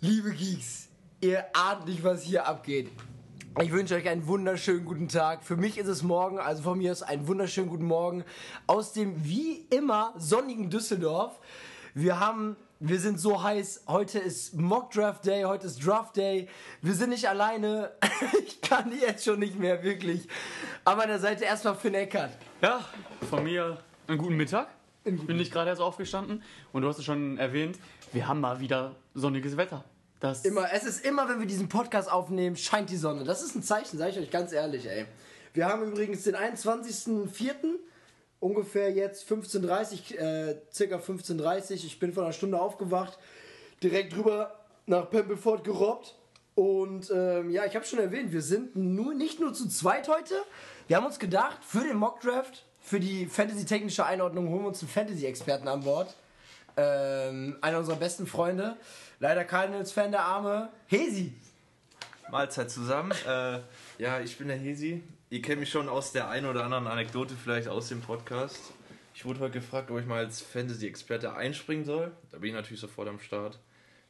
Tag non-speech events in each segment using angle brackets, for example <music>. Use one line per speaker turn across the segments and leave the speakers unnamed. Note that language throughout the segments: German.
Liebe Geeks, ihr ahnt nicht, was hier abgeht. Ich wünsche euch einen wunderschönen guten Tag. Für mich ist es morgen, also von mir ist einen wunderschönen guten Morgen aus dem wie immer sonnigen Düsseldorf. Wir haben, wir sind so heiß. Heute ist Mock Draft Day, heute ist Draft Day. Wir sind nicht alleine. <laughs> Ich kann jetzt schon nicht mehr, wirklich. Aber an der Seite erstmal Finn Eckert.
Ja, von mir einen guten Mittag. Ich bin nicht gerade erst aufgestanden und du hast es schon erwähnt, wir haben mal wieder sonniges Wetter. Das
Immer, es ist immer, wenn wir diesen Podcast aufnehmen, scheint die Sonne. Das ist ein Zeichen, sage ich euch ganz ehrlich, ey. Wir haben übrigens den 21.04. ungefähr jetzt 15.30 äh, circa 15.30 Ich bin vor einer Stunde aufgewacht, direkt rüber nach Pembelfort gerobbt. Und ähm, ja, ich habe schon erwähnt, wir sind nur, nicht nur zu zweit heute. Wir haben uns gedacht, für den Mockdraft, für die Fantasy-technische Einordnung holen wir uns einen Fantasy-Experten an Bord. Ähm, einer unserer besten Freunde. Leider Cardinals-Fan der Arme. Hesi.
Mahlzeit zusammen. Äh, ja, ich bin der Hesi. Ihr kennt mich schon aus der einen oder anderen Anekdote, vielleicht aus dem Podcast. Ich wurde heute gefragt, ob ich mal als Fantasy-Experte einspringen soll. Da bin ich natürlich sofort am Start.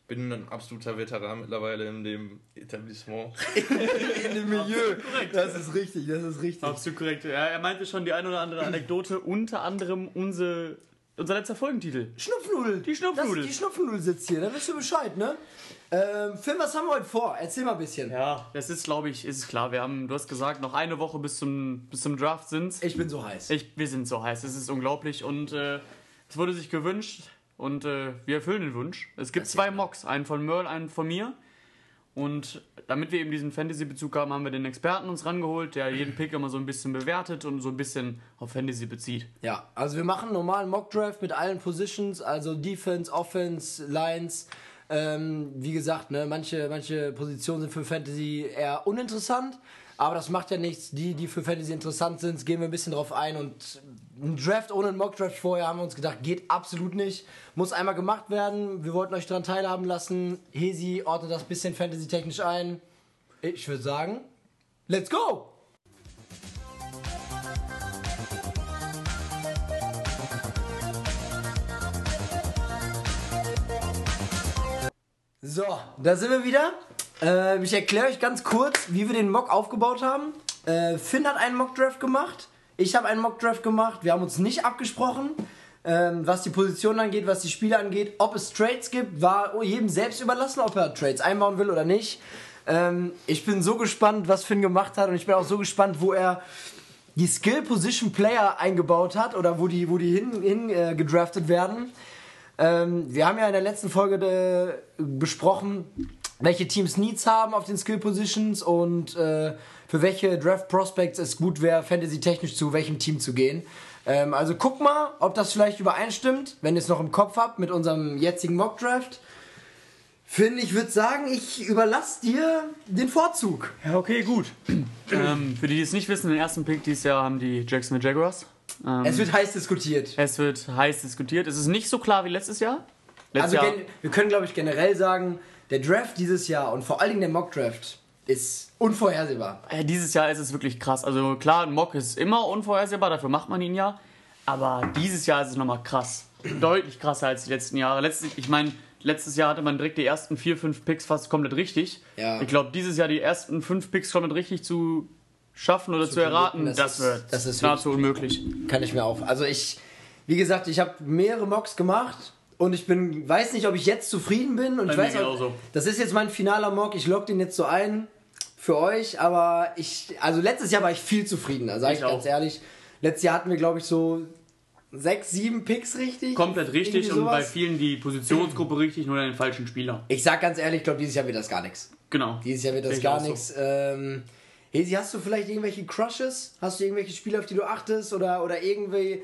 Bin ein absoluter Veteran mittlerweile in dem Etablissement. <laughs>
In dem Milieu. Das ist richtig, das ist richtig.
Absolut korrekt. Ja, er meinte schon die ein oder andere Anekdote, unter anderem unsere, unser letzter Folgentitel.
Schnupfnudel.
Die Schnupfnudel.
Das, die Schnupfnudel sitzt hier, da wisst ihr Bescheid, ne? Ähm, Film, was haben wir heute vor? Erzähl mal ein bisschen.
Ja, das ist, glaube ich, ist klar. Wir haben, du hast gesagt, noch eine Woche bis zum, bis zum Draft sind's.
Ich bin so heiß.
Ich, wir sind so heiß, es ist unglaublich und äh, es wurde sich gewünscht und äh, wir erfüllen den Wunsch. Es gibt
ist
zwei Mocks, einen von Merle, einen von mir. Und damit wir eben diesen Fantasy-Bezug haben, haben wir den Experten uns rangeholt, der jeden Pick immer so ein bisschen bewertet und so ein bisschen auf Fantasy bezieht.
Ja, also wir machen einen normalen Mockdraft mit allen Positions, also Defense, Offense, Lines. Ähm, wie gesagt, ne, manche, manche Positionen sind für Fantasy eher uninteressant, aber das macht ja nichts. Die, die für Fantasy interessant sind, gehen wir ein bisschen drauf ein und ein Draft ohne einen Mockdraft vorher haben wir uns gedacht, geht absolut nicht. Muss einmal gemacht werden. Wir wollten euch daran teilhaben lassen. Hesi ordnet das bisschen Fantasy-technisch ein. Ich würde sagen, let's go! So, da sind wir wieder. Äh, ich erkläre euch ganz kurz, wie wir den Mock aufgebaut haben. Äh, Finn hat einen Mockdraft gemacht. Ich habe einen Mockdraft gemacht. Wir haben uns nicht abgesprochen, ähm, was die Position angeht, was die Spiele angeht. Ob es Trades gibt, war jedem selbst überlassen, ob er Trades einbauen will oder nicht. Ähm, ich bin so gespannt, was Finn gemacht hat und ich bin auch so gespannt, wo er die Skill Position Player eingebaut hat oder wo die, wo die hin, hin äh, werden. Ähm, wir haben ja in der letzten Folge äh, besprochen, welche Teams Needs haben auf den Skill Positions und äh, für welche Draft Prospects es gut wäre, fantasy-technisch zu welchem Team zu gehen. Ähm, also guck mal, ob das vielleicht übereinstimmt, wenn ihr es noch im Kopf habt mit unserem jetzigen Mock Draft. Finn, ich würde sagen, ich überlasse dir den Vorzug.
Ja, okay, gut. <clears throat> ähm, für die, die es nicht wissen, den ersten Pick dieses Jahr haben die Jacksonville Jaguars. Ähm,
Es wird heiß diskutiert.
es wird heiß diskutiert. Es ist nicht so klar wie letztes Jahr. Letztes
Also
Jahr
wir können, glaube ich, generell sagen, der Draft dieses Jahr und vor allen Dingen der Mock Draft ist unvorhersehbar.
Äh, dieses Jahr ist es wirklich krass. Also klar, ein Mock ist immer unvorhersehbar, dafür macht man ihn ja. Aber dieses Jahr ist es nochmal krass. Deutlich krasser als die letzten Jahre. Letztes, ich meine, letztes Jahr hatte man direkt die ersten vier, fünf Picks fast komplett richtig.
Ja.
Ich glaube, dieses Jahr die ersten fünf Picks komplett richtig zu schaffen oder zu, erraten,
das
das,
ist-
wird
das ist
nahezu unmöglich.
Kann ich mir auch. Also ich, wie gesagt, ich habe mehrere Mocks gemacht und ich bin, weiß nicht, ob ich jetzt zufrieden bin und
Bei
ich weiß auch,
genauso.
das ist jetzt mein finaler Mock. Ich log den jetzt so ein für euch, aber ich, also letztes Jahr war ich viel zufriedener, sage ich,
Ich
ganz ehrlich. Letztes Jahr hatten wir, glaube ich, so sechs, sieben Picks richtig.
Komplett richtig und bei vielen die Positionsgruppe richtig, nur den falschen Spieler.
Ich sag ganz ehrlich, ich glaube, dieses Jahr wird das gar nichts.
Genau.
Dieses Jahr wird das
ich
gar
auch so.
nichts. Ähm, Hesi, hast du vielleicht irgendwelche Crushes? Hast du irgendwelche Spiele, auf die du achtest? Oder, oder irgendwie.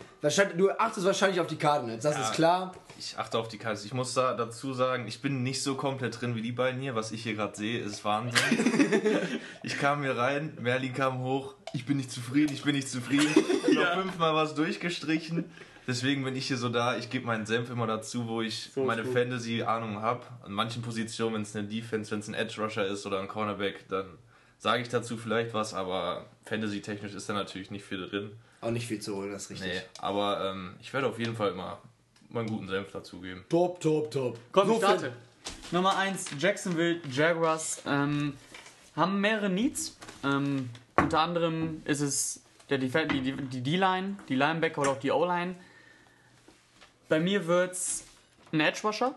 Du achtest wahrscheinlich auf die Cardinals, das
Ja.
ist klar.
Ich achte auf die Karte. Ich muss da dazu sagen, ich bin nicht so komplett drin wie die beiden hier. Was ich hier gerade sehe, ist Wahnsinn. <laughs> ich kam hier rein, Merlin kam hoch. Ich bin nicht zufrieden, ich bin nicht zufrieden. <laughs> Ich
Ja.
habe fünfmal was durchgestrichen. Deswegen bin ich hier so da. Ich gebe meinen Senf immer dazu, wo ich
So
meine. Fantasy-Ahnung habe. An manchen Positionen, wenn es eine Defense, wenn es ein Edge-Rusher ist oder ein Cornerback, dann sage ich dazu vielleicht was. Aber Fantasy-technisch ist da natürlich nicht viel drin.
Auch nicht viel zu holen, das ist richtig.
Nee, aber ähm, ich werde auf jeden Fall immer meinen guten Senf dazugeben.
Top, top, top.
Komm,
So,
ich starte. Nummer 1, Jacksonville Jaguars ähm, haben mehrere Needs. Ähm, unter anderem ist es der Def die die die D-Line, die Linebacker oder auch die O-Line. Bei mir wird's ein Edge Rusher,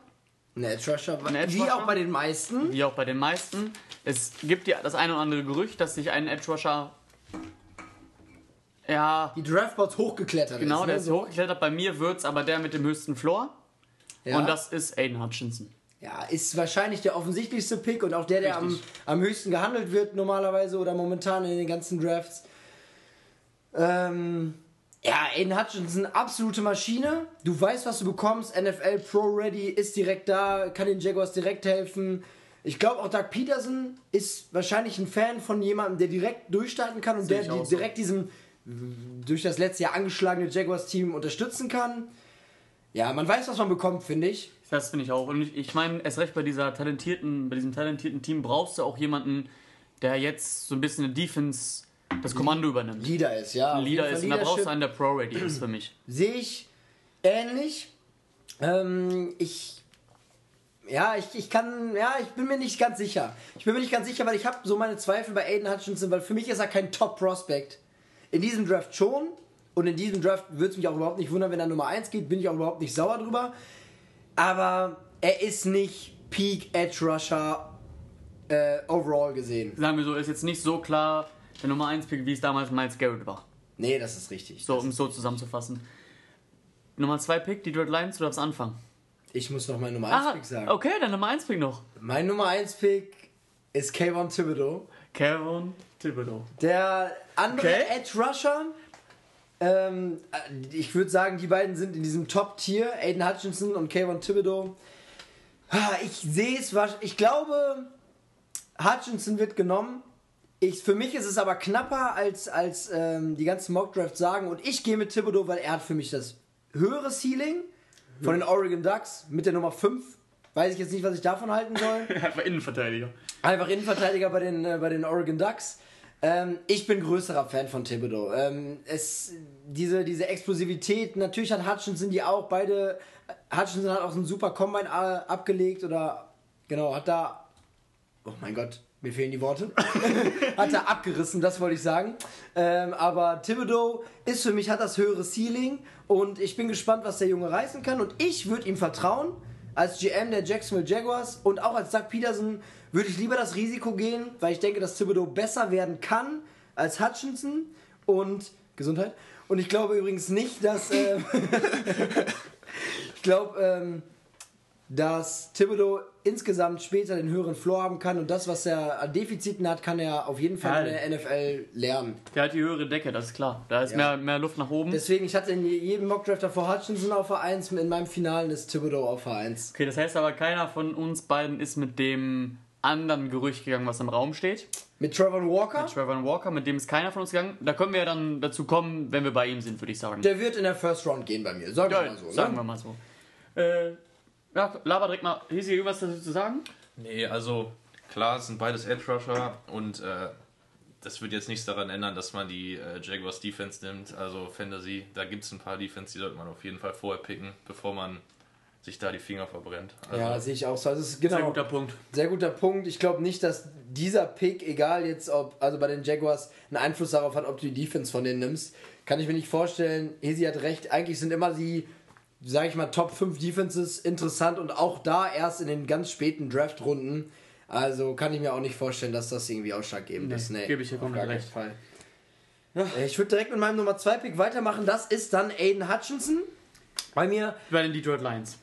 Ein Edge Rusher,
Ein Edge
wie auch bei den meisten.
wie auch bei den meisten. Es gibt ja das eine oder andere Gerücht, dass sich ein Edge Rusher ja,
Die Draftboards hochgeklettert
genau,
ist.
der
ne?
ist hochgeklettert. Bei mir wird's aber der mit dem höchsten Floor.
Ja.
Und das ist Aiden Hutchinson.
Ja, ist wahrscheinlich der offensichtlichste Pick und auch der, der am, am höchsten gehandelt wird normalerweise oder momentan in den ganzen Drafts. Ähm, ja, Aiden Hutchinson, absolute Maschine. Du weißt, was du bekommst. NFL Pro Ready ist direkt da, kann den Jaguars direkt helfen. Ich glaube auch Doug Peterson ist wahrscheinlich ein Fan von jemandem, der direkt durchstarten kann und der
auch so.
direkt diesem durch das letzte Jahr angeschlagene Jaguars-Team unterstützen kann. Ja, man weiß, was man bekommt, finde ich.
Das finde ich auch. Und ich, ich meine, erst recht bei dieser talentierten, bei diesem talentierten Team brauchst du auch jemanden, der jetzt so ein bisschen eine Defense das Kommando übernimmt.
Leader ist, ja.
Ein Leader ist und da brauchst du einen, der Pro-Ready ist für mich.
Sehe ich ähnlich. Ähm, ich. Ja, ich, ich kann. Ja, ich bin mir nicht ganz sicher. Ich bin mir nicht ganz sicher, weil ich habe so meine Zweifel bei Aiden Hutchinson, weil für mich ist er kein Top-Prospect. In diesem Draft schon. Und in diesem Draft würde es mich auch überhaupt nicht wundern, wenn er Nummer 1 geht. Bin ich auch überhaupt nicht sauer drüber. Aber er ist nicht Peak Edge Rusher äh, overall gesehen.
Sagen wir so, ist jetzt nicht so klar der Nummer 1 Pick, wie es damals Miles Garrett war.
Nee, das ist richtig.
So, um es so zusammenzufassen. Nummer 2 Pick, die Detroit Lions, du darfst anfangen.
Ich muss noch meinen Nummer 1
Ah,
Pick sagen.
okay, dann Nummer 1 Pick noch.
Mein Nummer 1 Pick ist Kayvon Thibodeau.
Kevin Thibodeau.
Der andere
Okay.
Edge Rusher, ähm, äh, ich würde sagen, die beiden sind in diesem Top-Tier, Aiden Hutchinson und Kayvon Thibodeau. Ah, Ich sehe es, wahrsch- ich glaube, Hutchinson wird genommen. Ich, für mich ist es aber knapper, als, als ähm, die ganzen Mock-Drafts sagen. Und ich gehe mit Thibodeau, weil er hat für mich das höhere Ceiling von den Oregon Ducks mit der Nummer 5. Weiß ich jetzt nicht, was ich davon halten soll. <laughs>
Einfach Innenverteidiger.
Einfach Innenverteidiger bei den, äh, bei den Oregon Ducks. Ähm, ich bin größerer Fan von Thibodeau. Ähm, es, diese, diese Explosivität, natürlich hat Hutchinson die auch. Beide, Hutchinson hat auch so einen super Combine äh, abgelegt oder, genau, hat da, oh mein Gott, mir fehlen die Worte. <laughs> hat er abgerissen, das wollte ich sagen. Ähm, aber Thibodeau ist für mich, hat das höhere Ceiling und ich bin gespannt, was der Junge reißen kann und ich würde ihm vertrauen. Als GM der Jacksonville Jaguars und auch als Doug Peterson würde ich lieber das Risiko gehen, weil ich denke, dass Thibodeau besser werden kann als Hutchinson und Gesundheit. Und ich glaube übrigens nicht, dass äh, <laughs> ich glaube, ähm, dass Thibodeau insgesamt später den höheren Floor haben kann und das, was er an Defiziten hat, kann er auf jeden Fall
Ja.
in der NFL lernen.
Der hat die höhere Decke, das ist klar. Da ist
Ja.
mehr, mehr Luft nach oben.
Deswegen, ich hatte in jedem Mockdraft davor Hutchinson auf A1, in meinem Finalen ist Thibodeau auf A1.
Okay, das heißt aber, keiner von uns beiden ist mit dem anderen Gerücht gegangen, was im Raum steht.
Mit Trevor Walker,
Trevor Walker, mit dem ist keiner von uns gegangen. Da können wir ja dann dazu kommen, wenn wir bei ihm sind, würde ich sagen.
der wird in der First Round gehen bei mir, sagen wir
ja,
mal so.
sagen
ne?
wir mal so. Äh, ja, laber direkt mal. Hier ist hier irgendwas dazu zu sagen?
Nee, also klar, es sind beides Edge Rusher und äh, das wird jetzt nichts daran ändern, dass man die äh, Jaguars Defense nimmt. Also Fantasy, da gibt es ein paar Defense, die sollte man auf jeden Fall vorher picken, bevor man sich da die Finger verbrennt. Also,
Ja, sehe ich auch so. Also es ist genau
Sehr guter Punkt.
Sehr guter Punkt. Ich glaube nicht, dass dieser Pick, egal jetzt ob, also bei den Jaguars, einen Einfluss darauf hat, ob du die Defense von denen nimmst. Kann ich mir nicht vorstellen. Hesi hat recht. Eigentlich sind immer die, sage ich mal, Top 5 Defenses interessant und auch da erst in den ganz späten Draft-Runden. Also kann ich mir auch nicht vorstellen, dass das irgendwie ausschlaggebend
Nee,
ist. Nee,
gebe ich dir komplett recht.
Fall. Äh, Ich würde direkt mit meinem Nummer 2 Pick weitermachen. Das ist dann Aiden Hutchinson. Bei mir
Bei den Detroit Lions.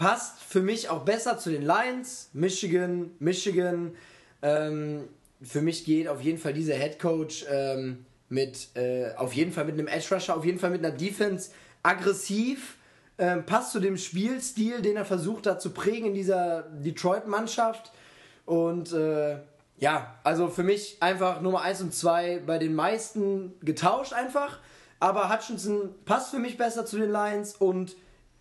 Passt für mich auch besser zu den Lions. Michigan, Michigan. Ähm, für mich geht auf jeden Fall dieser Head Coach ähm, mit, äh, auf jeden Fall mit einem Edge Rusher, auf jeden Fall mit einer Defense aggressiv. Ähm, passt zu dem Spielstil, den er versucht hat zu prägen in dieser Detroit-Mannschaft. Und äh, ja, also für mich einfach Nummer 1 und 2 bei den meisten getauscht einfach. Aber Hutchinson passt für mich besser zu den Lions und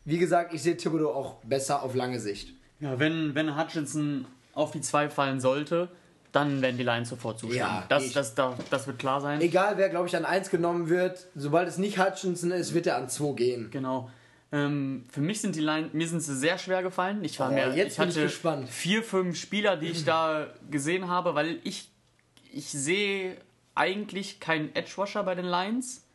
wie gesagt, ich sehe Thibodeau auch besser auf lange Sicht.
Ja, wenn, wenn Hutchinson auf die 2 fallen sollte, dann werden die Lions sofort zuschlagen.
Ja,
das, das, das, das wird klar sein.
Egal wer, glaube ich, an 1 genommen wird, sobald es nicht Hutchinson ist, wird er an 2 gehen.
Genau. Ähm, für mich sind die Line, mir sind sie sehr schwer gefallen. Ich war
Oh,
mir,
jetzt
ich
bin ich
hatte
gespannt.
vier, fünf Spieler, die ich <laughs> da gesehen habe, weil ich, ich sehe eigentlich keinen Edge-Rusher bei den Lions.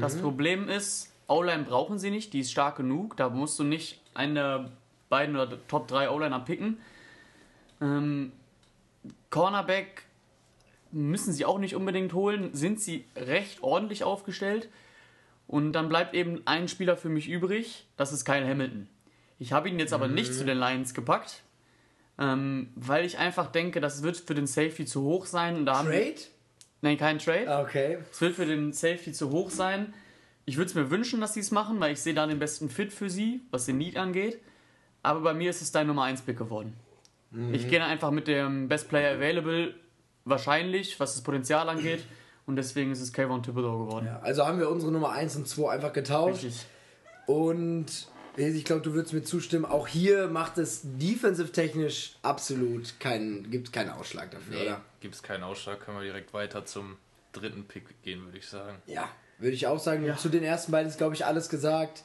Das
Mhm.
Problem ist, O-Line brauchen sie nicht, die ist stark genug. Da musst du nicht einen der beiden oder Top 3 O-Liner picken. Ähm, Cornerback müssen sie auch nicht unbedingt holen, sind sie recht ordentlich aufgestellt. Und dann bleibt eben ein Spieler für mich übrig, das ist Kyle Hamilton. Ich habe ihn jetzt aber nicht zu den Lions gepackt, ähm, weil ich einfach denke, das wird für den Safety zu hoch sein. Und da haben wir-
Trade?
Nein, kein Trade.
Okay.
Es wird für den Safety zu hoch sein. Ich würde es mir wünschen, dass sie es machen, weil ich sehe da den besten Fit für sie, was den Need angeht. Aber bei mir ist es dein Nummer 1 Pick geworden. Ich gehe einfach mit dem Best Player Available, wahrscheinlich, was das Potenzial angeht. Und deswegen ist es Kayvon Thibodeau geworden.
Ja, also haben wir unsere Nummer 1 und 2 einfach getauscht.
Richtig.
Und ich glaube, du würdest mir zustimmen, auch hier macht es defensive-technisch absolut keinen, gibt keinen Ausschlag dafür,
Nee,
oder?
gibt es keinen Ausschlag. Können wir direkt weiter zum dritten Pick gehen, würde ich sagen.
Ja, würde ich auch sagen. Zu den ersten beiden ist, glaube ich, alles gesagt.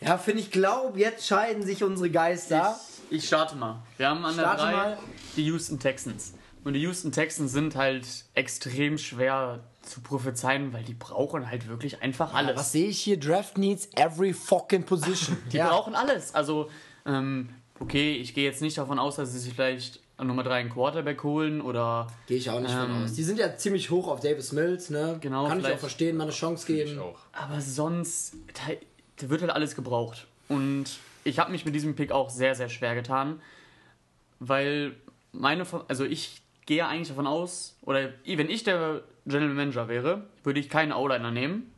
Ja, finde ich, glaube, jetzt scheiden sich unsere Geister.
Ich, ich starte mal. Wir haben an der
Starte
3
mal.
die Houston Texans. Und die Houston Texans sind halt extrem schwer zu prophezeien, weil die brauchen halt wirklich einfach alles.
Was sehe ich hier? Draft needs every fucking position. <laughs>
Die brauchen alles. Also, ähm, okay, ich gehe jetzt nicht davon aus, dass sie sich vielleicht Nummer 3 einen Quarterback holen oder.
Gehe ich auch nicht von
Ähm,
aus. Die sind ja ziemlich hoch auf Davis Mills, ne?
Genau,
Kann ich auch verstehen, mal eine Chance
Ich
geben.
auch.
Aber sonst, da, da wird halt alles gebraucht. Und ich habe mich mit diesem Pick auch sehr, sehr schwer getan, weil meine, also ich gehe eigentlich davon aus, oder wenn ich der General Manager wäre, würde ich keinen O-Liner nehmen,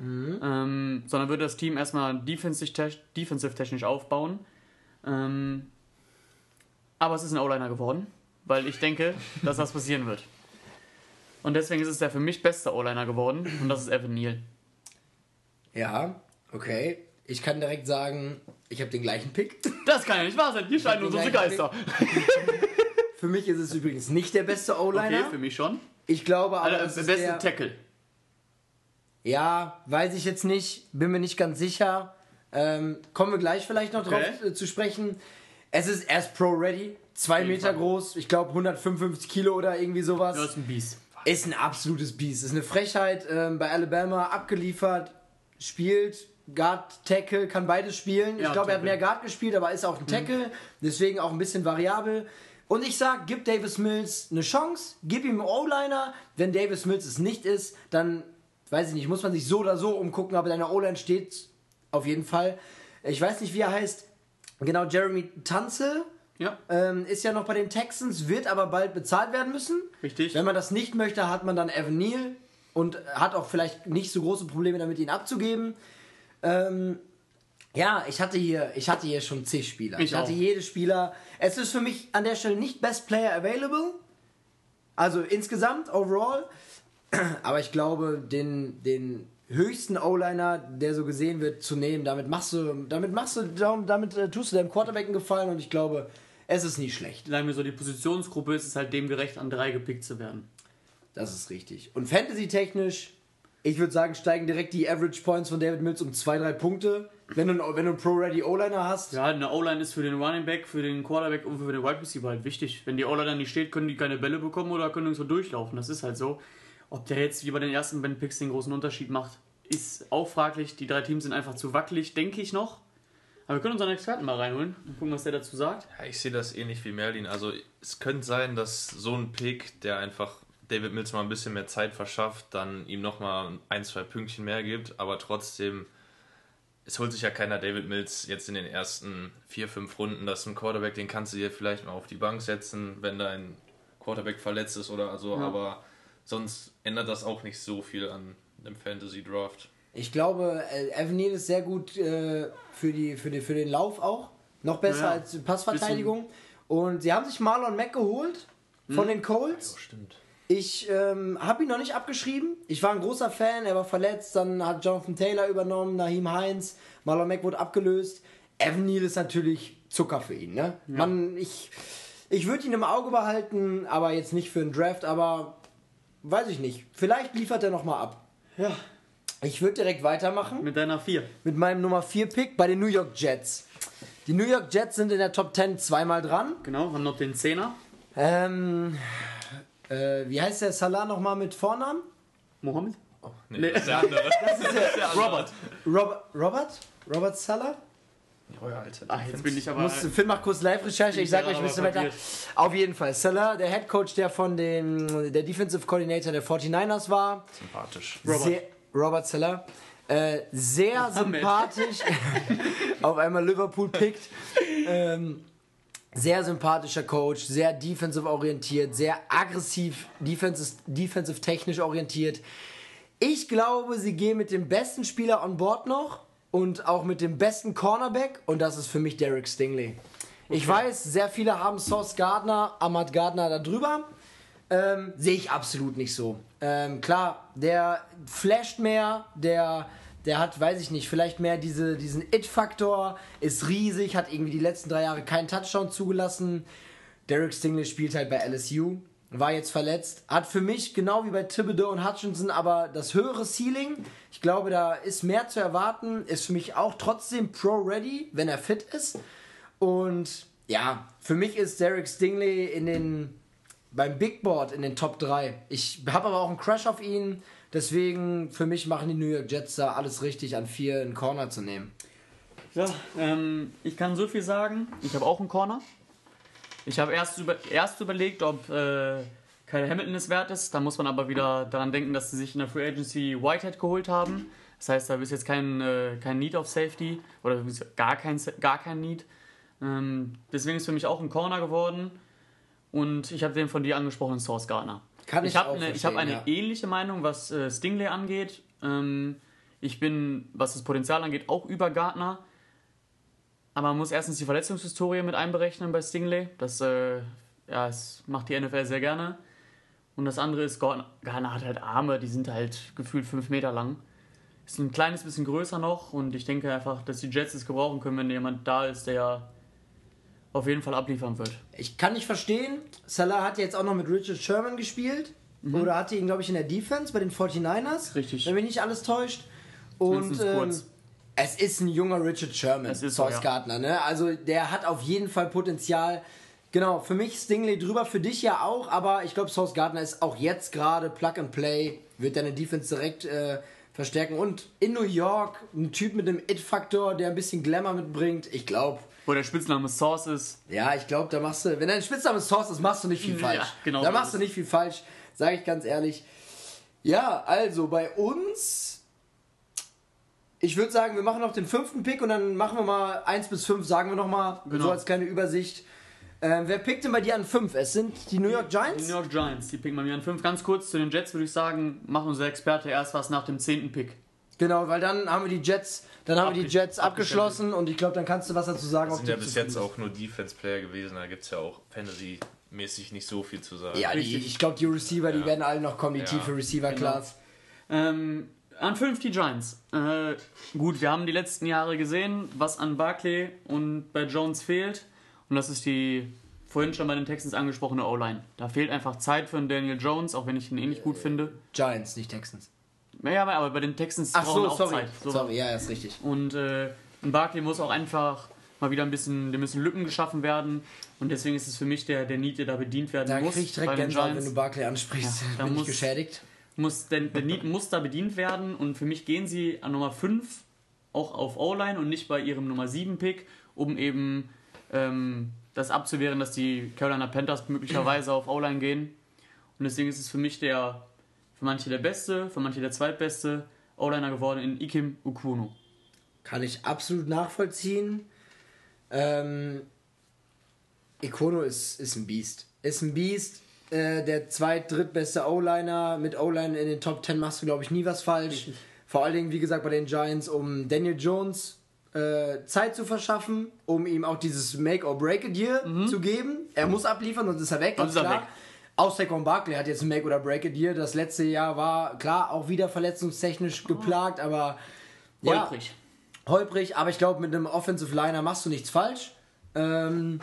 ähm, sondern würde das Team erstmal defensive- defensive-technisch aufbauen. Ähm, aber es ist ein O-Liner geworden, weil ich denke, dass das passieren wird. Und deswegen ist es der für mich beste O-Liner geworden und das ist Evan Neal.
Ja, okay. Ich kann direkt sagen, ich habe den gleichen Pick.
Das kann ja nicht wahr sein. Hier scheiden uns unsere Geister.
Für mich ist es übrigens nicht der beste
Okay,
O-Liner.
für mich schon.
ich glaube aber,
Also, der beste Tackle.
Ja, weiß ich jetzt nicht, bin mir nicht ganz sicher. Ähm, kommen wir gleich vielleicht noch drauf
Okay.
äh, zu sprechen. Es ist erst Pro-Ready, zwei
jeden
Meter
Fall.
groß, ich glaube 155 Kilo oder irgendwie sowas.
Das ist ein Biest.
Ist ein absolutes Biest. Ist eine Frechheit. Ähm, bei Alabama abgeliefert, spielt Guard, Tackle, kann beides spielen.
Ja,
ich glaube, er hat mehr Guard gespielt, aber ist auch ein Tackle. Deswegen auch ein bisschen variabel. Und ich sag, gib Davis Mills eine Chance, gib ihm einen O-Liner. Wenn Davis Mills es nicht ist, dann, weiß ich nicht, muss man sich so oder so umgucken, aber deine O-Line steht auf jeden Fall. Ich weiß nicht, wie er heißt. Genau, Jeremy Tanzel
Ja,
ähm, ist ja noch bei den Texans, wird aber bald bezahlt werden müssen.
richtig.
Wenn man das nicht möchte, hat man dann Evan Neal und hat auch vielleicht nicht so große Probleme damit, ihn abzugeben. Ähm, ja, ich hatte hier, ich hatte hier schon zig Spieler.
Ich
Ich, hatte
auch.
jede Spieler. Es ist für mich an der Stelle nicht Best Player Available. Also insgesamt, overall. <clears throat> Aber ich glaube, den, den höchsten O-Liner, der so gesehen wird, zu nehmen, damit machst du, damit machst du, damit äh, tust du deinem Quarterback einen Gefallen und ich glaube, es ist nicht schlecht.
Sagen wir so, die Positionsgruppe ist es halt dem gerecht, an drei gepickt zu werden.
Das ist richtig. Und Fantasy-technisch, ich würde sagen, steigen direkt die Average Points von David Mills um 2-3 Punkte. Wenn du, einen- wenn du einen Pro-Ready O-Liner hast.
Ja, eine O-Line ist für den Running Back, für den Quarterback und für den Wide Receiver halt wichtig. Wenn die O-Line dann nicht steht, können die keine Bälle bekommen oder können so durchlaufen. Das ist halt so. Ob der jetzt wie bei den ersten beiden Picks den großen Unterschied macht, ist auch fraglich. Die drei Teams sind einfach zu wackelig, denke ich noch. Aber wir können unseren Experten mal reinholen und gucken, was der dazu sagt.
Ja, ich sehe das ähnlich wie Merlin. Also es könnte sein, dass so ein Pick, der einfach David Mills mal ein bisschen mehr Zeit verschafft, dann ihm nochmal ein, zwei Pünktchen mehr gibt, aber trotzdem, es holt sich ja keiner David Mills jetzt in den ersten vier, fünf Runden. Das ist ein Quarterback, den kannst du dir vielleicht mal auf die Bank setzen, wenn dein Quarterback verletzt ist oder so,
Ja.
aber sonst ändert das auch nicht so viel an dem Fantasy Draft.
Ich glaube, äh, Evan Neal ist sehr gut äh, für, die, für, die, für den Lauf auch. Noch besser
Ja,
als Passverteidigung. Und sie haben sich Marlon Mack geholt von den Colts.
stimmt.
Ich ähm, habe ihn noch nicht abgeschrieben. Ich war ein großer Fan, er war verletzt, dann hat Jonathan Taylor übernommen, Naheem Heinz, Marlon Mack wurde abgelöst. Evan Neal ist natürlich Zucker für ihn. Ne? Man, ich ich würde ihn im Auge behalten, aber jetzt nicht für einen Draft, aber weiß ich nicht. Vielleicht liefert er nochmal ab.
Ja.
Ich würde direkt weitermachen
Mit deiner 4.
mit meinem Nummer 4 Pick bei den New York Jets. Die New York Jets sind in der Top 10 zweimal dran.
Genau, haben noch den 10er.
Ähm, äh, wie heißt der Salah nochmal mit Vornamen?
Mohammed?
Nee,
Nee.
das ist der andere.
Robert.
Robert? Robert? Robert Salah?
Oh ja, Alter.
Ach, jetzt bin ich aber.
Muss, Finn macht kurz Live-Recherche, ich sag euch ein bisschen weiter. Auf jeden Fall. Salah, der Head Coach, der von den, der Defensive Coordinator der 49ers war.
Sympathisch.
Robert.
Sehr, Robert Salah. Äh, sehr sympathisch. <laughs> auf einmal Liverpool pickt. Ähm, sehr sympathischer Coach, sehr defensive orientiert, sehr aggressiv, defensive, defensive technisch orientiert. Ich glaube, sie gehen mit dem besten Spieler on board noch und auch mit dem besten Cornerback und das ist für mich Derek Stingley. Ich weiß, sehr viele haben Sauce Gardner, Ahmad Gardner da drüber. Ähm, Sehe ich absolut nicht so. Ähm, klar, der flasht mehr, der, der hat, weiß ich nicht, vielleicht mehr diese, diesen It-Faktor, ist riesig, hat irgendwie die letzten drei Jahre keinen Touchdown zugelassen. Derek Stingley spielt halt bei LSU, war jetzt verletzt, hat für mich genau wie bei Thibodeau und Hutchinson aber das höhere Ceiling. Ich glaube, da ist mehr zu erwarten, ist für mich auch trotzdem pro-ready, wenn er fit ist. Und ja, für mich ist Derek Stingley in den beim Big Board in den Top 3. Ich habe aber auch einen Crush auf ihn. Deswegen, für mich machen die New York Jets da alles richtig, an vier einen Corner zu nehmen.
Ja, ähm, ich kann so viel sagen. Ich habe auch einen Corner. Ich habe erst, über, erst überlegt, ob äh, Kyle Hamilton es wert ist. Da muss man aber wieder daran denken, dass sie sich in der Free Agency Whitehead geholt haben. Das heißt, da ist jetzt kein, äh, kein Need auf Safety oder gar kein, gar kein Need. Ähm, deswegen ist für mich auch ein Corner geworden. Und ich habe den von dir angesprochenen Source Gardner.
Kann ich
ich habe eine, ich hab
verstehen,
eine
ja.
ähnliche Meinung, was äh, Stingley angeht. Ähm, ich bin, was das Potenzial angeht, auch über Gardner. Aber man muss erstens die Verletzungshistorie mit einberechnen bei Stingley. Das, äh, ja, das macht die NFL sehr gerne. Und das andere ist, Gardner hat halt Arme, die sind halt gefühlt fünf Meter lang. Ist ein kleines bisschen größer noch und ich denke einfach, dass die Jets es gebrauchen können, wenn jemand da ist, der auf jeden Fall abliefern wird.
Ich kann nicht verstehen. Salah hat jetzt auch noch mit Richard Sherman gespielt. Oder hatte ihn, glaube ich, in der Defense bei den 49ers.
Mhm. Richtig.
Wenn mich nicht alles täuscht. Und ähm,
kurz.
Es ist ein junger Richard Sherman,
ist so, ja.
Gardner. Ne? Also der hat auf jeden Fall Potenzial. Genau, für mich Stingley drüber, für dich ja auch, aber ich glaube, Sauce Gardner ist auch jetzt gerade Plug and Play, wird deine Defense direkt äh, verstärken. Und in New York, ein Typ mit einem It-Faktor, der ein bisschen Glamour mitbringt. Ich glaube,
Wo der Spitzname Source ist.
ja, ich glaube, da machst du, wenn dein Spitzname Source ist, machst du nicht viel
Ja,
falsch.
genau
Da machst du nicht viel falsch, sage ich ganz ehrlich. Ja, also bei uns, ich würde sagen, wir machen noch den fünften Pick und dann machen wir mal 1 bis 5, sagen wir noch mal,
Genau.
so als kleine Übersicht. Ähm, wer pickt denn bei dir an 5? Es sind die New York
Die
Giants?
New York Giants, die picken bei mir an 5. Ganz kurz zu den Jets würde ich sagen, macht unser Experte erst was nach dem 10. Pick.
Genau, weil dann haben wir die Jets, dann haben wir die
Abge-
Jets abgeschlossen und ich glaube, dann kannst du was dazu sagen.
Das sind ja bis jetzt auch nur Defense-Player gewesen, da gibt es ja auch Fantasy-mäßig nicht so viel zu sagen.
Ja, die,
Richtig.
ich glaube, die Receiver, die
Ja.
werden alle noch kommen, die
Ja.
tiefe Receiver-Class.
Ähm, an 5 die Giants. Äh, gut, wir haben die letzten Jahre gesehen, was an Barkley und bei Jones fehlt. Und das ist die vorhin schon bei den Texans angesprochene O-Line. Da fehlt einfach Zeit für einen Daniel Jones, auch wenn ich ihn eh nicht gut finde.
Giants, nicht Texans.
Naja, aber bei den Texans
Ach
brauchen
so,
auch
sorry.
Zeit. So.
Sorry, ja, ist richtig.
Und äh, ein Barkley muss auch einfach mal wieder ein bisschen, dem müssen Lücken geschaffen werden. Und deswegen ist es für mich der, der Need, der da bedient werden
Da
muss.
krieg ich direkt Gänsehaut, wenn du Barclay ansprichst.
Ja, <laughs> da
bin ich
muss-
geschädigt.
Muss, der, der Need muss da bedient werden und für mich gehen sie an Nummer 5 auch auf O-Line und nicht bei ihrem Nummer 7 Pick, um eben ähm, das abzuwehren, dass die Carolina Panthers möglicherweise auf O-Line gehen. Und deswegen ist es für mich der, für manche der beste, für manche der zweitbeste O-Liner geworden in Ikim Ukuno.
Kann ich absolut nachvollziehen. Ähm, Ikono ist, ist ein Biest. Ist ein Biest. Äh, der zweit-, drittbeste O-Liner. Mit O-Line in den Top 10 machst du, glaube ich, nie was falsch. Vor allen Dingen, wie gesagt, bei den Giants, um Daniel Jones äh, Zeit zu verschaffen, um ihm auch dieses Make-or-Break-a-Deal zu geben. Er muss abliefern, sonst ist er weg.
Sonst ist er
klar.
weg.
Auch Saquon Barkley hat jetzt ein Make- oder Break-a-Deal. Das letzte Jahr war, klar, auch wieder verletzungstechnisch geplagt, aber ja,
Holprig.
holprig, aber ich glaube, mit einem Offensive Liner machst du nichts falsch. Ähm,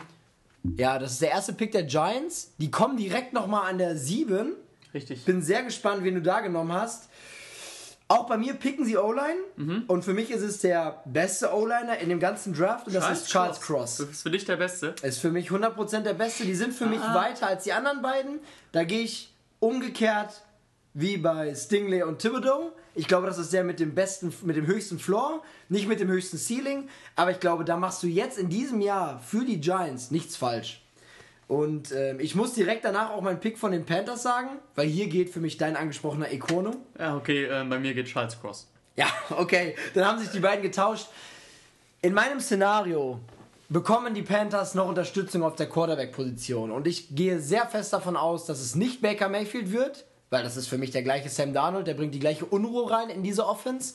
ja, das ist der erste Pick der Giants. Die kommen direkt nochmal an der 7.
Richtig.
Bin sehr gespannt, wen du da genommen hast. Auch bei mir picken sie O-Line
Mhm.
und für mich ist es der beste O-Liner in dem ganzen Draft und das ist Charles Cross.
Das ist für dich der Beste.
Ist für mich 100% der beste. Die sind für mich
Ah.
weiter als die anderen beiden. Da gehe ich umgekehrt wie bei Stingley und Thibodeau. Ich glaube, das ist der mit dem besten, mit dem höchsten Floor, nicht mit dem höchsten Ceiling. Aber ich glaube, da machst du jetzt in diesem Jahr für die Giants nichts falsch. Und ähm, ich muss direkt danach auch meinen Pick von den Panthers sagen, weil hier geht für mich dein angesprochener Econo.
Ja, okay, äh, bei mir geht Charles Cross.
Ja, okay. Dann haben sich die beiden getauscht. In meinem Szenario bekommen die Panthers noch Unterstützung auf der Quarterback-Position. Und ich gehe sehr fest davon aus, dass es nicht Baker Mayfield wird, weil das ist für mich der gleiche Sam Darnold, der bringt die gleiche Unruhe rein in diese Offense.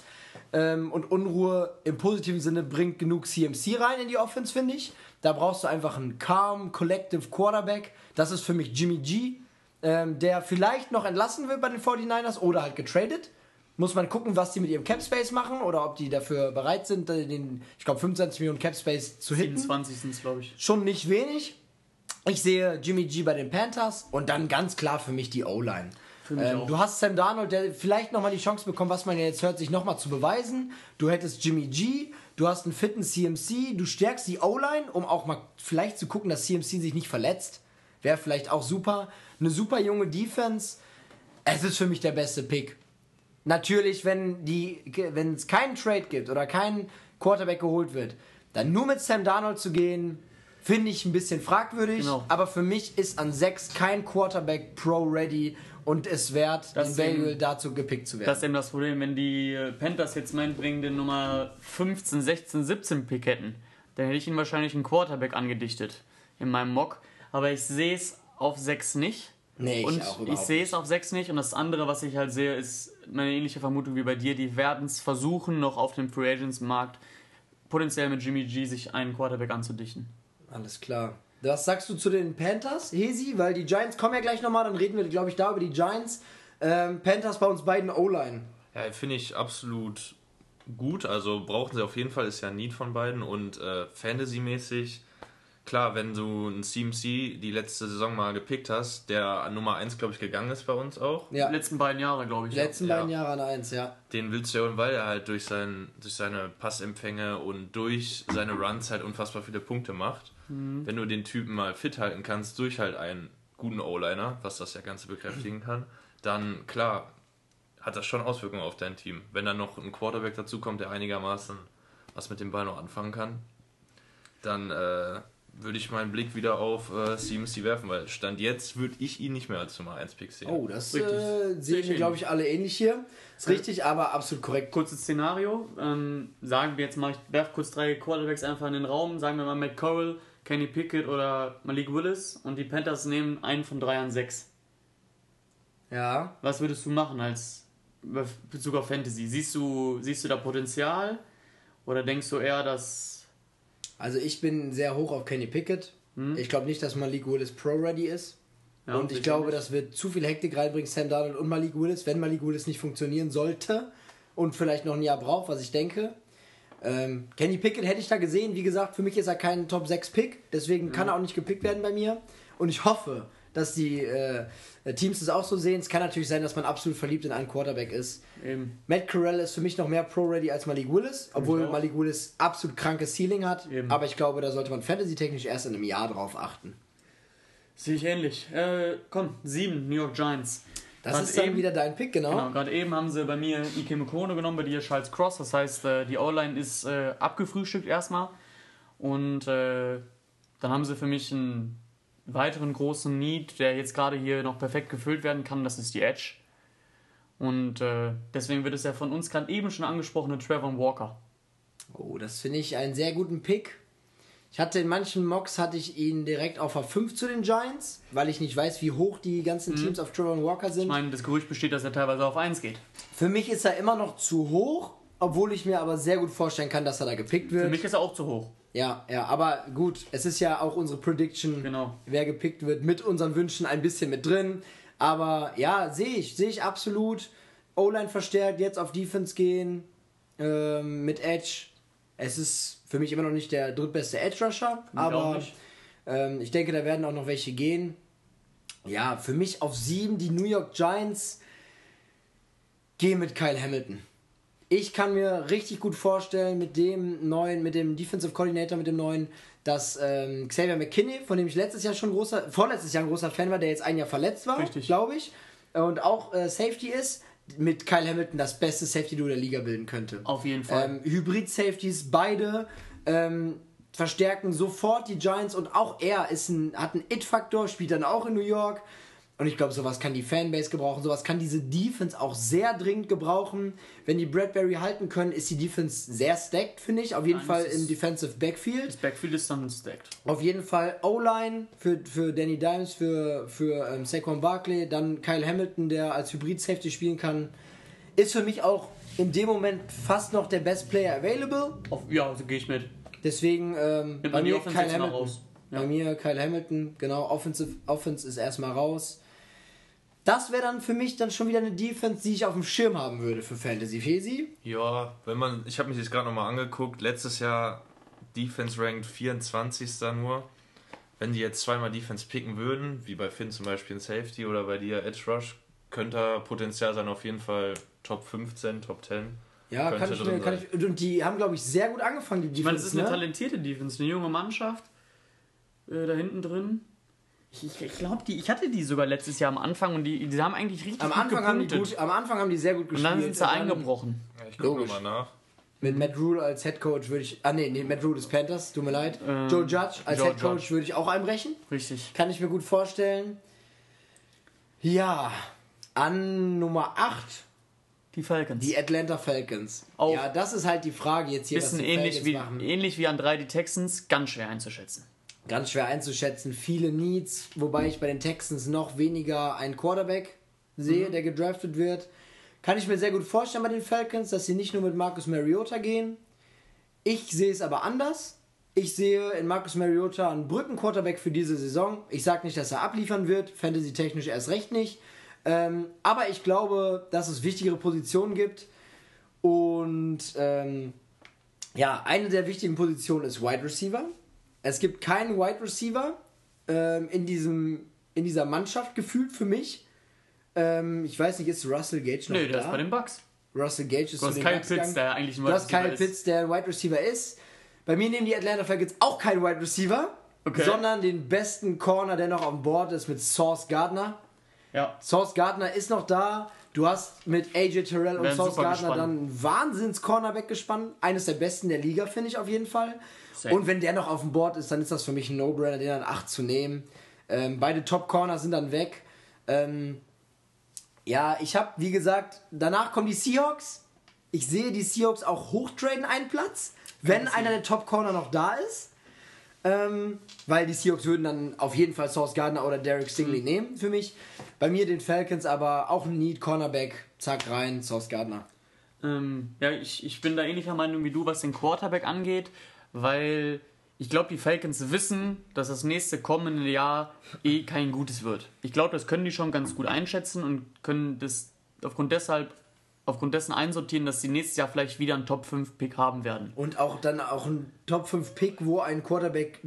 Ähm, und Unruhe im positiven Sinne bringt genug CMC rein in die Offense, finde ich. Da brauchst du einfach einen calm, collective Quarterback. Das ist für mich Jimmy G, ähm, der vielleicht noch entlassen wird bei den 49ers oder halt getradet. Muss man gucken, was die mit ihrem Cap Space machen oder ob die dafür bereit sind, äh, den, ich glaube, 25 Millionen Cap Space zu hitten.
27 sind es, glaube ich.
Schon nicht wenig. Ich sehe Jimmy G bei den Panthers und dann ganz klar für mich die O-Line. Ähm, du hast Sam Darnold, der vielleicht nochmal die Chance bekommt, was man ja jetzt hört, sich nochmal zu beweisen. Du hättest Jimmy G, du hast einen fitten CMC, du stärkst die O-Line, um auch mal vielleicht zu gucken, dass CMC sich nicht verletzt. Wäre vielleicht auch super. Eine super junge Defense. Es ist für mich der beste Pick. Natürlich, wenn es keinen Trade gibt oder kein Quarterback geholt wird, dann nur mit Sam Darnold zu gehen, finde ich ein bisschen fragwürdig.
Genau.
Aber für mich ist an 6 kein Quarterback pro-ready und es wert,
Das
den Value
eben-
dazu gepickt zu werden.
Das ist eben das Problem, wenn die Panthers jetzt meinetwegen den Nummer 15, 16, 17 Pick hätten, dann hätte ich ihnen wahrscheinlich einen Quarterback angedichtet in meinem Mock. Aber ich sehe es auf 6 nicht.
Nee, ich
und
auch
ich sehe es auf 6 nicht. Und das andere, was ich halt sehe, ist eine ähnliche Vermutung wie bei dir. Die werden es versuchen, noch auf dem Free Agents Markt potenziell mit Jimmy G sich einen Quarterback anzudichten.
Alles klar. Was sagst du zu den Panthers, Hesi? Weil die Giants kommen ja gleich nochmal, dann reden wir, glaube ich, da über die Giants. Ähm, Panthers bei uns beiden O-Line.
Ja, finde ich absolut gut. Also brauchen sie auf jeden Fall, ist ja ein Need von beiden. Und äh, Fantasy-mäßig, klar, wenn du einen CMC die letzte Saison mal gepickt hast, der an Nummer 1, glaube ich, gegangen ist bei uns auch.
Ja,
Die letzten beiden Jahre, glaube ich.
die letzten
ja.
beiden Jahre an 1, ja.
Den willst du ja, weil er halt durch, sein, durch seine Passempfänge und durch seine Runs halt unfassbar viele Punkte macht. Wenn du den Typen mal fit halten kannst durch halt einen guten O-Liner, was das ja Ganze bekräftigen kann, dann klar hat das schon Auswirkungen auf dein Team. Wenn dann noch ein Quarterback dazu kommt, der einigermaßen was mit dem Ball noch anfangen kann, dann äh, würde ich meinen Blick wieder auf äh, CMC werfen, weil Stand jetzt würde ich ihn nicht mehr als Nummer 1 Pick sehen.
Oh, das
Richtig.
äh,
Sehe
sehen
ich
wir, glaube ich, alle ähnlich hier. Ist richtig, aber absolut korrekt.
kurzes Szenario. Ähm, sagen wir jetzt mal, ich werfe kurz drei Quarterbacks einfach in den Raum. Sagen wir mal Matt Corral, Kenny Pickett oder Malik Willis. Und die Panthers nehmen einen von drei an sechs.
Ja.
Was würdest du machen als Bezug auf Fantasy? Siehst du, siehst du da Potenzial? Oder denkst du eher, dass.
Also ich bin sehr hoch auf Kenny Pickett. Ich glaube nicht, dass Malik Willis Pro-Ready ist.
Ja,
und ich glaube,
nicht.
das wird zu viel Hektik reinbringen, Sam Darnold und Malik Willis, wenn Malik Willis nicht funktionieren sollte und vielleicht noch ein Jahr braucht, was ich denke. Ähm, Kenny Pickett hätte ich da gesehen. Wie gesagt, für mich ist er kein Top 6 Pick, deswegen kann er auch nicht gepickt werden bei mir. Und ich hoffe, dass die äh, Teams das auch so sehen. Es kann natürlich sein, dass man absolut verliebt in einen Quarterback ist.
Eben.
Matt Corral ist für mich noch mehr Pro-Ready als Malik Willis, obwohl. Malik Willis absolut krankes Ceiling hat.
Eben.
Aber ich glaube, da sollte man fantasy-technisch erst in einem Jahr drauf achten.
Sehe ich ähnlich. Äh, komm, sieben New York Giants.
Das ist dann
eben-
wieder dein Pick, genau.
Genau, gerade eben haben sie bei mir Ike Mokone genommen, bei dir Charles Cross. Das heißt, äh, die O-Line ist äh, abgefrühstückt erstmal. Und äh, dann haben sie für mich einen weiteren großen Need, der jetzt gerade hier noch perfekt gefüllt werden kann. Das ist die Edge. Und deswegen wird es ja von uns gerade eben schon angesprochene Trevor Walker.
Oh, das finde ich einen sehr guten Pick. Ich hatte in manchen Mocks hatte ich ihn direkt auf A5 zu den Giants, weil ich nicht weiß, wie hoch die ganzen Teams auf Trevor Walker sind.
Ich meine, das Gerücht besteht, dass er teilweise auf 1 geht.
Für mich ist er immer noch zu hoch, obwohl ich mir aber sehr gut vorstellen kann, dass er da gepickt wird.
Für mich ist er auch zu hoch.
Ja, ja, aber gut, es ist ja auch unsere Prediction,
Genau.
wer gepickt wird, mit unseren Wünschen ein bisschen mit drin. Aber ja, sehe ich, sehe ich absolut. O-Line verstärkt, jetzt auf Defense gehen, ähm, mit Edge. Es ist für mich immer noch nicht der drittbeste Edge-Rusher,
auch
aber ähm, ich denke, da werden auch noch welche gehen. Ja, für mich auf sieben die New York Giants. Geh mit Kyle Hamilton. Ich kann mir richtig gut vorstellen, mit dem neuen, mit dem Defensive Coordinator, mit dem neuen, dass ähm, Xavier McKinney, von dem ich letztes Jahr schon großer, vorletztes Jahr ein großer Fan war, der jetzt ein Jahr verletzt war, glaube ich, und auch äh, Safety ist, mit Kyle Hamilton das beste Safety-Duo der Liga bilden könnte.
Auf jeden Fall.
Ähm, Hybrid-Safeties, beide ähm, verstärken sofort die Giants und auch er ist ein, hat einen It-Faktor, spielt dann auch in New York. Und ich glaube, sowas kann die Fanbase gebrauchen, sowas kann diese Defense auch sehr dringend gebrauchen. Wenn die Bradbury halten können, ist die Defense sehr stacked, finde ich. Auf jeden
Nein,
Fall im Defensive Backfield.
das Backfield ist dann stacked.
Auf jeden Fall O-Line für, für Danny Dimes, für, für ähm, Saquon Barkley, dann Kyle Hamilton, der als Hybrid-Safety spielen kann. Ist für mich auch in dem Moment fast noch der Best Player available.
Auf, ja, so gehe ich mit.
Deswegen ähm, bei mir Kyle Hamilton.
raus. Ja.
Bei mir Kyle Hamilton, genau, Offensive, Offense ist erstmal raus. Das wäre dann für mich dann schon wieder eine Defense, die ich auf dem Schirm haben würde für Fantasy. Fesi?
Ja, wenn man, ich habe mich jetzt gerade nochmal angeguckt, letztes Jahr Defense ranked 24. nur. Wenn die jetzt zweimal Defense picken würden, wie bei Finn zum Beispiel in Safety oder bei dir Edge Rush, könnte da Potenzial sein, auf jeden Fall Top 15, Top 10.
Ja,
Könnte
kann ich, mir, kann ich. Und die haben, glaube ich, sehr gut angefangen, die Defense.
Ich meine, es ist eine
ne?
talentierte Defense, eine junge Mannschaft äh, da hinten drin. Ich, ich, ich glaube, die, ich hatte die sogar letztes Jahr am Anfang und die, die haben eigentlich richtig
Am
gut
Anfang, haben die
gepunktet.
gut, am Anfang haben die sehr gut
und
gespielt.
dann sind sie
dann
eingebrochen.
Ja, ich gucke nochmal nach.
Mit Matt Rule als Head Coach würde ich. Ah, nee, nee, Matt Rule ist Panthers, tut mir leid.
Ähm,
Joe Judge als
Joe
Head Coach
Judge.
würde ich auch einbrechen.
Richtig.
Kann ich mir gut vorstellen. Ja, an Nummer 8
Die Falcons.
die Atlanta Falcons.
Auch.
Ja, das ist halt die Frage jetzt hier,
Bisschen
die
ähnlich
Falcons
wie,
machen.
ähnlich wie an drei die Texans, ganz schwer einzuschätzen.
Ganz schwer einzuschätzen. Viele Needs, wobei ich bei den Texans noch weniger einen Quarterback sehe,
Mhm.
der gedraftet wird. Kann ich mir sehr gut vorstellen bei den Falcons, dass sie nicht nur mit Marcus Mariota gehen. Ich sehe es aber anders. Ich sehe in Marcus Mariota einen Brückenquarterback für diese Saison. Ich sage nicht, dass er abliefern wird, fantasy-technisch erst recht nicht. Ähm, aber ich glaube, dass es wichtigere Positionen gibt. Und ähm, ja, eine der wichtigen Positionen ist Wide Receiver. Es gibt keinen Wide Receiver ähm, in, diesem, in dieser Mannschaft gefühlt für mich. Ähm, ich weiß nicht, ist Russell Gage noch
Nö,
da?
der ist bei den Bucks.
Russell Gage ist
Du hast
Bucks
Pitts, der eigentlich ein
Du hast
Receiver ist.
Pitts, der ein Wide Receiver ist. Bei mir nehmen die Atlanta Falcons auch keinen Wide Receiver,
Okay.
sondern den besten Corner, der noch auf Board ist, mit Sauce Gardner.
Ja.
Sauce Gardner ist noch da. Du hast mit AJ Terrell und
super
Gardner
gespannt.
dann einen Wahnsinns-Cornerback gespannt. Eines der besten der Liga, finde ich auf jeden Fall.
Safe.
Und wenn der noch auf dem Board ist, dann ist das für mich ein No-Brainer, den an 8 zu nehmen. Ähm, beide Top-Corner sind dann weg. Ähm, ja, ich habe, wie gesagt, danach kommen die Seahawks. Ich sehe die Seahawks auch hochtraden einen Platz, wenn einer der Top-Corner noch da ist. Ähm, weil die Seahawks würden dann auf jeden Fall Sauce Gardner oder Derek
Mhm.
Stingley nehmen für mich. Bei mir den Falcons aber auch ein Need Cornerback. Zack rein, Sauce Gardner.
Ähm, ja, ich, ich bin da ähnlicher Meinung wie du, was den Quarterback angeht, weil ich glaube, die Falcons wissen, dass das nächste kommende Jahr eh kein gutes wird. Ich glaube, das können die schon ganz gut einschätzen und können das aufgrund deshalb aufgrund dessen einsortieren, dass sie nächstes Jahr vielleicht wieder einen Top 5 Pick haben werden.
Und auch dann auch ein Top 5 Pick, wo ein Quarterback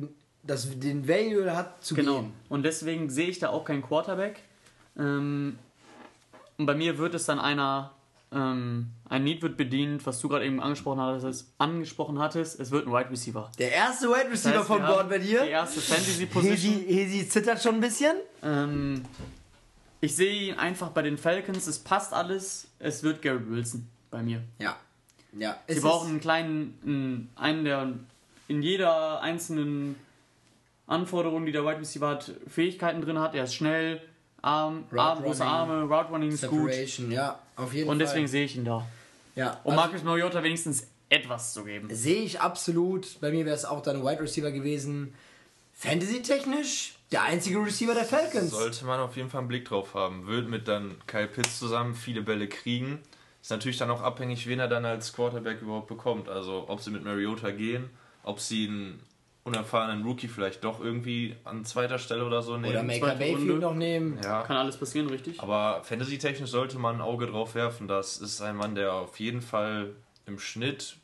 das, den Value hat zu
Genau.
gehen.
Und deswegen sehe ich da auch keinen Quarterback. Ähm, und bei mir wird es dann einer, ähm, ein Need wird bedient, was du gerade eben angesprochen hattest, angesprochen hattest. Es wird ein Wide Receiver.
Der erste Wide
Das
Receiver
heißt,
von
wir
Bord
haben
bei
Die
dir.
erste Fantasy Position.
Hesi, Hesi zittert schon ein bisschen.
Ähm, ich sehe ihn einfach bei den Falcons. Es passt alles. Es wird Garrett Wilson bei mir.
Ja. Ja.
Sie brauchen einen kleinen, einen, der in jeder einzelnen Anforderung, die der Wide Receiver hat, Fähigkeiten drin hat. Er ist schnell, Arm, Arm große Arme, Route Running ist gut.
Ja, auf jeden
Und
Fall.
deswegen sehe ich ihn da.
ja,
Um
also
Marcus Mariota wenigstens etwas zu geben.
sehe ich absolut. Bei mir wäre es auch dann ein Wide Receiver gewesen. Fantasy-technisch der einzige Receiver der Falcons.
Sollte man auf jeden Fall einen Blick drauf haben. Wird mit dann Kyle Pitts zusammen viele Bälle kriegen. Ist natürlich dann auch abhängig, wen er dann als Quarterback überhaupt bekommt. Also ob sie mit Mariota gehen, ob sie einen unerfahrenen Rookie vielleicht doch irgendwie an zweiter Stelle oder so nehmen.
Oder Maker Bayfield
Runde.
noch nehmen.
ja.
Kann alles passieren, richtig?
Aber fantasy-technisch sollte man ein Auge drauf werfen. Das ist ein Mann, der auf jeden Fall im Schnitt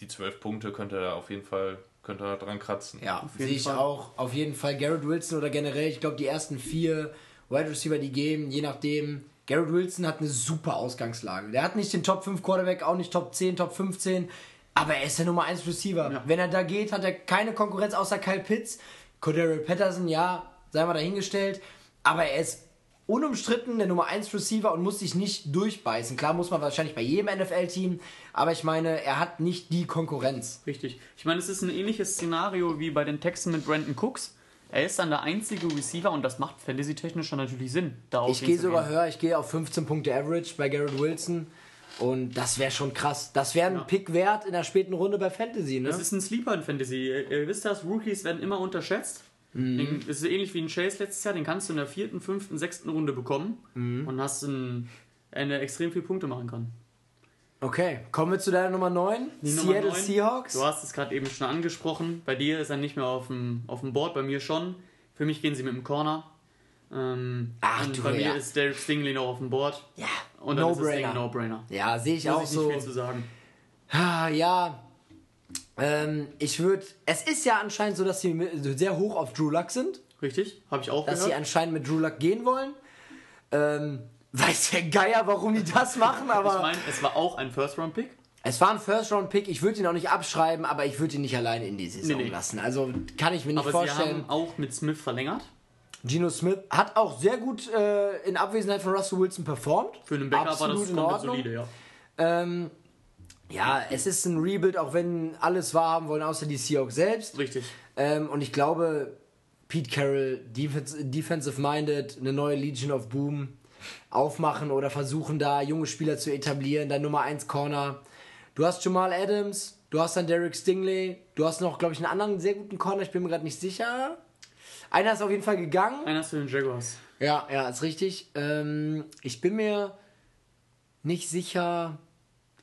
die zwölf Punkte könnte er auf jeden Fall könnte er dran kratzen.
Ja, sehe ich auch. Auf jeden Fall Garrett Wilson oder generell, ich glaube, die ersten vier Wide Receiver, die geben, je nachdem, Garrett Wilson hat eine super Ausgangslage. Der hat nicht den Top 5 Quarterback, auch nicht Top 10, Top 15, aber er ist der Nummer 1 Receiver.
Ja.
Wenn er da geht, hat er keine Konkurrenz außer Kyle Pitts. Cordero Patterson, ja, sei mal dahingestellt, aber er ist unumstritten der Nummer 1 Receiver und muss sich nicht durchbeißen. Klar muss man wahrscheinlich bei jedem NFL-Team, aber ich meine, er hat nicht die Konkurrenz.
Richtig. Ich meine, es ist ein ähnliches Szenario wie bei den Texten mit Brandon Cooks. Er ist dann der einzige Receiver und das macht fantasy-technisch natürlich Sinn.
Ich gehe sogar höher, ich gehe auf 15 Punkte Average bei Garrett Wilson. Und das wäre schon krass. Das wäre ein
Ja.
Pick wert in der späten Runde bei Fantasy, ne?
Das ist ein Sleeper in Fantasy. Ihr, ihr wisst das, Rookies werden immer unterschätzt.
Mhm.
Den, das ist ähnlich wie ein Chase letztes Jahr. Den kannst du in der vierten, fünften, sechsten Runde bekommen
Mhm.
und hast einen, der extrem viele Punkte machen kann.
Okay, kommen wir zu deiner Nummer 9.
Die Nummer
Seattle
9.
Seahawks.
Du hast es gerade eben schon angesprochen. Bei dir ist er nicht mehr auf dem, auf dem Board, bei mir schon. Für mich gehen sie mit dem Corner. Ähm,
Ach,
und
du,
bei mir
ja.
ist Derek Stingley noch auf dem Board.
Ja,
Und dann ist es
No-Brainer. Ja, sehe ich
Muss
auch
ich
so.
nicht viel zu sagen.
Ja. Ähm, ich würde. Es ist ja anscheinend so, dass sie sehr hoch auf Drew Luck sind.
Richtig? Habe ich auch
Dass sie
gehört.
anscheinend mit Drew Luck gehen wollen. Ähm, weiß der Geier, warum die das machen, aber.
Ich meine, es war auch ein First-Round-Pick.
Es war ein First-Round-Pick. Ich würde ihn auch nicht abschreiben, aber ich würde ihn nicht alleine in die Saison
Nee, nee.
lassen. Also kann ich mir nicht
Aber sie
vorstellen.
haben auch mit Smith verlängert.
Gino Smith hat auch sehr gut äh, in Abwesenheit von Russell Wilson performt.
Für einen Backup war
Absolut
das
in Ordnung.
solide, ja.
Ähm, ja, es ist ein Rebuild, auch wenn alles wahrhaben wollen, außer die Seahawks selbst.
Richtig.
Ähm, und ich glaube, Pete Carroll, Defens defensive-minded, eine neue Legion of Boom aufmachen oder versuchen da junge Spieler zu etablieren, dein Nummer 1 Corner. Du hast Jamal Adams, du hast dann Derek Stingley, du hast noch, glaube ich, einen anderen sehr guten Corner, ich bin mir gerade nicht sicher. Einer ist auf jeden Fall gegangen.
Einer ist für den Jaguars.
Ja, ja, ist richtig. Ähm, ich bin mir nicht sicher.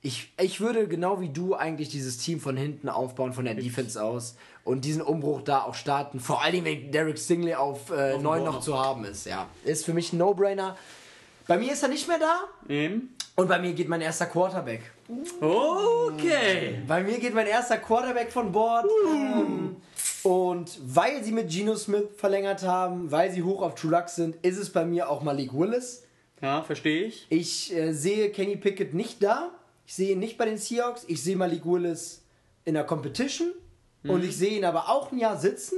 Ich, ich würde genau wie du eigentlich dieses Team von hinten aufbauen, von der Defense aus und diesen Umbruch da auch starten. Vor allen Dingen, wenn Derek Stingley auf, äh,
dem
9
Board
noch
noch.
zu haben ist. Ja, ist für mich ein No-Brainer. Bei mir ist er nicht mehr da
Eben.
und bei mir geht mein erster Quarterback.
Okay.
Bei mir geht mein erster Quarterback von Bord. Ähm, und weil sie mit Geno Smith verlängert haben, weil sie hoch auf True Luck sind, ist es bei mir auch Malik Willis.
Ja, verstehe ich.
Ich äh, sehe Kenny Pickett nicht da. Ich sehe ihn nicht bei den Seahawks. Ich sehe Malik Willis in der Competition. Und ich sehe ihn aber auch ein Jahr sitzen,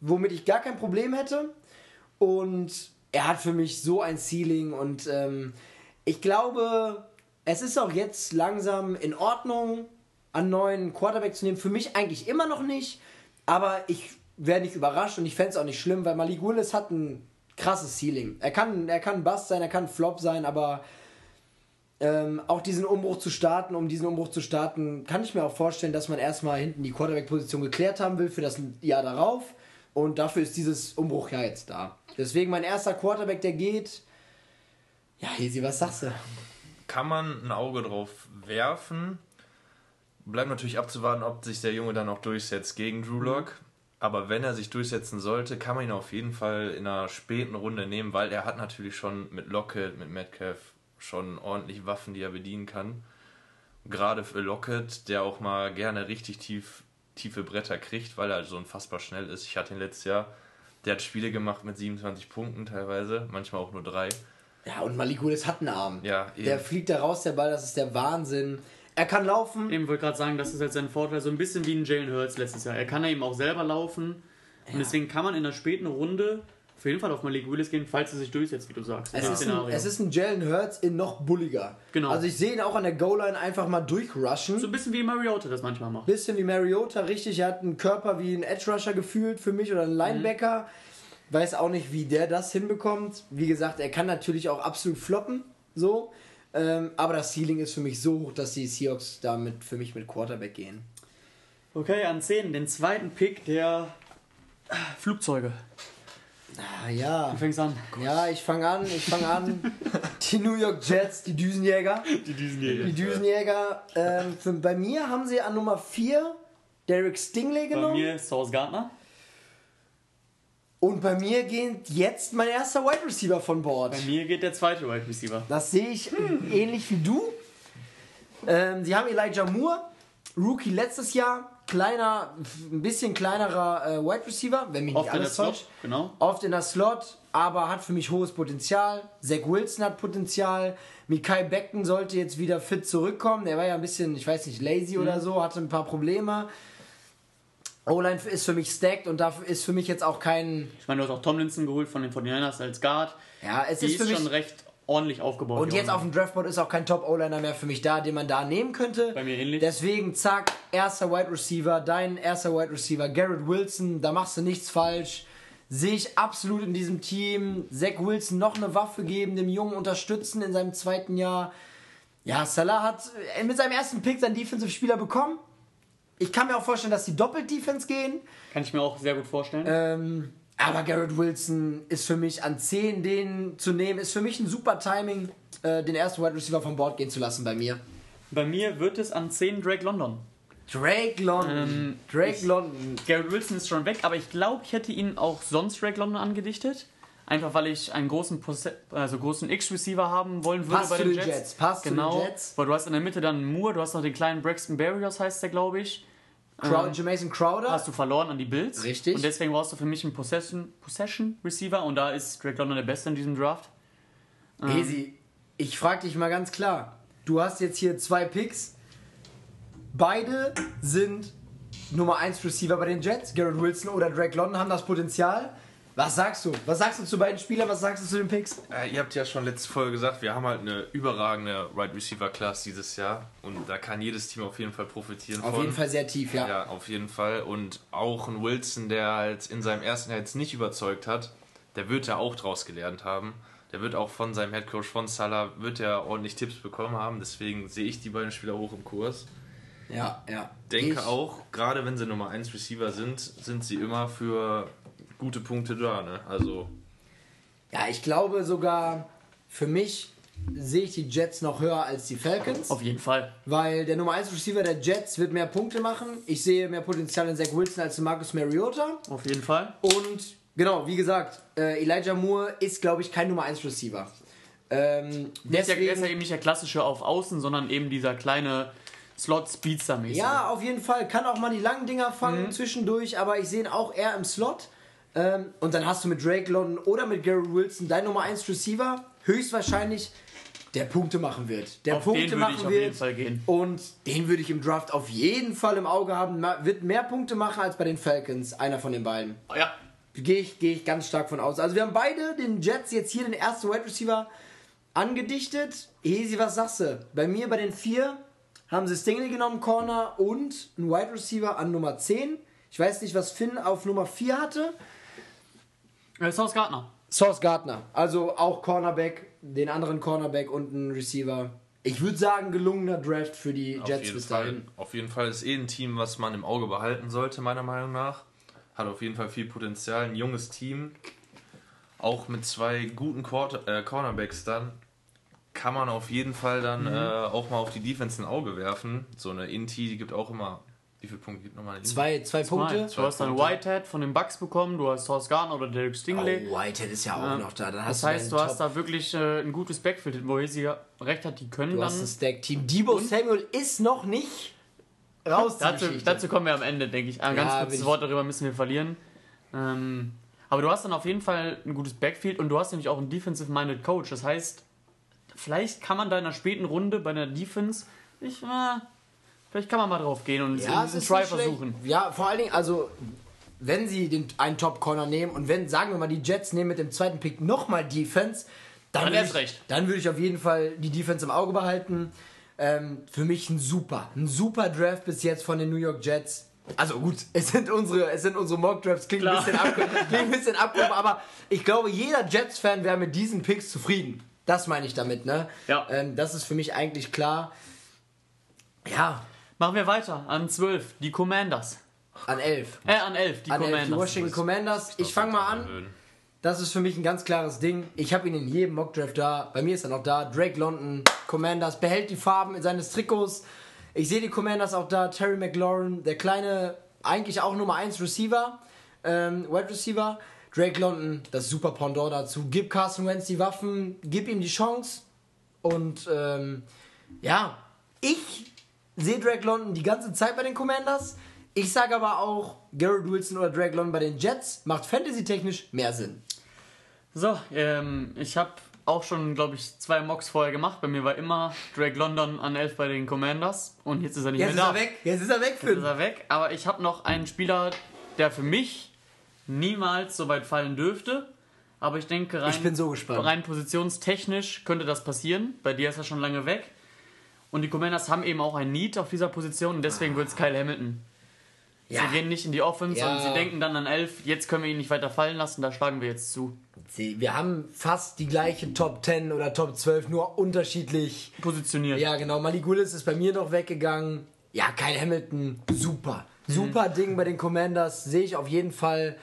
womit ich gar kein Problem hätte. Und er hat für mich so ein Ceiling. Und ähm, ich glaube, es ist auch jetzt langsam in Ordnung, einen neuen Quarterback zu nehmen. Für mich eigentlich immer noch nicht. Aber ich wäre nicht überrascht und ich fände es auch nicht schlimm, weil Malik Willis hat ein krasses Ceiling. Er kann, er kann Bust sein, er kann Flop sein, aber ähm, auch diesen Umbruch zu starten, um diesen Umbruch zu starten, kann ich mir auch vorstellen, dass man erstmal hinten die Quarterback-Position geklärt haben will für das Jahr darauf. Und dafür ist dieses Umbruch ja jetzt da. Deswegen mein erster Quarterback, der geht. Ja, Hesi, was sagst du?
Kann man ein Auge drauf werfen. Bleibt natürlich abzuwarten, ob sich der Junge dann auch durchsetzt gegen Drew Lock. Aber wenn er sich durchsetzen sollte, kann man ihn auf jeden Fall in einer späten Runde nehmen, weil er hat natürlich schon mit Lockett, mit Metcalf schon ordentlich Waffen, die er bedienen kann. Gerade für Lockett, der auch mal gerne richtig tief, tiefe Bretter kriegt, weil er so unfassbar schnell ist. Ich hatte ihn letztes Jahr, der hat Spiele gemacht mit 27 Punkten teilweise, manchmal auch nur drei.
Ja, und Malik Willis hat einen Arm.
Ja,
Der fliegt da raus, der Ball, das ist der Wahnsinn. Er kann laufen.
Eben wollte gerade sagen, das ist jetzt sein Vorteil, so ein bisschen wie ein Jalen Hurts letztes Jahr. Er kann ja eben auch selber laufen. Und deswegen kann man in der späten Runde auf jeden Fall auf Malik Willis gehen, falls er sich durchsetzt, wie du sagst.
Es,
Im
ist ein, es ist ein Jalen Hurts in noch bulliger.
Genau.
Also ich sehe ihn auch an der Goal-Line einfach mal durchrushen.
so ein bisschen wie Mariota das manchmal macht.
Bisschen wie Mariota, richtig. Er hat einen Körper wie ein Edge-Rusher gefühlt für mich oder ein Linebacker. Weiß auch nicht, wie der das hinbekommt. Wie gesagt, er kann natürlich auch absolut floppen. So. Ähm, aber das Ceiling ist für mich so hoch, dass die Seahawks damit für mich mit Quarterback gehen.
Okay, an 10, den zweiten Pick der Flugzeuge.
Ah, ja.
Du fängst an.
Ja, ich fange an, ich fange an. <laughs> die New York Jets, die Düsenjäger.
Die Düsenjäger.
Die Düsenjäger. Ähm, für, bei mir haben sie an Nummer 4 Derek Stingley
Bei
genommen.
mir ist Sauce Gardner.
Und bei mir geht jetzt mein erster Wide Receiver von Bord.
Bei mir geht der zweite Wide Receiver.
Das sehe ich ähnlich wie du. Ähm, sie haben Elijah Moore, Rookie letztes Jahr, kleiner, ein bisschen kleinerer äh, Wide Receiver, wenn mich
Oft
nicht
in der
alles
Slot,
täuscht.
genau.
Oft in der Slot, aber hat für mich hohes Potenzial. Zach Wilson hat Potenzial. Mikai Beckton sollte jetzt wieder fit zurückkommen. Der war ja ein bisschen, ich weiß nicht, lazy
Mhm.
oder so, hatte ein paar Probleme. O-Line ist für mich stacked und dafür ist für mich jetzt auch kein.
Ich meine, du hast auch Tomlinson geholt von den 49ers als Guard.
Ja, es
Die
ist
ist,
für mich.
schon recht ordentlich aufgebaut.
Und jetzt auf dem Draftboard ist auch kein Top-O-Liner mehr für mich da, den man da nehmen könnte.
Bei mir ähnlich.
Deswegen, zack, erster Wide Receiver, dein erster Wide Receiver, Garrett Wilson, da machst du nichts falsch. Sehe ich absolut in diesem Team. Zach Wilson noch eine Waffe geben, dem Jungen unterstützen in seinem zweiten Jahr. Ja, Salah hat äh, mit seinem ersten Pick seinen Defensive-Spieler bekommen. Ich kann mir auch vorstellen, dass die doppelt Defense gehen.
Kann ich mir auch sehr gut vorstellen.
Ähm, aber Garrett Wilson ist für mich an 10 den zu nehmen, ist für mich ein super Timing, äh, den ersten Wide Receiver vom Board gehen zu lassen bei mir.
Bei mir wird es an 10 Drake London.
Drake London.
Ähm,
Drake
ich-
London.
Garrett Wilson ist schon weg, aber ich glaube, ich hätte ihn auch sonst Drake London angedichtet. Einfach weil ich einen großen, Posse- also großen X-Receiver haben wollen würde
Passt
bei den
den
Jets.
Jets, passt zu den
genau,
Jets.
Weil du hast in der Mitte dann Moore, du hast noch den kleinen Braxton Berrios, heißt der, glaube ich.
Crow Jamaican Crowder.
Hast du verloren an die Bills.
Richtig.
Und deswegen brauchst du für mich einen Possession, Possession Receiver und da ist Drake London der Beste in diesem Draft.
Esi, ich frage dich mal ganz klar. Du hast jetzt hier zwei Picks. Beide sind Nummer 1 Receiver bei den Jets. Garrett Wilson oder Drake London haben das Potenzial. Was sagst du? Was sagst du zu beiden Spielern? Was sagst du zu den Picks?
Äh, ihr habt ja schon letzte Folge gesagt, wir haben halt eine überragende Wide Receiver Class dieses Jahr und da kann jedes Team auf jeden Fall profitieren
Auf
von.
jeden Fall sehr tief, ja.
Ja, auf jeden Fall. Und auch ein Wilson, der halt in seinem ersten Jahr jetzt nicht überzeugt hat, der wird ja auch draus gelernt haben. Der wird auch von seinem Headcoach von Salah, wird er ordentlich Tipps bekommen haben. Deswegen sehe ich die beiden Spieler hoch im Kurs.
Ja, ja.
Denke
ich,
auch, gerade wenn sie Nummer 1 Receiver sind, sind sie immer für gute Punkte da. Ne? Also
Ja, ich glaube sogar, für mich sehe ich die Jets noch höher als die Falcons.
Auf jeden Fall.
Weil der Nummer 1 Receiver der Jets wird mehr Punkte machen. Ich sehe mehr Potenzial in Zach Wilson als in Marcus Mariota.
Auf jeden Fall.
Und genau, wie gesagt, äh, Elijah Moore ist, glaube ich, kein Nummer 1 Receiver. Ähm,
Der ist, ja, der ist ja
deswegen,
eben nicht der klassische auf Außen, sondern eben dieser kleine Slot-Speedster-mäßig.
ja, auf jeden Fall. Kann auch mal die langen Dinger fangen
Mhm.
zwischendurch, aber ich sehe ihn auch eher im Slot. Ähm, und dann hast du mit Drake London oder mit Garrett Wilson dein Nummer 1 Receiver, höchstwahrscheinlich der Punkte machen wird. Der
Auf
Punkte machen
ich auf
wird.
jeden Fall gehen.
Und den würde ich im Draft auf jeden Fall im Auge haben. Wird mehr Punkte machen als bei den Falcons, einer von den beiden.
Ja,
Gehe ich, gehe ich ganz stark von aus. Also wir haben beide den Jets jetzt hier den ersten Wide Receiver angedichtet. Hesi, was sagst du? Bei mir bei den vier haben sie Stingley genommen, Corner und einen Wide Receiver an Nummer 10. Ich weiß nicht, was Finn auf Nummer 4 hatte.
Äh, Sauce Gardner.
Source Gardner. Also auch Cornerback, den anderen Cornerback und einen Receiver. Ich würde sagen, gelungener Draft für die
auf
Jets
jeden,
bis
Fall,
dahin.
auf jeden Fall ist eh ein Team, was man im Auge behalten sollte, meiner Meinung nach. Hat auf jeden Fall viel Potenzial. Ein junges Team. Auch mit zwei guten Quarter äh, Cornerbacks dann kann man auf jeden Fall dann
Mhm.
äh, auch mal auf die Defense ein Auge werfen. So eine Inti, die gibt auch immer. Wie viele Punkte gibt nochmal Inti?
Zwei, zwei Punkte.
Du hast dann. Whitehead von den Bucks bekommen, du hast Sauce Gardner oder Derek Stingley.
Oh, Whitehead ist ja auch noch da. Dann hast
Das heißt, du
deinen
hast
Top-
da wirklich äh, ein gutes Backfield, wo Hesi recht hat, die können
Du
dann.
hast ein Stack-Team. Debo Samuel ist noch nicht raus.
Dazu, dazu kommen wir am Ende, denke ich. Ein
Ja,
ganz kurzes Wort darüber müssen wir verlieren. Ähm, aber du hast dann auf jeden Fall ein gutes Backfield und du hast nämlich auch einen Defensive-Minded Coach. Das heißt, vielleicht kann man da in einer späten Runde bei einer Defense, ich, äh, vielleicht kann man mal drauf gehen und
ja,
einen
es ist
Try versuchen.
Ja, vor allen Dingen, also wenn sie den, einen Top-Corner nehmen und wenn, sagen wir mal, die Jets nehmen mit dem zweiten Pick nochmal Defense, dann,
Dann
würde ich,
recht.
dann würde ich auf jeden Fall die Defense im Auge behalten. Ähm, für mich ein super, ein super Draft bis jetzt von den New York Jets. Also gut, es sind unsere, es sind unsere Mock Drafts, klingt ein
Klar.
bisschen abgehoben, <laughs> klingt ein bisschen abgehoben, aber ich glaube, jeder Jets-Fan wäre mit diesen Picks zufrieden. Das meine ich damit, ne?
Ja.
Ähm, das ist für mich eigentlich klar. Ja,
Machen wir weiter. An 12, die Commanders.
an 11.
Äh, an 11, die
An 11, die
Commanders.
Washington Commanders. Ich fange mal an. Das ist für mich ein ganz klares Ding. Ich habe ihn in jedem Mockdraft da. Bei mir ist er noch da. Drake London, Commanders, behält die Farben in seines Trikots. Ich sehe die Commanders auch da. Terry McLaurin, der kleine, eigentlich auch Nummer 1 Receiver, ähm, Wide Receiver. Drake London, das super Pendant dazu. Gib Carson Wentz die Waffen, gib ihm die Chance. Und ähm, ja, ich sehe Drake London die ganze Zeit bei den Commanders. Ich sage aber auch, Garrett Wilson oder Drake London bei den Jets macht fantasy-technisch mehr Sinn.
So, ähm, ich habe auch schon, glaube ich, zwei Mocks vorher gemacht. Bei mir war immer Drake London an 11 bei den Commanders und jetzt ist er nicht
Jetzt ist
mehr da.
er weg. Jetzt ist er weg,
Jetzt
Finn.
ist er weg. Aber ich habe noch einen Spieler, der für mich niemals so weit fallen dürfte. Aber ich denke, rein,
Ich bin so gespannt.
rein positionstechnisch könnte das passieren. Bei dir ist er schon lange weg. Und die Commanders haben eben auch ein Need auf dieser Position und deswegen wird es Kyle Hamilton.
Ja.
Sie gehen nicht in die Offense
Ja.
und sie denken dann an 11, jetzt können wir ihn nicht weiter fallen lassen, da schlagen wir jetzt zu.
Sie- Wir haben fast die gleiche Top 10 oder Top 12, nur unterschiedlich.
Positioniert.
Ja, genau. Malik Willis ist bei mir noch weggegangen. Ja, Kyle Hamilton, super.
Mhm.
Super Ding bei den Commanders. Sehe ich auf jeden Fall.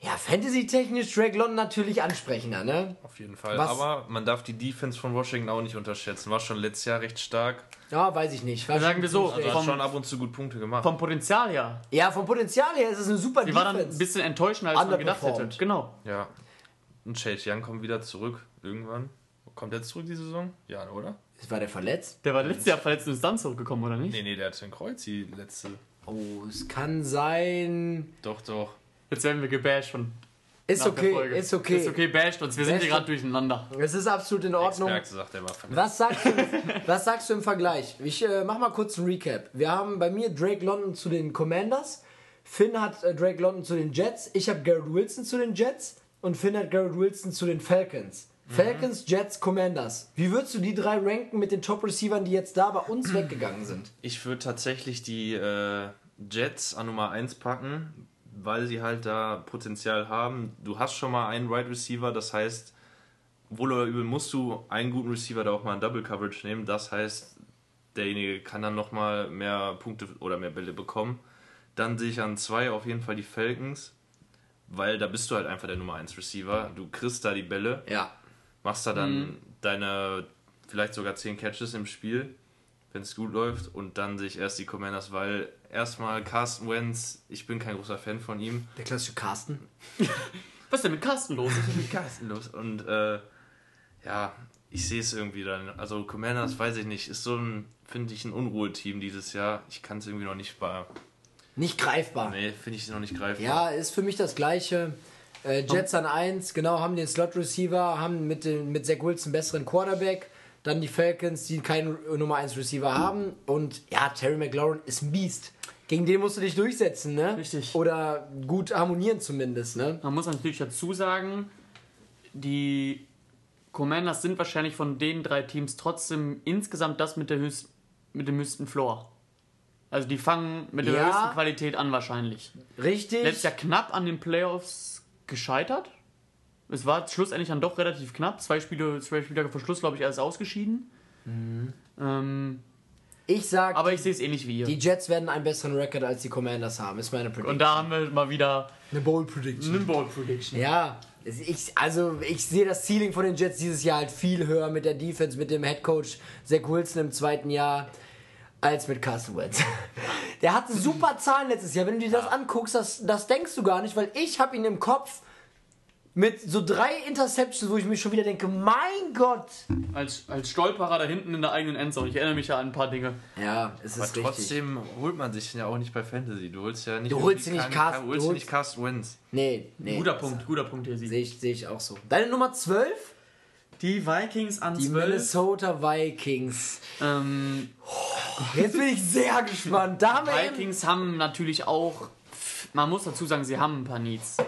Ja, Fantasy-technisch Drake London natürlich ansprechender, ne?
Auf jeden Fall.
Was-
Aber man darf die Defense von Washington auch nicht unterschätzen. War schon letztes Jahr recht stark.
Ja, weiß ich nicht. War
Sagen wir so.
Also
Vom-
hat schon ab und zu gut Punkte gemacht.
Vom Potenzial her.
Ja, vom Potenzial her ist es eine super
Die war dann ein
Defense.
bisschen enttäuschender, als man gedacht hätte. Genau.
ja. Und Chase Young kommt wieder zurück. Irgendwann. Kommt er zurück die Saison? Ja, oder?
War der verletzt?
Der war letztes Jahr verletzt und ist dann zurückgekommen, oder nicht?
Nee, nee, der hatte ein Kreuz, die letzte.
Oh, es kann sein.
Doch, doch.
Jetzt werden wir gebasht von
Ist
der
okay,
Folge.
ist okay.
Ist okay, basht uns. Wir sind
Basht
hier gerade durcheinander.
Es ist absolut in Ordnung.
Experke sagt, er verletzt.
Was sagst du, was sagst du im Vergleich? Ich äh, mach mal kurz ein Recap. Wir haben bei mir Drake London zu den Commanders, Finn hat äh, Drake London zu den Jets, ich habe Garrett Wilson zu den Jets und Finn hat Garrett Wilson zu den Falcons. Falcons, Jets, Commanders. Wie würdest du die drei ranken mit den Top-Receivern, die jetzt da bei uns <clears throat> weggegangen sind?
Ich würde tatsächlich die äh, Jets an Nummer 1 packen, weil sie halt da Potenzial haben. Du hast schon mal einen Wide right Receiver, das heißt, wohl oder übel musst du einen guten Receiver da auch mal in Double Coverage nehmen. Das heißt, derjenige kann dann nochmal mehr Punkte oder mehr Bälle bekommen. Dann sehe ich an zwei auf jeden Fall die Falcons, weil da bist du halt einfach der Nummer 1 Receiver. Du kriegst da die Bälle
Ja.
machst da dann deine vielleicht sogar 10 Catches im Spiel, wenn es gut läuft. Und dann sehe ich erst die Commanders, weil erstmal Carsten Wentz, ich bin kein großer Fan von ihm.
Der klassische Carsten. <laughs>
Was ist denn mit Carsten los?
Mit Carsten los. Und äh, ja, ich sehe es irgendwie dann. Also Commanders, weiß ich nicht, ist so ein, finde ich, ein Unruheteam dieses Jahr. Ich kann es irgendwie noch nicht bei.
Nicht greifbar.
Nee, finde ich noch nicht greifbar.
Ja, ist für mich das gleiche. Äh, Jets an 1, genau, haben den Slot-Receiver, haben mit, den, mit Zach Wilson einen besseren Quarterback. Dann die Falcons, die keinen Nummer 1 Receiver haben. Und ja, Terry McLaurin ist ein Biest. Gegen den musst du dich durchsetzen, ne?
Richtig.
Oder gut harmonieren zumindest, ne?
Man muss natürlich dazu sagen, die Commanders sind wahrscheinlich von den drei Teams trotzdem insgesamt das mit, der höchst, mit dem höchsten Floor. Also die fangen mit der
Ja.
höchsten Qualität an wahrscheinlich.
Richtig.
Letztes Jahr knapp an den Playoffs gescheitert. Es war schlussendlich dann doch relativ knapp. Zwei Spiele, zwei Spieltage vor Schluss, glaube ich, erst ausgeschieden. Ähm,
ich sag,
aber ich sehe es ähnlich wie ihr.
die Jets werden einen besseren Rekord als die Commanders haben, ist meine Prediction.
Und da haben wir mal wieder
eine Bold Prediction.
eine Bold Prediction.
Ja, ich, also ich sehe das Ceiling von den Jets dieses Jahr halt viel höher mit der Defense, mit dem Head Coach Zach Wilson im zweiten Jahr als mit Carson Wentz. <laughs> Der hatte super Zahlen letztes Jahr. Wenn du dir das anguckst, das, das denkst du gar nicht, weil ich habe ihn im Kopf mit so drei Interceptions, wo ich mir schon wieder denke, mein Gott.
Als, als Stolperer da hinten in der eigenen Endzone. Ich erinnere mich ja an ein paar Dinge.
Ja, es ist
Aber
richtig.
trotzdem holt man sich den ja auch nicht bei Fantasy. Du holst ja nicht.
Du holst dir nicht
du holst
du
dir nicht Carsten Wentz.
Nee, nee.
Guter Punkt, guter Punkt hier.
Sehe ich, seh ich auch so. Deine Nummer 12?
Die Vikings an
Die Minnesota Vikings.
Ähm,
Jetzt bin ich sehr gespannt. Da haben wir eben-
Vikings haben natürlich auch, man muss dazu sagen, sie haben ein paar Needs.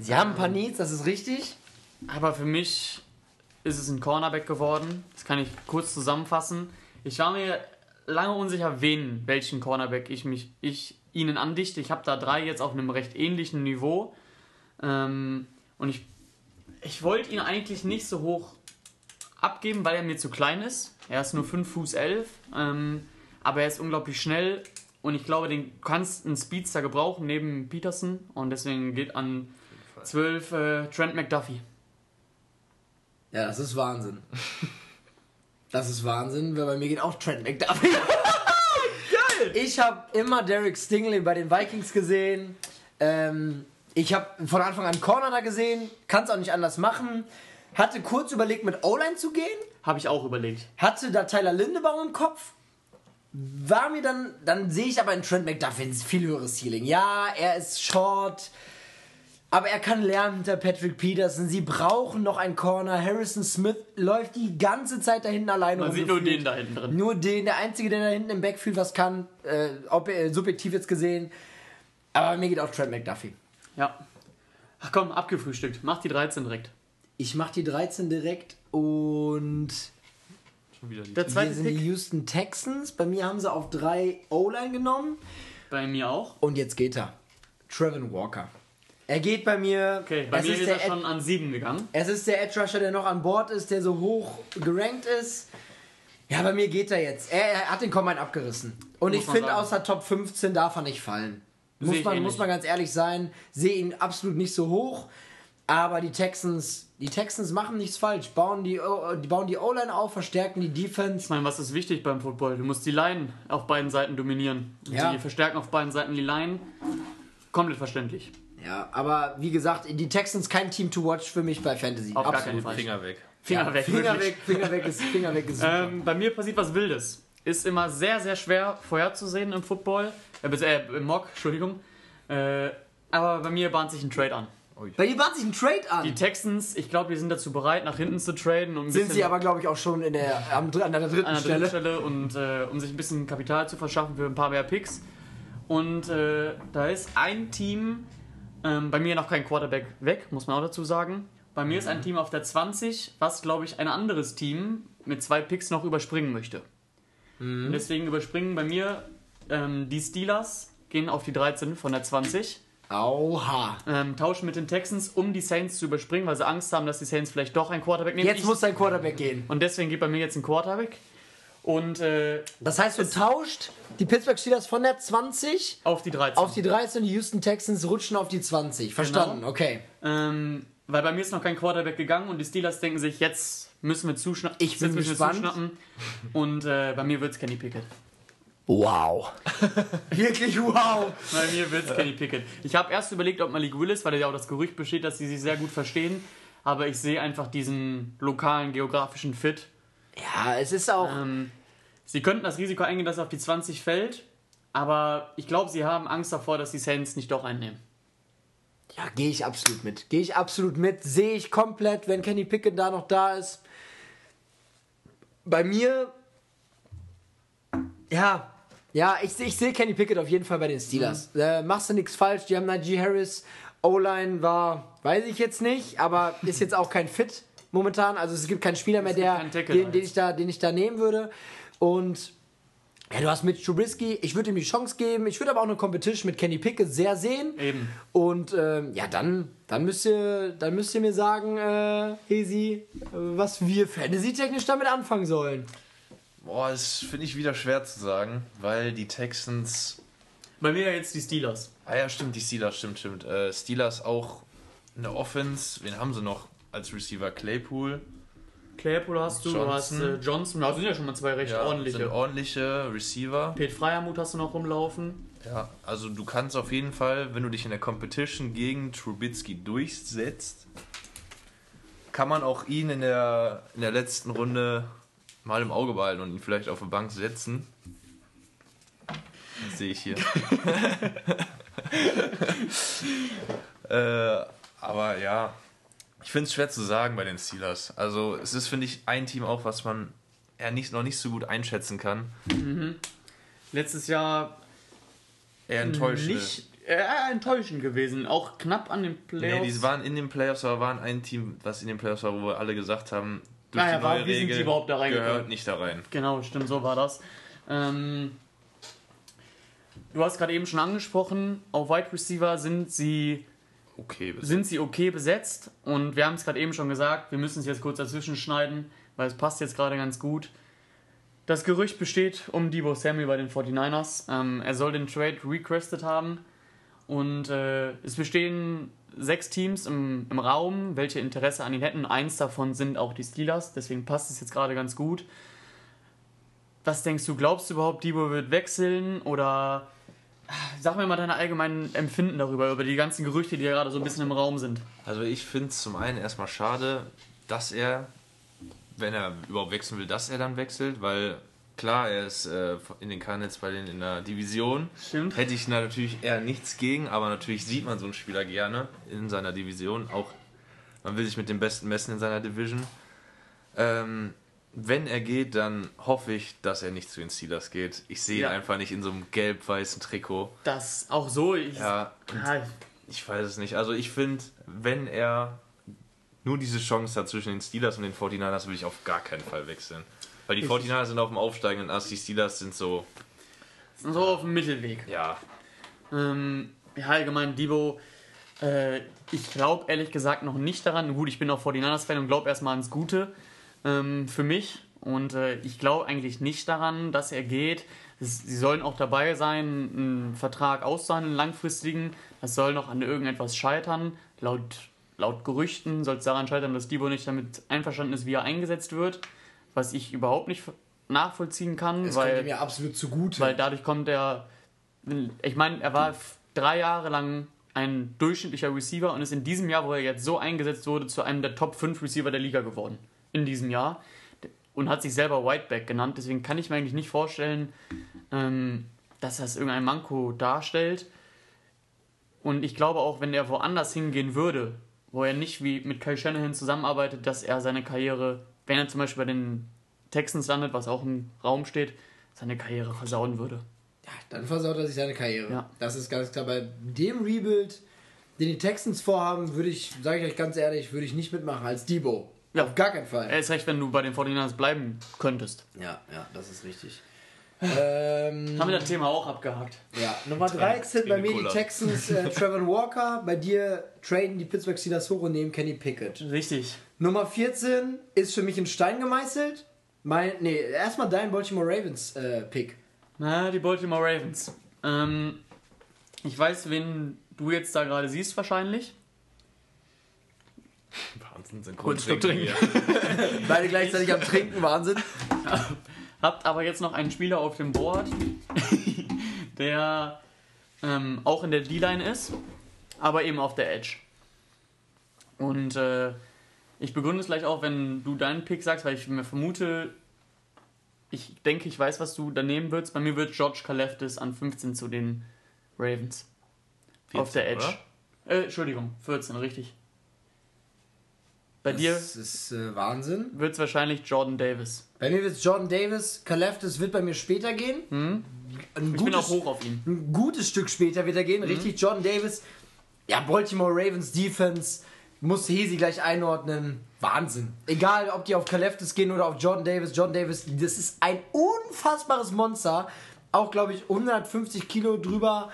Sie haben ein paar Needs, das ist richtig.
Aber für mich ist es ein Cornerback geworden. Das kann ich kurz zusammenfassen. Ich war mir lange unsicher, wen, welchen Cornerback ich mich, ich ihnen andichte. Ich habe da drei jetzt auf einem recht ähnlichen Niveau. Ähm, und ich, ich wollte ihn eigentlich nicht so hoch abgeben, weil er mir zu klein ist. Er ist nur 5 Fuß 11. Ähm, aber er ist unglaublich schnell. Und ich glaube, den kannst einen Speedster gebrauchen neben Peterson. Und deswegen geht an 12 äh, Trent McDuffie.
Ja, das ist Wahnsinn. <laughs> Das ist Wahnsinn, weil bei mir geht auch Trent McDuffie. <laughs> Geil! Ich habe immer Derek Stingley bei den Vikings gesehen. Ähm, ich habe von Anfang an Corner da gesehen. Kann es auch nicht anders machen. Hatte kurz überlegt, mit O-Line zu gehen.
Habe ich auch überlegt.
Hatte da Tyler Lindebaum im Kopf. war mir dann, dann sehe ich aber in Trent McDuffie ein viel höheres Ceiling. Ja, er ist short, aber er kann lernen hinter Patrick Peterson. Sie brauchen noch einen Corner. Harrison Smith läuft die ganze Zeit da hinten alleine
Man sieht nur den da hinten drin.
Nur den, der Einzige, der da hinten im Backfield was kann, äh, ob, äh, subjektiv jetzt gesehen. Aber mir geht auch Trent McDuffie.
Ja. Ach komm, abgefrühstückt. Mach die 13 direkt.
Ich mach die 13 direkt und
Schon wieder die
Der zweite
sind
Pick.
die Houston Texans. Bei mir haben sie auf drei O-Line genommen.
Bei mir auch.
Und jetzt geht er. Trevin Walker. Er geht bei mir.
Okay, bei mir
ist
ist er schon an 7 gegangen.
Es ist der Edge Rusher, der noch an Bord ist, der so hoch gerankt ist. Ja, bei mir geht er jetzt. Er, er hat den Combine abgerissen. Und
Muss
ich finde, außer Top 15 darf er nicht fallen. Muss man,
ähnlich.
muss man ganz ehrlich sein. Sehe ihn absolut nicht so hoch. Aber die Texans, die Texans machen nichts falsch. Bauen die, bauen die O-Line auf, verstärken die Defense.
Ich meine, was ist wichtig beim Football? Du musst die Line auf beiden Seiten dominieren.
Ja.
Die verstärken auf beiden Seiten die Line. Komplett verständlich.
Ja, aber wie gesagt, die Texans kein Team to watch für mich bei Fantasy.
Auf gar
Absolut.
keinen Fall.
Finger weg.
Finger
Ja,
weg.
Finger
wirklich.
weg, Finger weg ist, Finger weg ist super.
Ähm, bei mir passiert was Wildes. Ist immer sehr, sehr schwer vorherzusehen im Football. Äh, äh im Mock, Entschuldigung. Äh, aber bei mir bahnt sich ein Trade an.
Bei dir bahnt sich ein Trade an.
Die Texans, ich glaube, die sind dazu bereit, nach hinten zu traden. Um ein
Sind sie aber, glaube ich, auch schon in der, am, an der dritten
an der
Stelle.
dritten Stelle und äh, um sich ein bisschen Kapital zu verschaffen für ein paar mehr Picks. Und äh, da ist ein Team, ähm, bei mir noch kein Quarterback weg, muss man auch dazu sagen. Bei mir ist ein Team auf der 20, was glaube ich ein anderes Team mit zwei Picks noch überspringen möchte. Und deswegen überspringen bei mir ähm, die Steelers, gehen auf die 13 von der 20,
Auha.
ähm, tauschen mit den Texans, um die Saints zu überspringen, weil sie Angst haben, dass die Saints vielleicht doch ein Quarterback nehmen.
Jetzt
Ich-
muss dein Quarterback gehen.
und deswegen geht bei mir jetzt ein Quarterback. Und äh,
Das heißt, du tauscht die Pittsburgh Steelers von der 20
auf die 13.
auf die 13, die Houston Texans rutschen auf die 20. Verstanden, okay.
Ähm, weil bei mir ist noch kein Quarterback gegangen und die Steelers denken sich, jetzt müssen wir zuschnappen.
Ich bin gespannt.
zuschnappen. Und äh, bei mir wird es Kenny Pickett.
Wow. <laughs> Wirklich wow.
Bei mir wird es Kenny Pickett. Ich habe erst überlegt, ob Malik Willis, weil ja auch das Gerücht besteht, dass sie sich sehr gut verstehen. Aber ich sehe einfach diesen lokalen geografischen Fit.
Ja, es ist auch.
Ähm, sie könnten das Risiko eingehen, dass er auf die 20 fällt. Aber ich glaube, sie haben Angst davor, dass die Saints nicht doch einnehmen.
Ja, gehe ich absolut mit. Gehe ich absolut mit. Sehe ich komplett, wenn Kenny Pickett da noch da ist. Bei mir. Ja. Ja, ich, ich sehe Kenny Pickett auf jeden Fall bei den Steelers. Äh, machst du nichts falsch. Die haben Najee Harris. O-Line war, weiß ich jetzt nicht, aber ist jetzt auch kein Fit momentan. Also es gibt keinen Spieler mehr, der,
Tackle
den, den, ich da, den ich da nehmen würde. Und ja, du hast mit Trubisky, ich würde ihm die Chance geben. Ich würde aber auch eine Competition mit Kenny Pickett sehr sehen.
Eben.
Und ähm, ja, dann, dann, müsst ihr, dann müsst ihr mir sagen, äh, Hesi, was wir fantasy-technisch damit anfangen sollen.
Boah, das finde ich wieder schwer zu sagen, weil die Texans.
Bei mir jetzt die Steelers.
Ah ja, stimmt, die Steelers, stimmt, stimmt. Äh, Steelers auch eine Offense. Wen haben sie noch als Receiver? Claypool.
Claypool hast du, du hast
Johnson.
äh, Johnson, da sind ja schon mal zwei recht
Ja,
ordentliche.
Sind ordentliche Receiver.
Pete Freiermuth hast du noch rumlaufen.
Ja, also du kannst auf jeden Fall, wenn du dich in der Competition gegen Trubisky durchsetzt, kann man auch ihn in der, in der letzten Runde mal im Auge behalten und ihn vielleicht auf die Bank setzen. Das sehe ich hier. <laughs> äh, aber ja, ich finde es schwer zu sagen bei den Steelers. Also es ist, finde ich, ein Team auch, was man eher nicht, noch nicht so gut einschätzen kann.
Letztes Jahr
Eher enttäuschend.
nicht äh, enttäuschend gewesen. Auch knapp an den Playoffs.
Nee, die waren in den Playoffs, aber waren ein Team, was in den Playoffs war, wo wir alle gesagt haben, durch
Ah ja,
die neue
wie sind
Regel
die überhaupt da reingekommen?
gehört nicht da rein.
Genau, stimmt, so war das. Ähm, du hast gerade eben schon angesprochen, auf Wide Receiver sind sie,
Okay, bis
sind sie okay besetzt. Und wir haben es gerade eben schon gesagt, wir müssen es jetzt kurz dazwischen schneiden, weil es passt jetzt gerade ganz gut. Das Gerücht besteht um Debo Samuel bei den 49ers. Ähm, er soll den Trade requested haben. Und äh, es bestehen sechs Teams im, im Raum, welche Interesse an ihn hätten. Eins davon sind auch die Steelers, deswegen passt es jetzt gerade ganz gut. Was denkst du, glaubst du überhaupt, Debo wird wechseln? Oder sag mir mal deine allgemeinen Empfinden darüber, über die ganzen Gerüchte, die ja gerade so ein bisschen im Raum sind.
Also ich finde es zum einen erstmal schade, dass er, wenn er überhaupt wechseln will, dass er dann wechselt, weil klar, er ist äh, in den Cardinals bei denen in der Division.
Stimmt.
Hätte ich natürlich eher nichts gegen, aber natürlich sieht man so einen Spieler gerne in seiner Division. Auch man will sich mit dem Besten messen in seiner Division. Ähm, wenn er geht, dann hoffe ich, dass er nicht zu den Steelers geht. Ich sehe
Ja.
ihn einfach nicht in so einem gelb-weißen Trikot.
Das auch so. Ich, Ja,
ich weiß es nicht. Also ich finde, wenn er nur diese Chance hat zwischen den Steelers und den 49ers, will ich auf gar keinen Fall wechseln. Weil die 49ers sind auf dem aufsteigenden Ast, die Steelers sind so,
so auf dem Mittelweg.
ja,
Ähm, ja, allgemein, Debo, äh, ich glaube ehrlich gesagt noch nicht daran. Gut, ich bin auch 49ers-Fan und glaube erstmal ans Gute ähm, für mich. Und äh, ich glaube eigentlich nicht daran, dass er geht. Es, sie sollen auch dabei sein, einen Vertrag auszuhandeln, langfristigen. Das soll noch an irgendetwas scheitern. Laut, laut Gerüchten soll es daran scheitern, dass Debo nicht damit einverstanden ist, wie er eingesetzt wird. Was ich überhaupt nicht nachvollziehen kann.
Das
weil
kommt ihm ja absolut zugute.
weil dadurch kommt er. Ich meine, er war drei Jahre lang ein durchschnittlicher Receiver und ist in diesem Jahr, wo er jetzt so eingesetzt wurde, zu einem der Top 5 Receiver der Liga geworden. In diesem Jahr. Und hat sich selber Whiteback genannt. Deswegen kann ich mir eigentlich nicht vorstellen, ähm, dass das irgendein Manko darstellt. Und ich glaube auch, wenn er woanders hingehen würde, wo er nicht wie mit Kyle Shanahan zusammenarbeitet, dass er seine Karriere, wenn er zum Beispiel bei den Texans landet, was auch im Raum steht, seine Karriere versauen würde.
Ja, dann versaut er sich seine Karriere.
Ja.
Das ist ganz klar. Bei dem Rebuild, den die Texans vorhaben, würde ich, sage ich euch ganz ehrlich, würde ich nicht mitmachen als Debo.
Ja.
Auf gar keinen Fall.
Er ist recht, wenn du bei den 49ers bleiben könntest.
Ja, ja, das ist richtig. <laughs> ähm,
Haben wir das Thema auch abgehakt.
ja, Nummer 13 bei mir die. Texans, äh, <laughs> Trevor Walker. Bei dir traden die Pittsburgh Steelers hoch und nehmen Kenny Pickett.
Richtig.
Nummer 14 ist für mich in Stein gemeißelt. Mein, nee, erstmal dein Baltimore Ravens äh, Pick.
Na, die Baltimore Ravens. Ähm, ich weiß, wen du jetzt da gerade siehst wahrscheinlich. <laughs>
Wahnsinn, sind
Schluck trinken. <laughs>
Beide gleichzeitig am Trinken, Wahnsinn. <laughs>
Habt aber jetzt noch einen Spieler auf dem Board, <laughs> der ähm, auch in der D-Line ist, aber eben auf der Edge. Und äh, ich begründe es gleich auch, wenn du deinen Pick sagst, weil ich mir vermute, ich denke, ich weiß, was du daneben würdest. Bei mir wird George Kaleftis an 15 zu den Ravens. auf der
14,
Edge. Äh, Entschuldigung, 14, richtig. Bei dir
Das ist äh, Wahnsinn.
wird es wahrscheinlich Jordan Davis.
Bei mir wird es Jordan Davis. Kaleftis wird bei mir später gehen. Ein,
Ich
gutes,
bin auch hoch auf ihn.
ein gutes Stück später wird er gehen. Richtig, Jordan Davis. Ja, Baltimore Ravens Defense. Muss Hesi gleich einordnen. Wahnsinn. Egal, ob die auf Kaleftis gehen oder auf Jordan Davis. Jordan Davis, das ist ein unfassbares Monster. Auch, glaube ich, 150 Kilo drüber.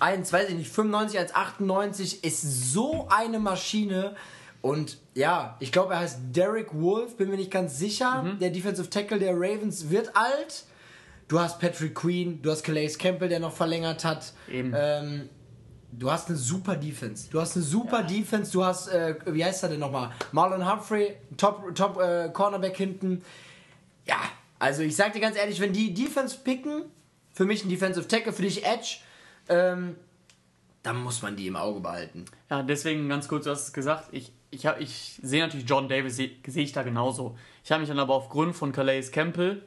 1, weiß ich nicht, 95 als 98 ist so eine Maschine. Und ja, ich glaube, er heißt Derek Wolf, bin mir nicht ganz sicher. Der Defensive Tackle der Ravens wird alt. Du hast Patrick Queen, du hast Calais Campbell, der noch verlängert hat.
Eben.
Ähm, du hast eine super Defense. Du hast eine super Defense. Du hast, äh, wie heißt er denn nochmal? Marlon Humphrey, Top, Top äh, Cornerback hinten. Ja, also ich sag dir ganz ehrlich, wenn die Defense picken, für mich ein Defensive Tackle, für dich Edge, ähm, dann muss man die im Auge behalten.
Ja, deswegen ganz kurz, du hast es gesagt. Ich, ich, hab- ich sehe natürlich John Davis, sehe seh ich da genauso. Ich habe mich dann aber aufgrund von Calais Campbell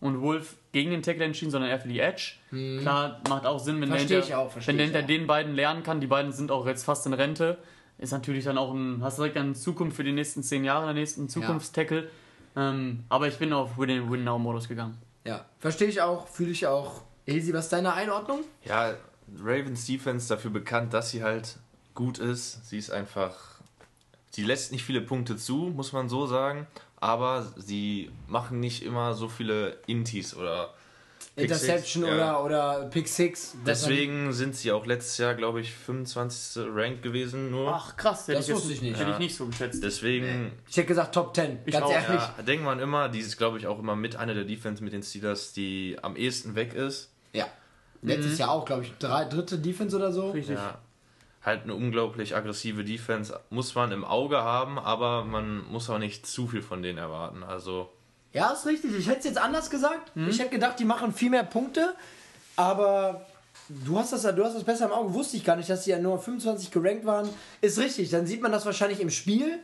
und Wolf gegen den Tackle entschieden, sondern eher für die Edge. Klar, macht auch Sinn, wenn der.
Versteh
hinter,
ich auch,
wenn der
ich
hinter
auch.
den beiden lernen kann. Die beiden sind auch jetzt fast in Rente. Ist natürlich dann auch ein, hast direkt eine Zukunft für die nächsten zehn Jahre, der nächsten Zukunftstackle. Ähm, aber ich bin auf Win- Win-Now-Modus gegangen.
Ja, verstehe ich auch, fühle ich auch. Esi, was ist deine Einordnung?
Ja, Ravens Defense dafür bekannt, dass sie halt gut ist. Sie ist einfach. Sie lässt nicht viele Punkte zu, muss man so sagen. Aber sie machen nicht immer so viele Intis oder Pick
Interception
Six, ja.
oder, oder Pick Six.
Deswegen sind sie auch letztes Jahr, glaube ich, 25. Rank gewesen nur.
Ach krass,
Das wusste ich nicht.
Hätte
Ja.
ich nicht so geschätzt.
Deswegen
Ich hätte gesagt Top 10,
Ich
ganz
auch,
ehrlich.
ja, denkt man immer, die ist, glaube ich, auch immer mit einer der Defense mit den Steelers, die am ehesten weg ist.
Ja. Letztes Jahr auch, glaube ich, drei, dritte Defense oder so.
Richtig.
Ja. Halt eine unglaublich aggressive Defense muss man im Auge haben, aber man muss auch nicht zu viel von denen erwarten. Also
Ja, ist richtig. Ich hätte es jetzt anders gesagt. Ich hätte gedacht, die machen viel mehr Punkte. Aber du hast das, du hast das besser im Auge. Wusste ich gar nicht, dass die ja nur 25 gerankt waren. Ist richtig. Dann sieht man das wahrscheinlich im Spiel,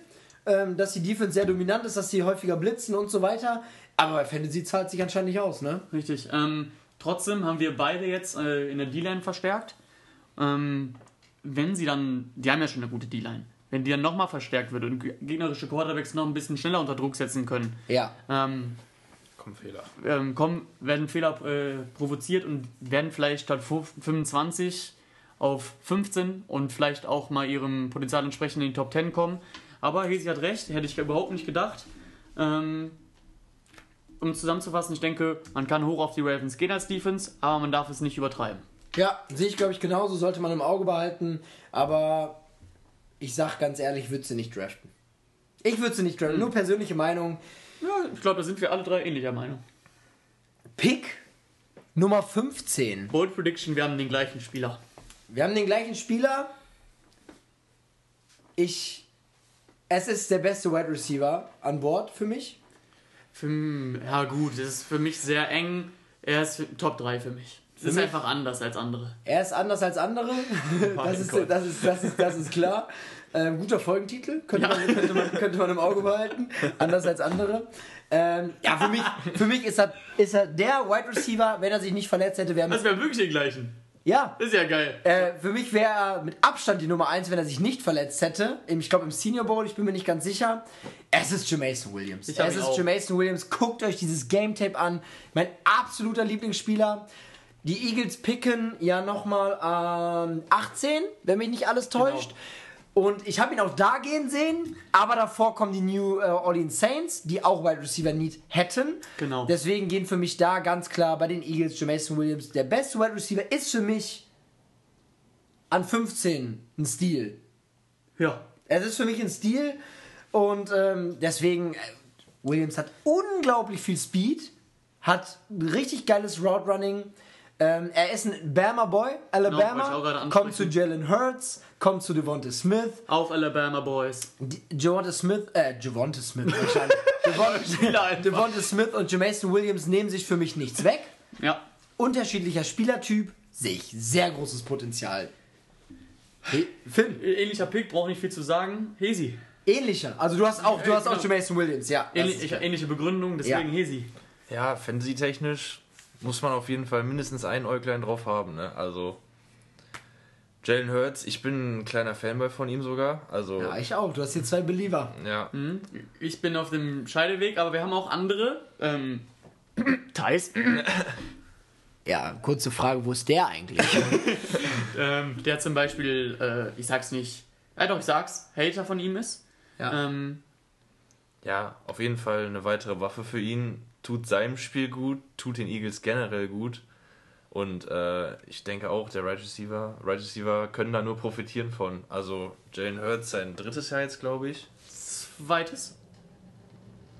ähm, dass die Defense sehr dominant ist, dass sie häufiger blitzen und so weiter. Aber bei Fantasy zahlt sich anscheinend nicht aus, ne?
Richtig. Ähm, trotzdem haben wir beide jetzt äh, in der D-Line verstärkt. Ähm, wenn sie dann, die haben ja schon eine gute D-Line, wenn die dann nochmal verstärkt wird und gegnerische Quarterbacks noch ein bisschen schneller unter Druck setzen können,
Ja.
ähm,
Komm, Fehler.
ähm, kommen, werden Fehler äh, provoziert und werden vielleicht statt 25 auf 15 und vielleicht auch mal ihrem Potenzial entsprechend in die Top 10 kommen. Aber Hesi hat recht, hätte ich überhaupt nicht gedacht. Ähm, um zusammenzufassen, ich denke, man kann hoch auf die Ravens gehen als Defense, aber man darf es nicht übertreiben.
Ja, sehe ich glaube ich genauso, sollte man im Auge behalten. Aber ich sag ganz ehrlich, ich würde sie nicht draften. Ich würde sie nicht draften, nur persönliche Meinung.
Ja, ich glaube, da sind wir alle drei ähnlicher Meinung.
Pick Nummer 15.
Bold Prediction, wir haben den gleichen Spieler.
Wir haben den gleichen Spieler. Ich. Es ist der beste Wide Receiver an Bord für mich.
Für, ja gut, das ist für mich sehr eng. Er ist Top 3 für mich. Es ist einfach anders als andere.
Er ist anders als andere. <laughs> Das ist, das ist, das ist, das ist klar. Ähm, guter Folgentitel, könnte, man, könnte, man, könnte man im Auge behalten. Anders als andere. Ähm, ja, für mich, für mich ist, er, ist er der Wide Receiver, wenn er sich nicht verletzt hätte, wäre
Das wäre wirklich den gleichen.
Ja,
ist ja geil.
Äh, für mich wäre er mit Abstand die Nummer 1, wenn er sich nicht verletzt hätte. Im- Ich glaube im Senior Bowl, ich bin mir nicht ganz sicher. Es ist Jamason Williams. Es ist
auch.
Jamason Williams. Guckt euch dieses Game Tape an. Mein absoluter Lieblingsspieler. Die Eagles picken ja nochmal ähm, 18, wenn mich nicht alles täuscht. Und ich habe ihn auch da gehen sehen, aber davor kommen die New äh, Orleans Saints, die auch Wide Receiver Need hätten.
Genau.
Deswegen gehen für mich da ganz klar bei den Eagles Jamason Williams. Der beste Wide Receiver ist für mich an 15 ein Stil.
Ja.
Es ist für mich ein Stil und ähm, deswegen, äh, Williams hat unglaublich viel Speed, hat richtig geiles Route Running. Ähm, er ist ein Bama Boy,
Genau,
Alabama,
ansprechen.
kommt zu Jalen Hurts, kommt zu Devonta Smith.
Auf Alabama Boys.
Javonte Smith, äh, Javonte Smith wahrscheinlich. <laughs> <laughs> Devonta, Smith und Jamason Williams nehmen sich für mich nichts weg.
Ja.
Unterschiedlicher Spielertyp, sehe ich sehr großes Potenzial. Hey, Finn,
Ähnlicher Pick, braucht nicht viel zu sagen. Hesi.
ähnlicher. Also du hast auch, du hast auch
genau.
Jamason Williams, ja. das
Ähnlich,
ist
ich,
klar.
ähnliche Begründung, deswegen
Ja.
Hesi.
Ja, Fantasy-technisch muss man auf jeden Fall mindestens ein Äuglein drauf haben. Ne? Also Jalen Hurts, ich bin ein kleiner Fanboy von ihm sogar. Also
Ja, ich auch. Du hast hier zwei Believer.
ja,
Hm? Ich bin auf dem Scheideweg, aber wir haben auch andere. Ähm, <clears throat> Thais.
Ja, kurze Frage, wo ist der eigentlich? <laughs>
ähm, der zum Beispiel, äh, ich sag's nicht, ja doch, ich sag's, Hater von ihm ist.
Ja.
Ähm,
ja, auf jeden Fall eine weitere Waffe für ihn. Tut seinem Spiel gut, tut den Eagles generell gut. Und äh, ich denke auch, der Right Receiver, right Receiver können da nur profitieren von. Also Jalen Hurts sein drittes Jahr jetzt, glaube ich.
zweites.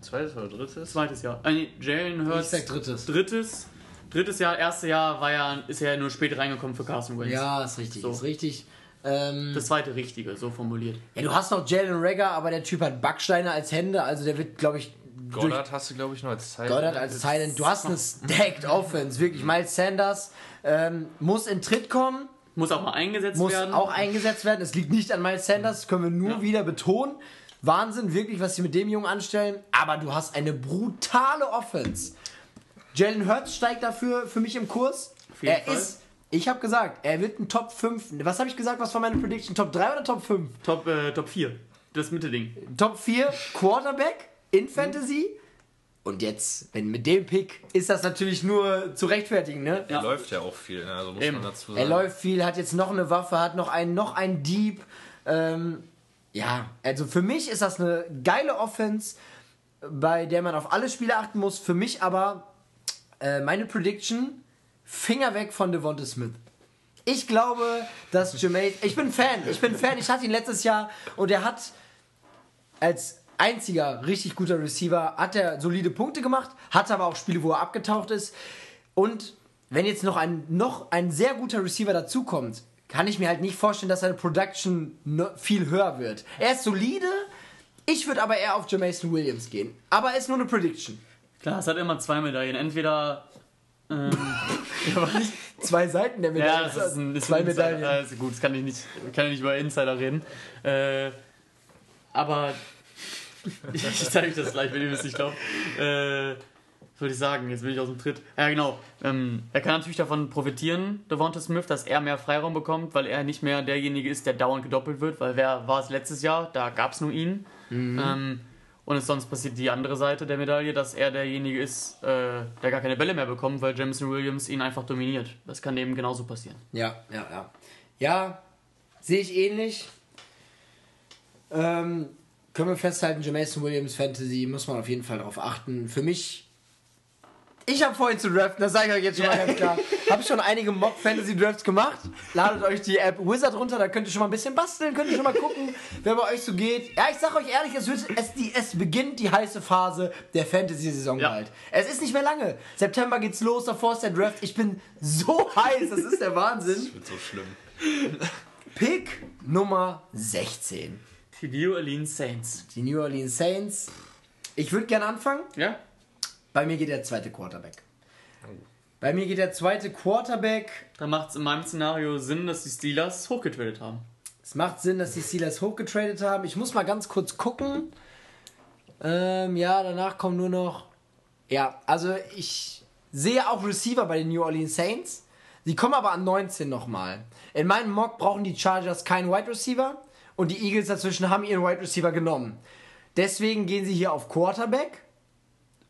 Zweites oder drittes?
Zweites Jahr. Äh, nee, Jalen Hurts.
Ich sag drittes.
Drittes. Drittes Jahr, erste Jahr war ja, ist er ja nur spät reingekommen für Carson Wentz.
Ja, ist richtig,
So.
ist richtig. Ähm,
Das zweite richtige, so formuliert.
ja, du hast noch Jalen Rager, aber der Typ hat Backsteine als Hände, also der wird, glaube ich,
Goddard hast du, glaube ich, noch als Zeit.
Goddard als Silent. Du hast eine <laughs> stacked Offense, wirklich. Miles Sanders ähm, muss in Tritt kommen,
Muss auch mal eingesetzt
muss
werden.
auch eingesetzt werden. Es liegt nicht an Miles Sanders, das können wir nur
Ja.
wieder betonen. Wahnsinn, wirklich, was sie mit dem Jungen anstellen. Aber du hast eine brutale Offense. Jalen Hurts steigt dafür für mich im Kurs.
Auf jeden
er
Fall.
ist, ich habe gesagt, er wird ein Top 5. Was habe ich gesagt, was war meine Prediction? Top 3 oder Top 5?
Top, äh, Top 4. Das Mitte-Ding.
Top 4 Quarterback in Fantasy. Und jetzt, wenn mit dem Pick, ist das natürlich nur zu rechtfertigen, ne?
Ja.
Läuft ja auch viel, ne? also muss
Eben.
man dazu
Er
sagen.
läuft viel, hat jetzt noch eine Waffe, hat noch einen, noch einen Dieb. Ähm, ja, also für mich ist das eine geile Offense, bei der man auf alle Spiele achten muss. Für mich aber äh, meine Prediction: Finger weg von Devonta Smith. Ich glaube, dass Jermaine. Ich bin Fan, ich bin Fan. Ich hatte ihn letztes Jahr und er hat als einziger richtig guter Receiver hat er solide Punkte gemacht, hatte aber auch Spiele, wo er abgetaucht ist. Und wenn jetzt noch ein, noch ein sehr guter Receiver dazukommt, kann ich mir halt nicht vorstellen, dass seine Production viel höher wird. Er ist solide, ich würde aber eher auf Jamason Williams gehen. Aber ist nur eine Prediction.
Klar, es hat immer zwei Medaillen. Entweder. Ähm? <laughs>
Zwei Seiten der Medaille.
ja, das ist ein, ist
zwei
ein.
Medaillen.
Also gut, das kann ich nicht, kann ich nicht über Insider reden. Äh, aber <laughs> ich zeige euch das gleich, wenn ihr es nicht glaubt. Äh, würde ich sagen, jetzt bin ich aus dem Tritt. Ja, genau. Ähm, er kann natürlich davon profitieren, Devonta Smith, dass er mehr Freiraum bekommt, weil er nicht mehr derjenige ist, der dauernd gedoppelt wird, weil wer war es letztes Jahr? Da gab es nur ihn. Ähm, und es sonst passiert die andere Seite der Medaille, dass er derjenige ist, äh, der gar keine Bälle mehr bekommt, weil Jameson Williams ihn einfach dominiert. Das kann eben genauso passieren.
Ja, ja, ja. Ja, sehe ich ähnlich. Ähm, können wir festhalten, Jameson Williams Fantasy muss man auf jeden Fall darauf achten. Für mich, ich habe vorhin zu draften, das sage ich euch jetzt schon mal ganz klar. <laughs> Habe schon einige Mock Fantasy Drafts gemacht. Ladet euch die App Wizard runter, da könnt ihr schon mal ein bisschen basteln, könnt ihr schon mal gucken, <laughs> wer bei euch so geht. Ja, ich sage euch ehrlich, es, wird, es, die, es beginnt die heiße Phase der Fantasy-Saison
Ja.
bald. Es ist nicht mehr lange. September geht's los, davor ist der Draft. Ich bin so heiß, das ist der Wahnsinn.
Wird so schlimm.
Pick Nummer 16.
Die New Orleans Saints.
Die New Orleans Saints. Ich würde gerne anfangen.
Ja?
Bei mir geht der zweite Quarterback. Bei mir geht der zweite Quarterback.
Da macht es in meinem Szenario Sinn, dass die Steelers hochgetradet haben.
Es macht Sinn, dass die Steelers hochgetradet haben. Ich muss mal ganz kurz gucken. Ähm, ja, danach kommen nur noch. Ja, also ich sehe auch Receiver bei den New Orleans Saints. Sie kommen aber an 19 nochmal. In meinem Mock brauchen die Chargers keinen Wide Receiver und die Eagles dazwischen haben ihren Wide Receiver genommen. Deswegen gehen sie hier auf Quarterback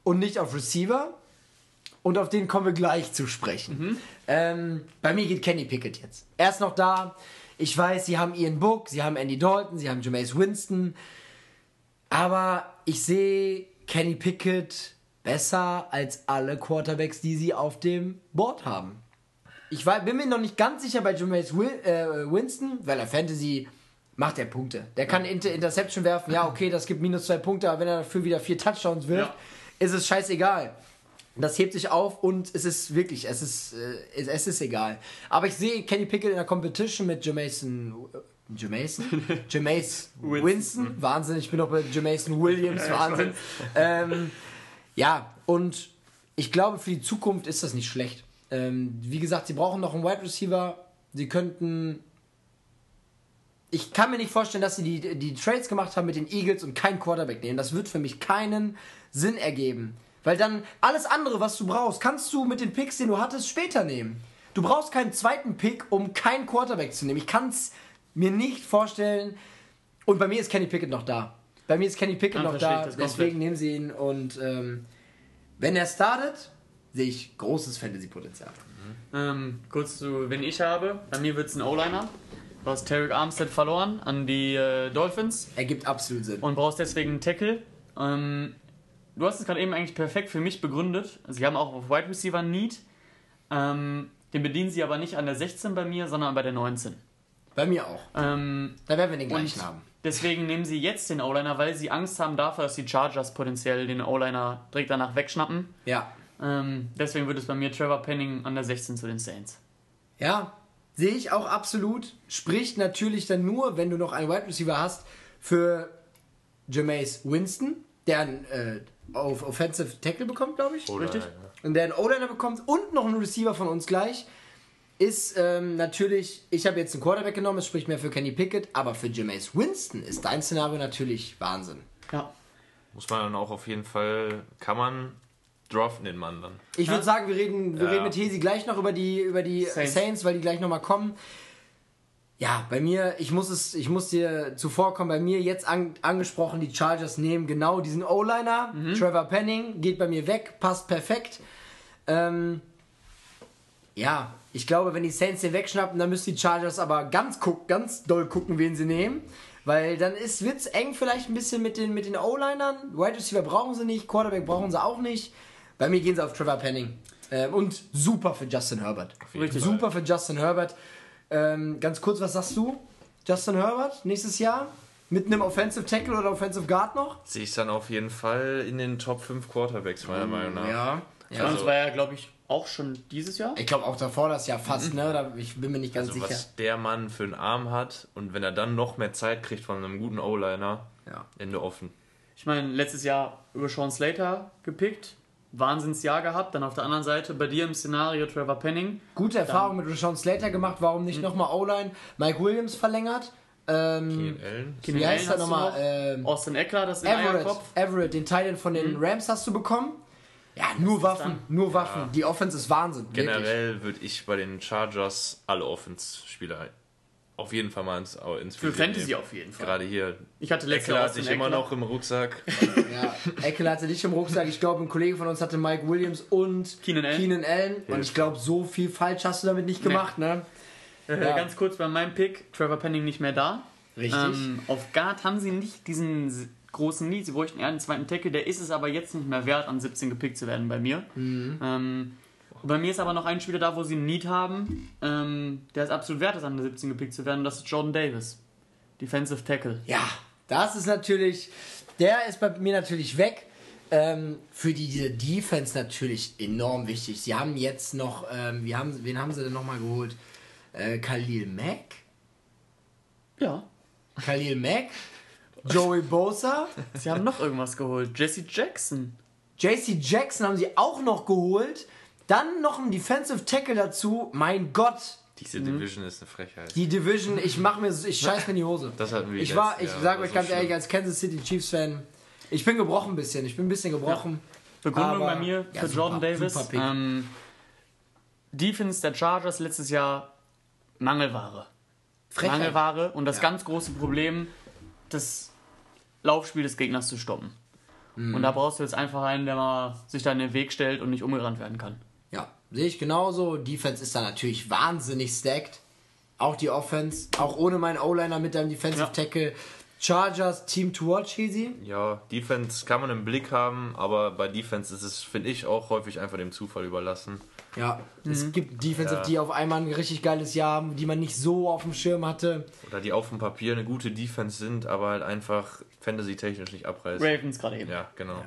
und nicht auf Receiver. Und auf den kommen wir gleich zu sprechen. Ähm, bei mir geht Kenny Pickett jetzt. Er ist noch da. Ich weiß, sie haben Ian Book, sie haben Andy Dalton, sie haben Jameis Winston. Aber ich sehe Kenny Pickett besser als alle Quarterbacks, die sie auf dem Board haben. Ich war, bin mir noch nicht ganz sicher bei Jameis Wil, äh, Winston, weil er Fantasy macht er Punkte. Der kann Inter Interception werfen. Ja, okay, das gibt minus zwei Punkte, aber wenn er dafür wieder vier Touchdowns wirft,
Ja.
ist es scheißegal. Das hebt sich auf und es ist wirklich, es ist, äh, es, ist egal. Aber ich sehe Kenny Pickett in der Competition mit Jamason. Äh, Jamason? <laughs> Jameis
Winston.
Winston. Wahnsinn, ich bin noch bei Jamason Williams. <laughs> Wahnsinn. Ähm, ja, und ich glaube, für die Zukunft ist das nicht schlecht. Ähm, wie gesagt, sie brauchen noch einen Wide Receiver. Sie könnten. Ich kann mir nicht vorstellen, dass sie die, die Trades gemacht haben mit den Eagles und keinen Quarterback nehmen. Das wird für mich keinen Sinn ergeben. Weil dann alles andere, was du brauchst, kannst du mit den Picks, den du hattest, später nehmen. Du brauchst keinen zweiten Pick, um keinen Quarterback zu nehmen. Ich kann es mir nicht vorstellen. Und bei mir ist Kenny Pickett noch da. Bei mir ist Kenny Pickett
Dann
noch da. Deswegen nehmen sie ihn. Und ähm, wenn er startet, sehe ich großes Fantasy-Potenzial.
Ähm, kurz zu, wen ich habe. Bei mir wird es ein O-Liner. Du hast Tarek Armstead verloren an die äh, Dolphins
Ergibt absolut Sinn.
und brauchst deswegen einen Tackle. Ähm, du hast es gerade eben eigentlich perfekt für mich begründet. Sie haben auch auf Wide Receiver Need. Ähm, den bedienen sie aber nicht an der 16 bei mir, sondern bei der 19.
Bei mir auch.
Ähm,
Da werden wir den gleichen haben.
Deswegen nehmen sie jetzt den O-Liner, weil sie Angst haben dafür, dass die Chargers potenziell den O-Liner direkt danach wegschnappen.
Ja.
Ähm, deswegen wird es bei mir Trevor Penning an der 16 zu den Saints.
Ja, sehe ich auch absolut. Spricht natürlich dann nur, wenn du noch einen Wide Receiver hast, für Jameis Winston, der einen äh, auf Offensive Tackle bekommt, glaube ich.
Oder,
Richtig?
ja.
Und der einen O-Liner bekommt und noch einen Receiver von uns gleich. Ist ähm, natürlich, ich habe jetzt einen Quarterback genommen, es spricht mehr für Kenny Pickett, aber für Jameis Winston ist dein Szenario natürlich Wahnsinn.
Ja.
Muss man dann auch auf jeden Fall, kann man draften den Mann dann.
Ich würde sagen, wir reden, wir
Ja.
reden mit Hesi gleich noch über die, über die Saints.
Saints.
weil die gleich nochmal kommen. Ja, bei mir, ich muss es, ich muss dir zuvorkommen, bei mir jetzt an, angesprochen, die Chargers nehmen genau diesen O-Liner. Trevor Penning geht bei mir weg, passt perfekt. Ähm, ja, ich glaube, wenn die Saints den wegschnappen, dann müssen die Chargers aber ganz, guck, ganz doll gucken, wen sie nehmen. Weil dann wird es eng vielleicht ein bisschen mit den, mit den O-Linern. Wide Receiver brauchen sie nicht, Quarterback brauchen sie auch nicht. Bei mir gehen sie auf Trevor Penning. Ähm, und super für Justin Herbert.
Richtig.
Super für Justin Herbert. Ähm, ganz kurz, was sagst du? Justin Herbert nächstes Jahr? Mit einem Offensive Tackle oder Offensive Guard noch?
Sehe ich dann auf jeden Fall in den Top 5 Quarterbacks, meiner Meinung nach.
Ja.
Ja,
Also-
das war ja, glaube ich, auch schon dieses Jahr.
Ich glaube auch davor das Jahr fast, ne? Da, ich bin mir nicht ganz
Also
sicher.
was der Mann für einen Arm hat und wenn er dann noch mehr Zeit kriegt von einem guten O-Liner,
Ja.
Ende offen.
Ich meine, letztes Jahr über Sean Slater gepickt. Wahnsinnsjahr gehabt. Dann auf der anderen Seite bei dir im Szenario Trevor Penning.
Gute Erfahrung mit Rashawn Slater gemacht, warum nicht nochmal O-Line? Mike Williams verlängert. Ähm,
Ian Allen.
Wie heißt er nochmal?
noch.
Ähm,
Austin Eckler, das ist in
Everett. Everett, den Titan von den Rams hast du bekommen. Ja, nur Waffen, nur Waffen. Die Offense ist Wahnsinn.
Generell würde ich bei den Chargers alle Offense-Spieler auf jeden Fall mal ins, ins
Für Fantasy
nehmen.
auf jeden Fall.
Gerade hier.
Ich hatte letztes
Eckler
Jahr
hat
Austin
sich immer
Eckler.
noch im Rucksack. <laughs>
Ja, Eckel hatte dich im Rucksack. Ich glaube, ein Kollege von uns hatte Mike Williams und
Keenan Allen.
Allen. Und ich glaube, so viel falsch hast du damit nicht gemacht, ne?
Äh,
Ja.
Ganz kurz bei meinem Pick, Trevor Penning nicht mehr da.
Richtig.
Ähm, auf Guard haben sie nicht diesen großen Need. Sie bräuchten eher einen zweiten Tackle. Der ist es aber jetzt nicht mehr wert, an 17 gepickt zu werden bei mir.
Mhm.
Ähm, bei mir ist aber noch ein Spieler da, wo sie einen Need haben, ähm, der es absolut wert ist, an 17 gepickt zu werden. Und das ist Jordan Davis. Defensive Tackle.
Ja, das ist natürlich, der ist bei mir natürlich weg. Ähm, für die, diese Defense natürlich enorm wichtig. Sie haben jetzt noch, ähm, wie haben, wen haben sie denn nochmal geholt? Äh, Khalil Mack?
Ja.
Khalil Mack? <laughs> Joey Bosa?
Sie haben noch irgendwas geholt. Jesse Jackson.
JC Jackson haben sie auch noch geholt. Dann noch ein Defensive Tackle dazu. Mein Gott,
Diese Division ist eine Frechheit.
die Division, ich mach mir, ich scheiß mir in die Hose. <laughs>
Das hatten wir
Ich war, ich
Jahr.
sage euch ganz
schlimm.
ehrlich, als Kansas City Chiefs Fan, ich bin gebrochen ein bisschen. Ich bin ein bisschen gebrochen.
Begründung
Aber-
bei mir
ja,
für
super,
Jordan Davis. Ähm, Defense der Chargers letztes Jahr Mangelware.
Frechheit.
Mangelware und das
Ja.
ganz große Problem, das Laufspiel des Gegners zu stoppen.
Mhm.
Und da brauchst du jetzt einfach einen, der mal sich da in den Weg stellt und nicht umgerannt werden kann.
Ja, sehe ich genauso. Defense ist da natürlich wahnsinnig stacked. Auch die Offense, auch ohne meinen O-Liner mit deinem Defensive
Ja.
Tackle. Chargers, Team to watch, easy.
Ja, Defense kann man im Blick haben, aber bei Defense ist es, finde ich, auch häufig einfach dem Zufall überlassen.
Ja,
Mhm.
es gibt Defensive,
Ja.
die auf einmal ein richtig geiles Jahr haben, die man nicht so auf dem Schirm hatte.
Oder die auf dem Papier eine gute Defense sind, aber halt einfach fantasy-technisch nicht abreißen.
Ravens gerade eben.
Ja, genau.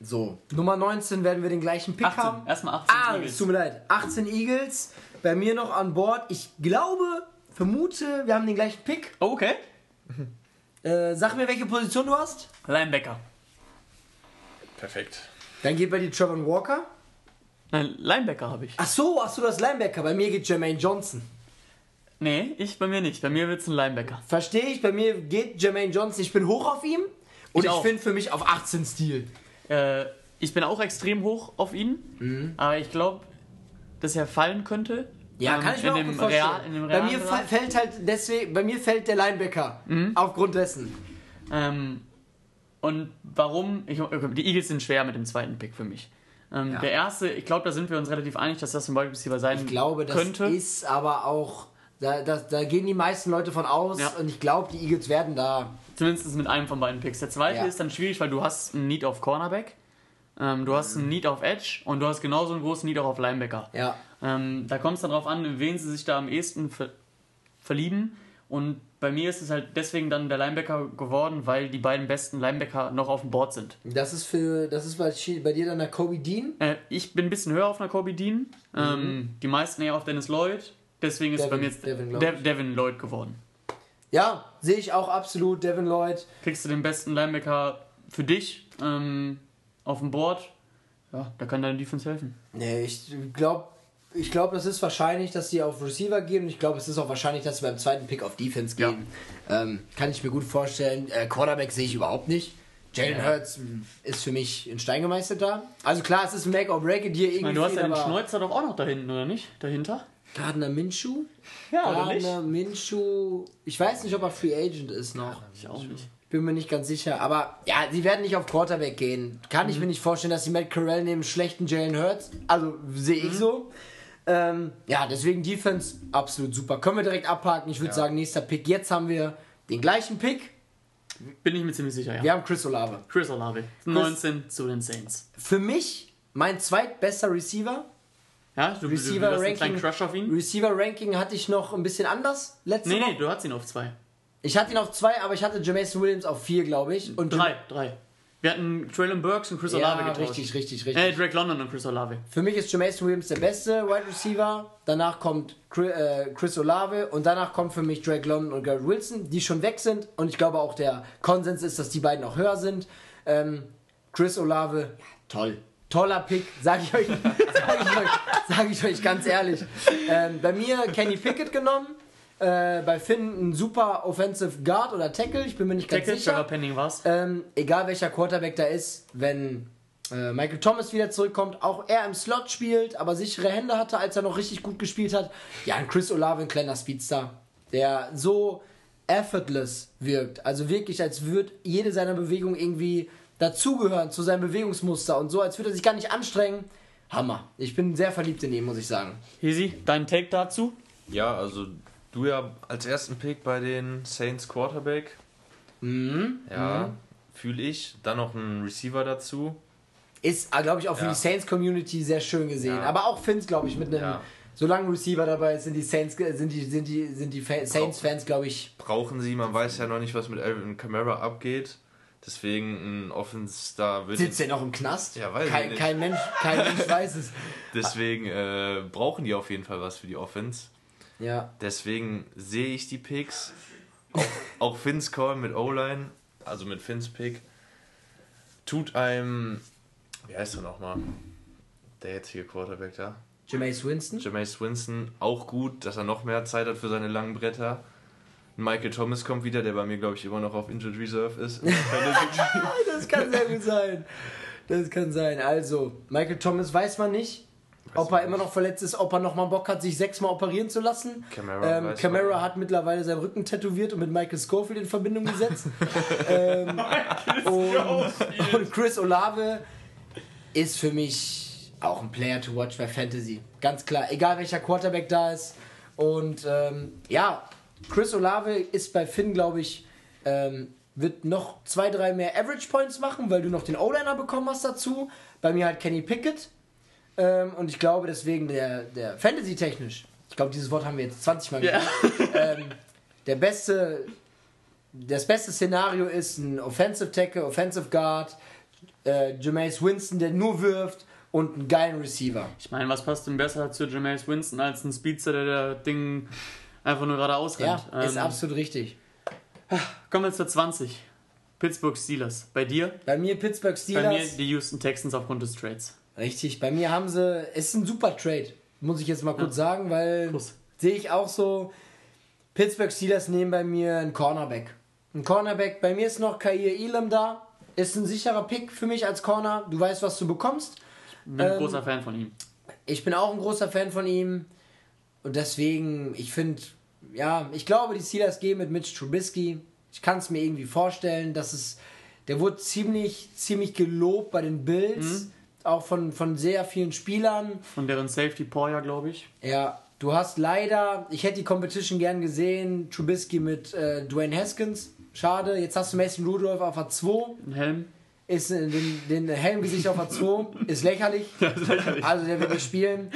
So, Nummer 19 werden wir den gleichen Pick
18.
haben.
Erstmal 18
Ah,
Eagles.
es tut mir leid. 18 Eagles. Bei mir noch an Bord. Ich glaube, vermute, wir haben den gleichen Pick.
Oh, okay.
Äh, sag mir, welche Position du hast.
Linebacker.
Perfekt.
Dann geht bei dir Trevor Walker.
Nein, Linebacker habe ich.
Ach so, ach so, das Linebacker. Bei mir geht Jermaine Johnson.
Nee, ich bei mir nicht. Bei mir wird es ein Linebacker.
Verstehe ich, bei mir geht Jermaine Johnson. Ich bin hoch auf ihm. Und
Ich
ich, finde für mich auf 18 Stil.
Äh, ich bin auch extrem hoch auf ihn,
Mhm.
aber ich glaube, dass er fallen könnte.
Ja,
Ähm,
kann ich mir
in
auch vorstellen.
Real,
bei mir fa- fällt halt deswegen, bei mir fällt der Linebacker.
Mhm.
Aufgrund dessen.
Ähm, und warum? Ich, die Eagles sind schwer mit dem zweiten Pick für mich. Ähm,
Ja.
Der erste, ich glaube, da sind wir uns relativ einig, dass das ein Wide Receiver sein
Ich glaube, das
könnte.
ist aber auch. Da, da, da gehen die meisten Leute von aus
Ja.
und ich glaube, die Eagles werden da.
Zumindest mit einem von beiden Picks. Der zweite
Ja.
ist dann schwierig, weil du hast einen Need auf Cornerback, ähm, du hast einen Need auf Edge und du hast genauso einen großen Need auch auf Linebacker.
Ja.
Ähm, da kommt es dann darauf an, in wen sie sich da am ehesten ver verlieben. Und bei mir ist es halt deswegen dann der Linebacker geworden, weil die beiden besten Linebacker noch auf dem Board sind.
Das ist für. Das ist bei, bei dir dann der Kobe Dean.
Äh, ich bin ein bisschen höher auf einer Kobe Dean, ähm, die meisten eher auf Dennis Lloyd. Deswegen ist es bei
Devin-
mir jetzt
Devin.
Devin Lloyd geworden.
Ja, sehe ich auch absolut. Devin Lloyd.
Kriegst du den besten Linebacker für dich ähm, auf dem Board, ja, da kann deine Defense helfen.
Nee, ich glaube, ich glaub, das ist wahrscheinlich, dass die auf Receiver gehen und ich glaube, es ist auch wahrscheinlich, dass sie beim zweiten Pick auf Defense
Ja.
gehen. Ähm, kann ich mir gut vorstellen. Äh, Quarterback sehe ich überhaupt nicht. Jalen
Ja.
Hurts ist für mich in Stein gemeißelt da. Also klar, es ist ein Make or Break dir irgendwie.
Ich meine, du hast ja den Schneuzer doch auch noch da hinten, oder nicht? Dahinter?
Gardner Minshew?
Ja,
Gardner Minshew. Ich weiß nicht, ob er Free Agent ist noch.
Ich auch nicht.
Bin mir nicht ganz sicher. Aber ja, sie werden nicht auf Quarterback gehen. Kann
Mhm.
ich mir nicht vorstellen, dass sie Matt Corral nehmen, schlechten Jalen Hurts. Also sehe
Mhm.
ich so. Ähm, ja, deswegen Defense absolut super. Können wir direkt abhaken. Ich würde sagen, nächster Pick. Jetzt haben wir den gleichen Pick.
Bin ich mir ziemlich sicher, ja.
Wir haben Chris Olave.
Chris Olave, 19 zu den Saints.
Für mich mein zweitbester Receiver.
Ja, du,
Receiver
du, du hast einen kleinen
Ranking.
Crush auf ihn?
Receiver Ranking hatte ich noch ein bisschen anders letzte
Nee,
Woche.
nee, du hast ihn auf zwei.
Ich hatte ihn auf zwei, aber ich hatte Jameson Williams auf vier, glaube ich. Und
Drei, drei. Wir hatten Traylon Burks und Chris Olave
Ja,
getauscht.
richtig, richtig, richtig.
Äh, Drake London und Chris Olave.
Für mich ist Jameson Williams der beste Wide Receiver. Danach kommt äh, Chris Olave und danach kommt für mich Drake London und Garrett Wilson, die schon weg sind. Und ich glaube auch der Konsens ist, dass die beiden auch höher sind. Ähm, Chris Olave, ja, toll. Toller Pick, sage ich euch, <laughs> sage ich euch, sag ich euch ganz ehrlich. Ähm, bei mir Kenny Pickett genommen. Äh, bei Finn ein super Offensive Guard oder Tackle, ich bin mir nicht ganz
Tackle,
sicher.
Trevor Penning war's.
Ähm, egal welcher Quarterback da ist, wenn äh, Michael Thomas wieder zurückkommt, auch er im Slot spielt, aber sichere Hände hatte, als er noch richtig gut gespielt hat. Ja, und Chris Olave, ein kleiner Speedstar, der so effortless wirkt. Also wirklich, als würde jede seiner Bewegungen irgendwie dazugehören zu seinem Bewegungsmuster und so, als würde er sich gar nicht anstrengen. Hammer. Ich bin sehr verliebt in ihn, muss ich sagen.
Hesi, dein Take dazu?
Ja, also du ja als ersten Pick bei den Saints Quarterback.
Mhm.
Ja, fühle ich. Dann noch ein Receiver dazu.
Ist, glaube ich, auch für
Ja.
die Saints-Community sehr schön gesehen.
Ja.
Aber auch Finns, glaube ich, mit einem,
Ja.
solange ein Receiver dabei ist, sind die Saints, sind die, sind die, sind die Fa- Saints-Fans, glaube ich,
Brauchen sie, man weiß ja noch nicht, was mit Alvin Kamara abgeht. Deswegen ein Offense da wird.
sitzt der noch im Knast?
Ja, weiß ich
kein,
nicht.
kein Mensch, kein Mensch <laughs> weiß es.
Deswegen äh, brauchen die auf jeden Fall was für die Offense.
Ja.
Deswegen sehe ich die Picks. Auch, auch Finns Call mit O-Line, also mit Finns Pick, tut einem. Wie heißt er nochmal? Der jetzige Quarterback da.
Jameis Winston?
Jameis Winston auch gut, dass er noch mehr Zeit hat für seine langen Bretter. Michael Thomas kommt wieder, der bei mir, glaube ich, immer noch auf Injured Reserve ist. <laughs> <laughs>
Das kann sehr gut sein. Das kann sein. Also, Michael Thomas weiß man nicht, ob er
man
immer noch verletzt ist, ob er noch mal Bock hat, sich sechsmal operieren zu lassen.
Kamara
Ähm,
weiß
Camara hat mittlerweile seinen Rücken tätowiert und mit Michael Schofield in Verbindung gesetzt. <laughs> ähm, und, und Chris Olave ist für mich auch ein Player to watch bei Fantasy. Ganz klar, egal welcher Quarterback da ist. Und ähm, ja, Chris Olave ist bei Finn, glaube ich, ähm, wird noch zwei, drei mehr Average Points machen, weil du noch den O-Liner bekommen hast dazu. Bei mir halt Kenny Pickett. Ähm, und ich glaube deswegen der, der Fantasy-technisch, ich glaube, dieses Wort haben wir jetzt 20 Mal gesagt, ähm, der beste, das beste Szenario ist ein Offensive Tackle, Offensive Guard, äh, Jameis Winston, der nur wirft und einen geilen Receiver.
Ich meine, was passt denn besser zu Jameis Winston als ein Speedster, der das Ding einfach nur geradeaus
Ja,
rennt?
ist
Ähm,
absolut richtig.
Kommen wir zur 20. Pittsburgh Steelers. Bei dir?
Bei mir Pittsburgh
Bei mir
Steelers.
die Houston Texans aufgrund des Trades.
Richtig, bei mir haben sie, es ist ein super Trade, muss ich jetzt mal kurz sagen, weil sehe ich auch so, Pittsburgh Steelers nehmen bei mir einen Cornerback. Ein Cornerback, bei mir ist noch Kair Elam da, ist ein sicherer Pick für mich als Corner, du weißt, was du bekommst.
Bin ein
Ähm,
großer Fan von ihm.
Ich bin auch ein großer Fan von ihm und deswegen, ich finde, ja, ich glaube, die Steelers gehen mit Mitch Trubisky. Ich kann es mir irgendwie vorstellen, dass es, der wurde ziemlich, ziemlich gelobt bei den Bills, auch von, von sehr vielen Spielern.
Von deren Safety Poyer, glaube ich.
Ja, du hast leider, ich hätte die Competition gern gesehen, Trubisky mit äh, Dwayne Haskins. Schade, jetzt hast du Mason Rudolph auf A2,
Ein Helm.
Ist äh, den, den Helmgesicht auf A2, <laughs> ist lächerlich. Also der wird nicht spielen.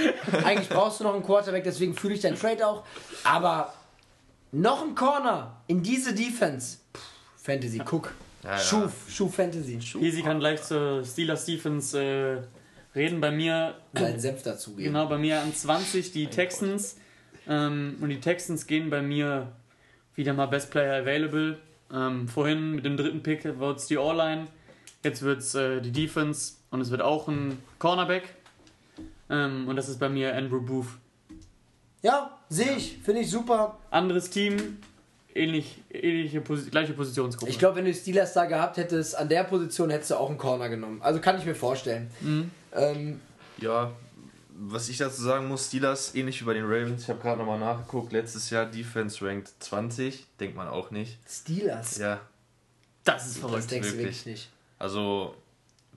Eigentlich brauchst du noch einen Quarterback, deswegen fühle ich deinen Trade auch. Aber noch ein Corner in diese Defense. Pff, Fantasy, guck.
Ja, ja.
Schuf, Schuf Fantasy.
Easy kann gleich zur Steelers Defense äh, reden. Bei mir,
Seinen Senf dazugeben.
genau, bei mir an 20 die Texans. Ähm, und die Texans gehen bei mir wieder mal Best Player Available. Ähm, vorhin mit dem dritten Pick war es die All-Line. Jetzt wird es äh, die Defense und es wird auch ein Cornerback. Ähm, und das ist bei mir Andrew Booth.
Ja, sehe ich. Finde ich super.
Anderes Team, ähnlich, ähnliche Posi gleiche Positionsgruppe.
Ich glaube, wenn du die Steelers da gehabt hättest, an der Position hättest du auch einen Corner genommen. Also kann ich mir vorstellen. Ähm,
Ja, was ich dazu sagen muss, Steelers, ähnlich wie bei den Ravens, ich habe gerade nochmal nachgeguckt, letztes Jahr Defense ranked 20, denkt man auch nicht.
Steelers.
Ja,
das ist
das
verrückt.
denkst du
wirklich.
wirklich nicht.
Also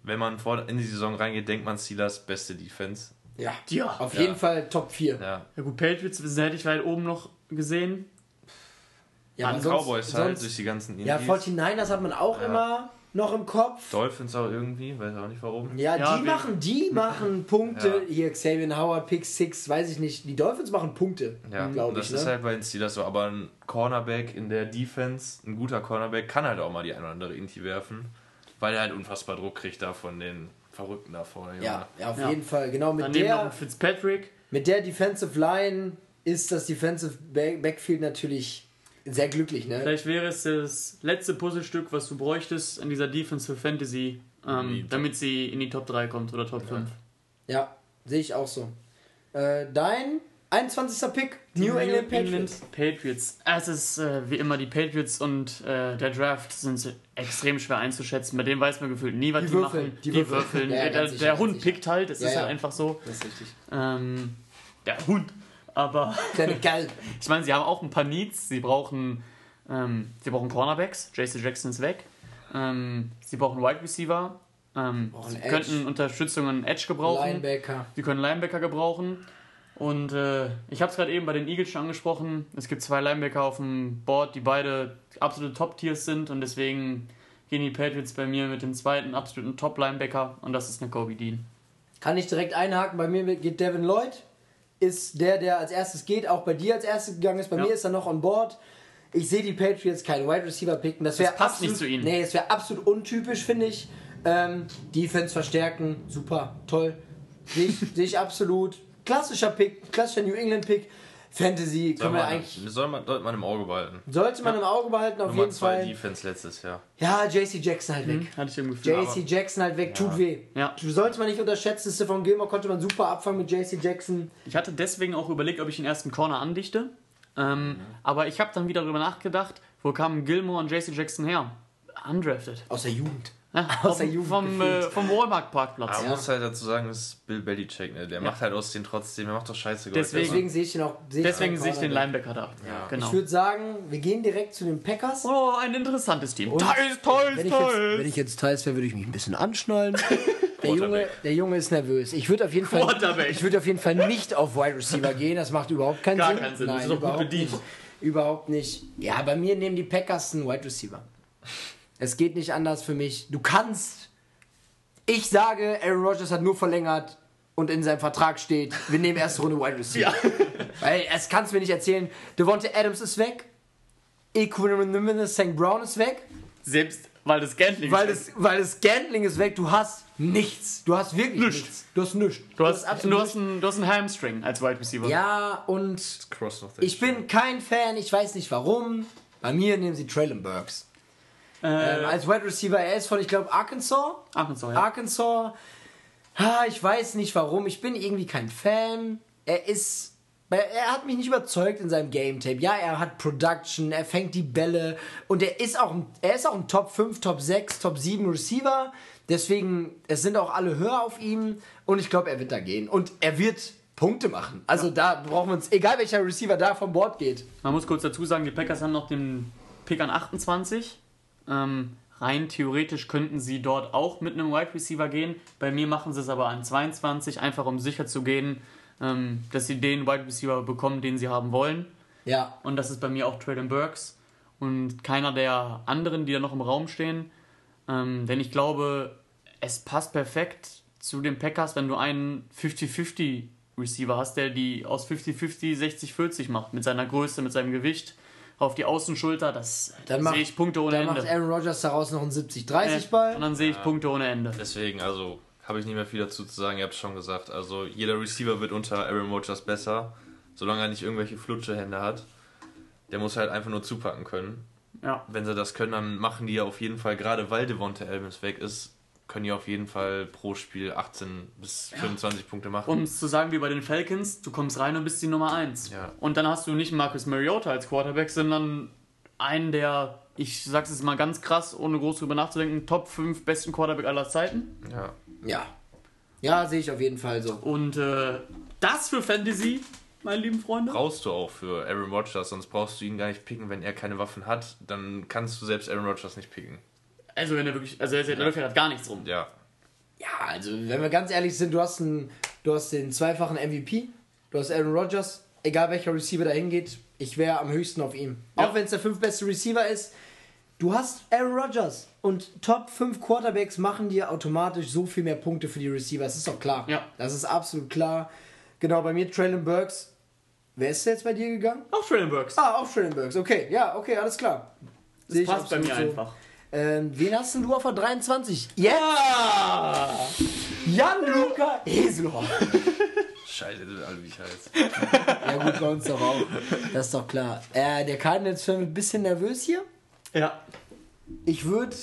wenn man vor in die Saison reingeht, denkt man Steelers beste Defense.
Ja.
Ja.
Auf
Ja.
jeden Fall Top 4.
Ja,
Ja gut, Patriots hätte ich weit oben noch gesehen.
Ja,
An
sonst-
Cowboys halt
sonst-
durch die ganzen
Ja,
Indies.
49ers hat man auch
Ja.
immer noch im Kopf.
Dolphins auch irgendwie, weiß auch nicht warum.
Ja,
Ja,
die
wir-
machen, die <laughs> machen Punkte.
Ja.
Hier Xavier Howard, Pick 6, weiß ich nicht. Die Dolphins machen Punkte,
Ja,
glaube
das
ich.
ist
Ne?
halt bei den Steelers so. Aber ein Cornerback in der Defense, ein guter Cornerback, kann halt auch mal die eine oder andere Inti werfen, weil er halt unfassbar Druck kriegt da von den Verrückten da vorne.
Ja, ja, auf
Ja.
jeden Fall. Genau, mit
Daneben
der,
Fitzpatrick.
mit der Defensive Line ist das Defensive Back- Backfield natürlich sehr glücklich. Ne?
Vielleicht wäre es das letzte Puzzlestück, was du bräuchtest in dieser Defense für Fantasy, ähm, damit sie in die Top 3 kommt oder Top 5.
Ja, sehe ich auch so. Äh, dein 21. Pick, New, England Patriots.
Patriots. Es ist äh, wie immer die Patriots und äh, der Draft sind extrem schwer einzuschätzen. Bei denen weiß man gefühlt nie, was
Die
die,
würfeln,
machen.
die
Die,
würfeln. Ja, ja,
der
sicher,
der Hund
sicher.
pickt halt, es
Ja,
ist
ja.
halt einfach so.
Das ist richtig.
Ähm, der Hund. Aber <laughs>
Deine geil.
ich meine, sie haben auch ein paar Needs. Sie brauchen, ähm, sie brauchen Cornerbacks. JC Jackson ist weg. Ähm, sie brauchen Wide Receiver. Ähm, sie könnten Unterstützung an Edge gebrauchen.
Linebacker.
Sie können Linebacker gebrauchen. Und äh, ich habe es gerade eben bei den Eagles schon angesprochen. Es gibt zwei Linebacker auf dem Board, die beide absolute Top-Tiers sind. Und deswegen gehen die Patriots bei mir mit dem zweiten absoluten Top-Linebacker. Und das ist eine Kobe Dean.
Kann ich direkt einhaken. Bei mir geht Devin Lloyd. Ist der, der als erstes geht. Auch bei dir als erstes gegangen ist. Bei
Ja.
mir ist er noch on board. Ich sehe die Patriots keinen Wide Receiver picken. Das, wär
passt
absolut,
nicht zu ihnen.
Nee, das wäre absolut untypisch, finde ich. Ähm, Defense verstärken. Super. Toll. Sehe ich, sehe ich absolut. Klassischer Pick. Klassischer New England Pick. Fantasy
Soll
können wir
man,
eigentlich.
soll man, sollte man im Auge behalten.
Sollte man im Auge behalten, auf
Nummer
jeden
zwei
Fall.
Defense letztes Jahr.
Ja, JC Jackson halt weg.
Hatte ich im Gefühl.
JC Jackson halt weg, tut weh.
Ja.
Sollte man nicht unterschätzen, Stephon Gilmore konnte man super abfangen mit JC Jackson.
Ich hatte deswegen auch überlegt, ob ich den ersten Corner andichte. Ähm, Aber ich habe dann wieder darüber nachgedacht, wo kamen Gilmore und JC Jackson her? Undrafted.
Aus der Jugend.
Ja,
Aus der
vom,
Jugend
vom, äh, vom Walmart-Parkplatz.
Aber
Ja.
man muss halt dazu sagen, das ist Bill Belichick, ne? Der macht halt aus den trotzdem, der macht doch scheiße Gold.
Deswegen-
Deswegen sehe ich den auch. Sehe
Deswegen sehe ich den. Linebacker da.
Ja.
Genau.
Ich würde sagen, wir gehen direkt zu den Packers.
Oh, ein interessantes Team.
Und
Teils, teils,
Wenn ich, jetzt, wenn
teils.
ich jetzt teils wäre, würde ich mich ein bisschen anschnallen. <laughs> Der Junge, der Junge ist nervös. Ich würde auf jeden Fall,
Quarterback.
ich würde auf jeden Fall nicht auf Wide Receiver gehen. Das macht überhaupt keinen
Gar
Sinn.
keinen Sinn.
Nein,
Das ist doch gut
überhaupt
bedient.
nicht. Überhaupt nicht. Ja, bei mir nehmen die Packers einen Wide Receiver. Es geht nicht anders für mich. Du kannst. Ich sage, Aaron Rodgers hat nur verlängert und in seinem Vertrag steht, wir nehmen erste Runde Wide Receiver. <laughs> Weil es kannst du mir nicht erzählen. Devonta Adams ist weg. Equanimous St. Brown ist weg.
Selbst weil das Gantling
Weil
ist.
das, weil das Gantling ist weg, du hast nichts. Du hast wirklich
Nichts.
nichts. Du hast nichts.
Du hast,
absolut
du, hast einen, du hast einen Hamstring als Wide Receiver.
Ja, und ich bin kein Fan, ich weiß nicht warum. Bei mir nehmen sie Traylon Burks.
Äh,
Ähm, als Wide Receiver, er ist von, ich glaube, Arkansas.
Arkansas, ja.
Arkansas. Ah, ich weiß nicht warum. Ich bin irgendwie kein Fan. Er ist. Er hat mich nicht überzeugt in seinem Game Tape. Ja, er hat Production, er fängt die Bälle und er ist auch ein, er ist auch ein Top 5, Top 6, Top 7 Receiver. Deswegen, es sind auch alle höher auf ihm und ich glaube, er wird da gehen. Und er wird Punkte machen. Also da brauchen wir uns, egal welcher Receiver da vom Board geht.
Man muss kurz dazu sagen, die Packers haben noch den Pick an 28. Ähm, rein theoretisch könnten sie dort auch mit einem Wide Receiver gehen. Bei mir machen sie es aber an 22, einfach um sicher zu gehen, ähm, dass sie den Wide Receiver bekommen, den sie haben wollen.
Ja,
Und das ist bei mir auch Traylon Burks und keiner der anderen, die da noch im Raum stehen. Ähm, denn ich glaube, es passt perfekt zu den Packers, wenn du einen 50-50 Receiver hast, der die aus 50-50 60-40 macht. Mit seiner Größe, mit seinem Gewicht auf die Außenschulter. Das
Dann macht-
sehe ich Punkte ohne
da macht
Ende.
Aaron Rodgers daraus noch einen
Äh,
70-30-Ball.
und dann sehe ich Punkte ohne Ende.
Deswegen, also habe ich nicht mehr viel dazu zu sagen, ihr habt es schon gesagt. Also jeder Receiver wird unter Aaron Rodgers besser, solange er nicht irgendwelche flutsche Hände hat. Der muss halt einfach nur zupacken können.
Ja.
Wenn sie das können, dann machen die ja auf jeden Fall, gerade weil Devonta Adams weg ist, können die auf jeden Fall pro Spiel 18 bis 25 Punkte machen.
Um es zu sagen wie bei den Falcons, du kommst rein und bist die Nummer 1.
Ja.
Und dann hast du nicht Marcus Mariota als Quarterback, sondern einen der, ich sag's jetzt mal ganz krass, ohne groß drüber nachzudenken, Top 5 besten Quarterback aller Zeiten.
ja.
Ja. Ja, sehe ich auf jeden Fall so.
Und äh, das für Fantasy, meine lieben Freunde.
Brauchst du auch für Aaron Rodgers, sonst brauchst du ihn gar nicht picken. Wenn er keine Waffen hat, dann kannst du selbst Aaron Rodgers nicht picken.
Also wenn er wirklich, also er läuft ja gar nichts rum.
Ja.
Ja, also wenn wir ganz ehrlich sind, du hast, einen, du hast den zweifachen MVP, du hast Aaron Rodgers, egal welcher Receiver da hingeht, ich wäre am höchsten auf ihm.
Ja.
Auch wenn es der fünf beste Receiver ist, du hast Aaron Rodgers und Top 5 Quarterbacks machen dir automatisch so viel mehr Punkte für die Receiver, das ist doch klar.
Ja.
Das ist absolut klar. Genau, bei mir Traylon Burks. Wer ist jetzt bei dir gegangen?
Auch Traylon Burks.
Ah, auch Traylon Burks, okay, ja, okay, alles klar. Sehe
das
ich
passt bei mir
so.
einfach.
Ähm, wen hast denn du auf der 23? Ja! Jan-Luca Eselhoff. <laughs>
Scheiße, du alle wie ich heiß.
Ja gut, bei uns doch auch. Das ist doch klar. Äh, der Cardinals-Fan wird ein bisschen nervös hier.
Ja.
Ich würde...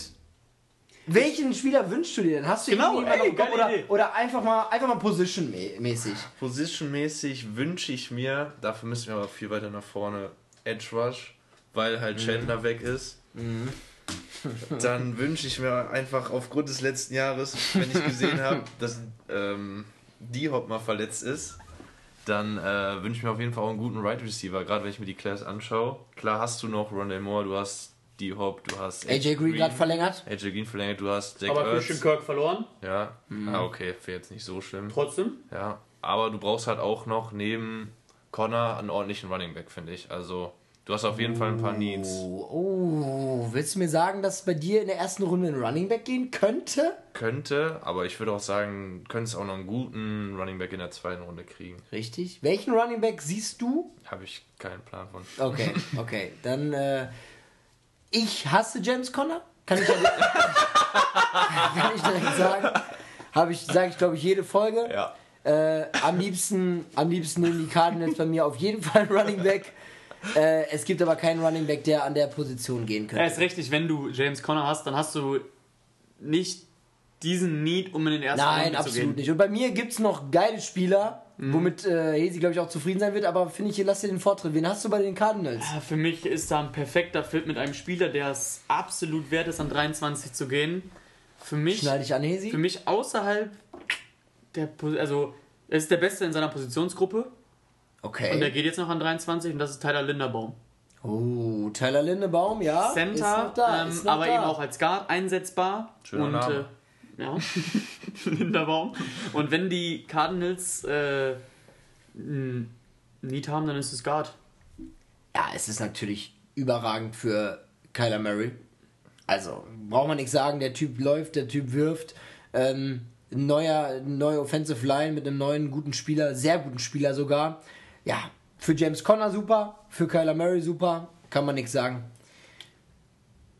Welchen Spieler wünschst du dir denn? Hast du
Genau, ey, geile
oder,
Idee.
oder einfach mal einfach mal Position-mäßig?
Positionmäßig wünsche ich mir, dafür müssen wir aber viel weiter nach vorne, Edge Rush, weil halt Chandler weg ist. <laughs> Dann wünsche ich mir einfach aufgrund des letzten Jahres, wenn ich gesehen habe, <laughs> dass ähm, D-Hop mal verletzt ist, dann äh, wünsche ich mir auf jeden Fall auch einen guten Right Receiver, gerade wenn ich mir die Class anschaue. Klar hast du noch Rondell Moore, du hast D-Hop, du hast
AJ Green gerade verlängert?
AJ Green verlängert, du hast Jack
Aber
Ertz.
Christian Kirk verloren.
Ja, ah, okay, wäre jetzt nicht so schlimm.
Trotzdem.
Ja, aber du brauchst halt auch noch neben Connor einen ordentlichen Running Back, finde ich. Also, du hast auf jeden Fall ein paar Needs.
Oh, oh, willst du mir sagen, dass es bei dir in der ersten Runde ein Running Back gehen könnte?
Könnte, aber ich würde auch sagen, du könntest auch noch einen guten Running Back in der zweiten Runde kriegen.
Richtig. Welchen Running Back siehst du?
Habe ich keinen Plan von.
Okay, <laughs> okay. Dann, äh, ich hasse James Conner. Kann ich, <laughs> kann ich direkt sagen. Habe ich, sage ich glaube ich jede Folge.
Ja.
Äh, am liebsten, am liebsten nehmen die Cardinals bei mir auf jeden Fall Running Back. Äh, es gibt aber keinen Running Back, der an der Position gehen
Ja,
könnte.
ist richtig, wenn du James Conner hast, dann hast du nicht diesen Need, um in den ersten
Nein,
Runde zu
absolut
gehen.
nicht. Und bei mir gibt es noch geile Spieler,
Mhm.
womit äh, Hesi, glaube ich, auch zufrieden sein wird. Aber finde ich, lass dir den Vortritt. Wen hast du bei den Cardinals?
Ja, Für mich ist da ein perfekter Fit mit einem Spieler, der es absolut wert ist, an 23 zu gehen. Für mich,
Schneide ich an, Hesi?
für mich außerhalb der, Po- also er ist der Beste in seiner Positionsgruppe und der
Okay.
geht jetzt noch an 23 und das ist Tyler Linderbaum.
Oh, Tyler Lindebaum, ja.
Center,
ist noch da,
ähm,
ist noch
aber
da.
eben auch als Guard einsetzbar.
Schöner
und
Name.
Äh, ja, <laughs> Linderbaum. Und wenn die Cardinals äh, ein Need haben, dann ist es Guard.
Ja, es ist natürlich überragend für Kyler Murray. Also, braucht man nichts sagen, der Typ läuft, der Typ wirft. Ähm, ein neuer, neue Offensive Line mit einem neuen guten Spieler, sehr guten Spieler sogar. Ja, für James Conner super, für Kyler Murray super, kann man nichts sagen.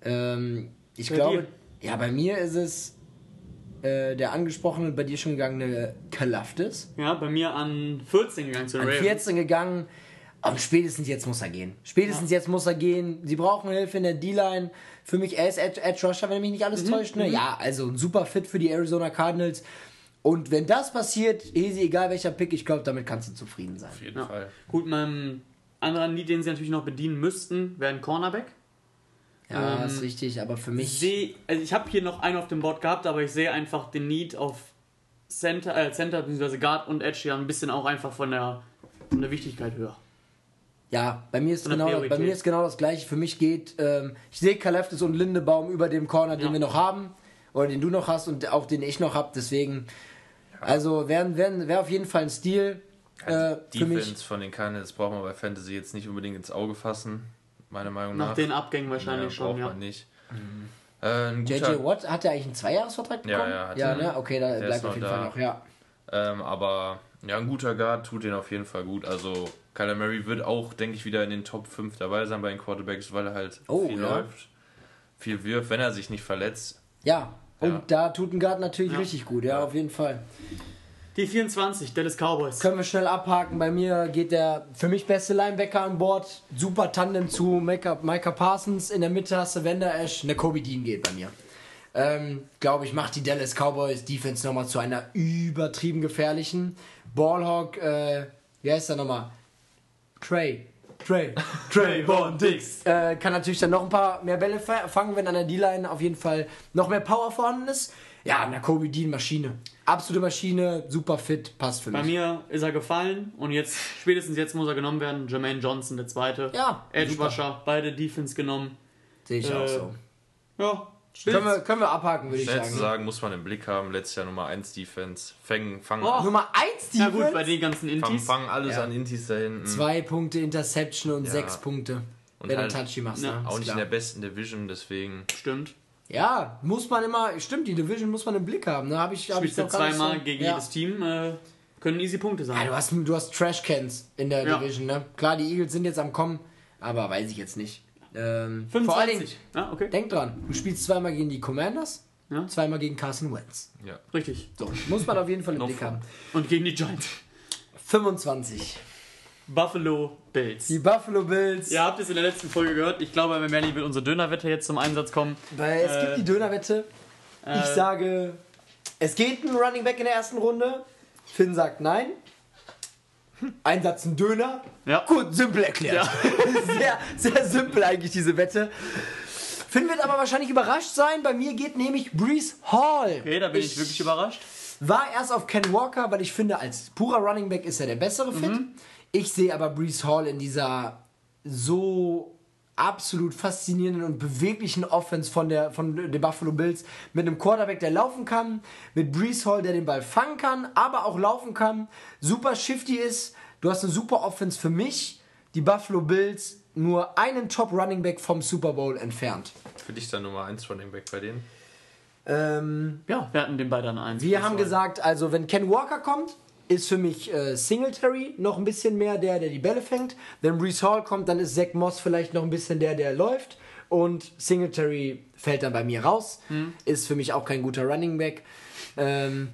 Ähm, ich
Bei
glaube,
dir?
ja, bei mir ist es äh, der angesprochene, bei dir schon gegangene Kalaftis.
Ja, bei mir an 14 gegangen zu
An
Ravens.
14 gegangen. Aber spätestens jetzt muss er gehen. Spätestens jetzt muss er gehen. Sie brauchen Hilfe in der D-Line. Für mich, er ist Edge, Edge Rusher, wenn mich nicht alles täuscht. Ne? Ja, also ein super Fit für die Arizona Cardinals. Und wenn das passiert, Hesi, egal welcher Pick, ich glaube, damit kannst du zufrieden sein.
Auf jeden
Ja.
Fall.
Gut, mein anderer Need, den sie natürlich noch bedienen müssten, wäre ein Cornerback.
Ja,
Ähm,
ist richtig, aber für
Ich
mich.
sehe, also ich habe hier noch einen auf dem Board gehabt, aber ich sehe einfach den Need auf Center, äh, Center bzw. Guard und Edge ja ein bisschen auch einfach von der, von der Wichtigkeit höher.
Ja, bei mir ist genau, bei mir ist genau das gleiche. Für mich geht, ähm, ich sehe Kaleftis und Lindebaum über dem Corner, den
Ja.
wir noch haben. Oder den du noch hast und auch den ich noch habe. Deswegen, also wäre wär, wär auf jeden Fall ein Stil. Äh,
Also
für mich.
Defense von den Cardinals braucht man bei Fantasy jetzt nicht unbedingt ins Auge fassen, meiner Meinung nach.
Nach den Abgängen wahrscheinlich
ja,
schon,
braucht
ja.
man nicht. Äh, ein
JJ Watt hat er eigentlich einen Zweijahresvertrag
Ja,
bekommen?
ja, hat
ja
er.
ne? Okay, da bleibt auf jeden
da.
Fall noch, ja.
ähm, aber ja, ein guter Guard tut den auf jeden Fall gut. Also Kyler Murray wird auch, denke ich, wieder in den Top 5 dabei sein bei den Quarterbacks, weil er halt
Oh,
viel
ja.
läuft, viel wirft, wenn er sich nicht verletzt.
Ja, und
Ja.
da tut ein Guard natürlich
Ja.
richtig gut, ja, auf jeden Fall.
Die 24, Dallas Cowboys.
Können wir schnell abhaken. Bei mir geht der für mich beste Linebacker an Bord. Super Tandem zu Micah, Micah Parsons. In der Mitte hast du Wender Ash. Ne, Kobe Dean geht bei mir. Ähm, Glaube ich, macht die Dallas Cowboys Defense nochmal zu einer übertrieben gefährlichen. Ballhawk, äh, wie heißt der nochmal? Trey. Trey.
Trayvon Diggs.
Äh, kann natürlich dann noch ein paar mehr Bälle fa- fangen, wenn an der D-Line auf jeden Fall noch mehr Power vorhanden ist. Ja, na Kobe Dean Maschine. Absolute Maschine, super fit, passt für
Bei
mich.
mir ist er gefallen und jetzt, spätestens jetzt muss er genommen werden. Jermaine Johnson, der zweite.
Ja,
Edge. Rusher, beide Defense genommen.
Sehe ich
Äh,
auch so.
Ja,
Können wir, können wir abhaken, würde ich
Schnell zu
sagen.
sagen, muss man im Blick haben. Letztes Jahr Nummer 1 Defense. Fangen, fangen,
Oh.
Nummer 1
Ja
Defense.
gut, bei den ganzen
fangen,
Intis.
fangen alles
Ja.
an Intis da hinten.
Zwei Punkte Interception und
Ja.
sechs Punkte.
Und
wenn
halt-
du Touchy machst.
Ja,
ne?
Auch nicht in
klar.
der besten Division, deswegen.
Stimmt.
Ja, muss man immer. Stimmt, die Division muss man im Blick haben. Ne? Hab ich, hab ich
zweimal
so-
gegen
ja.
jedes Team, äh, können easy Punkte
Ja,
sein.
du hast, du hast Trash-Cans in der
Ja.
Division. Ne? Klar, die Eagles sind jetzt am Kommen, aber weiß ich jetzt nicht. Ähm,
25.
vor allen Dingen,
Ja, okay.
denk dran, du spielst zweimal gegen die Commanders,
Ja.
zweimal gegen Carson Wentz.
Ja.
Richtig.
So, muss man auf jeden Fall im Blick haben.
Und gegen die Giants.
25.
Buffalo Bills.
Die Buffalo Bills.
Ihr habt es in der letzten Folge gehört. Ich glaube, bei Melly wird unsere Dönerwette jetzt zum Einsatz kommen.
Weil es
Äh,
gibt die Dönerwette. Ich sage, es geht ein Running Back in der ersten Runde. Finn sagt nein. Einsatz ein Döner.
Ja.
Gut, simpel erklärt. <laughs> sehr, sehr simpel eigentlich diese Wette. Finn wird aber wahrscheinlich überrascht sein. Bei mir geht nämlich Breeze Hall.
Okay, da bin ich, wirklich überrascht.
War erst auf Ken Walker, weil ich finde, als purer Running Back ist er der bessere Fit.
Mhm.
Ich sehe aber Breeze Hall in dieser so absolut faszinierenden und beweglichen Offense von, der, von den Buffalo Bills mit einem Quarterback, der laufen kann, mit Breeze Hall, der den Ball fangen kann, aber auch laufen kann, super shifty ist. Du hast eine super Offense für mich. Die Buffalo Bills nur einen Top Running Back vom Super Bowl entfernt.
Für dich dann Nummer 1 Running Back bei denen.
Ähm,
Ja, wir hatten den beiden dann eins.
Wir haben gesagt, also wenn Ken Walker kommt, ist für mich äh, Singletary noch ein bisschen mehr der, der die Bälle fängt. Wenn Brees Hall kommt, dann ist Zach Moss vielleicht noch ein bisschen der, der läuft. Und Singletary fällt dann bei mir raus. Ist für mich auch kein guter Running Back. Ähm,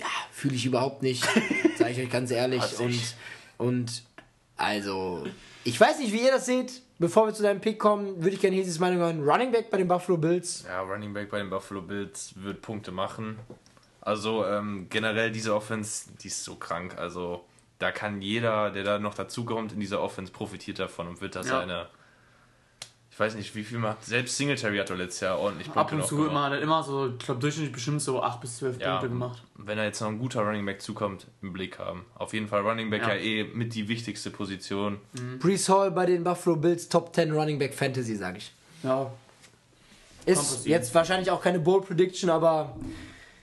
ja, Fühle ich überhaupt nicht, <laughs> sage ich euch ganz ehrlich. Und, und also, ich weiß nicht, wie ihr das seht. Bevor wir zu deinem Pick kommen, würde ich gerne Hesis Meinung hören. Running Back bei den Buffalo Bills.
Ja, Running Back bei den Buffalo Bills wird Punkte machen. Also ähm, generell diese Offense, die ist so krank. Also da kann jeder, der da noch dazukommt in dieser Offense, profitiert davon und wird das
Ja.
eine. Ich weiß nicht, wie viel macht. Selbst Singletary hat doch letztes Jahr ordentlich Punkte
Ab und
noch
zu
gemacht.
immer, hat er immer so, ich glaube durchschnittlich bestimmt so 8 bis 12
Ja,
Punkte gemacht.
wenn da jetzt noch ein guter Running Back zukommt, im Blick haben. Auf jeden Fall Running Back ja,
Ja.
eh mit die wichtigste Position.
Brees Hall bei den Buffalo Bills Top 10 Running Back Fantasy, sage ich.
Ja,
Ist jetzt wahrscheinlich auch keine Bold Prediction, aber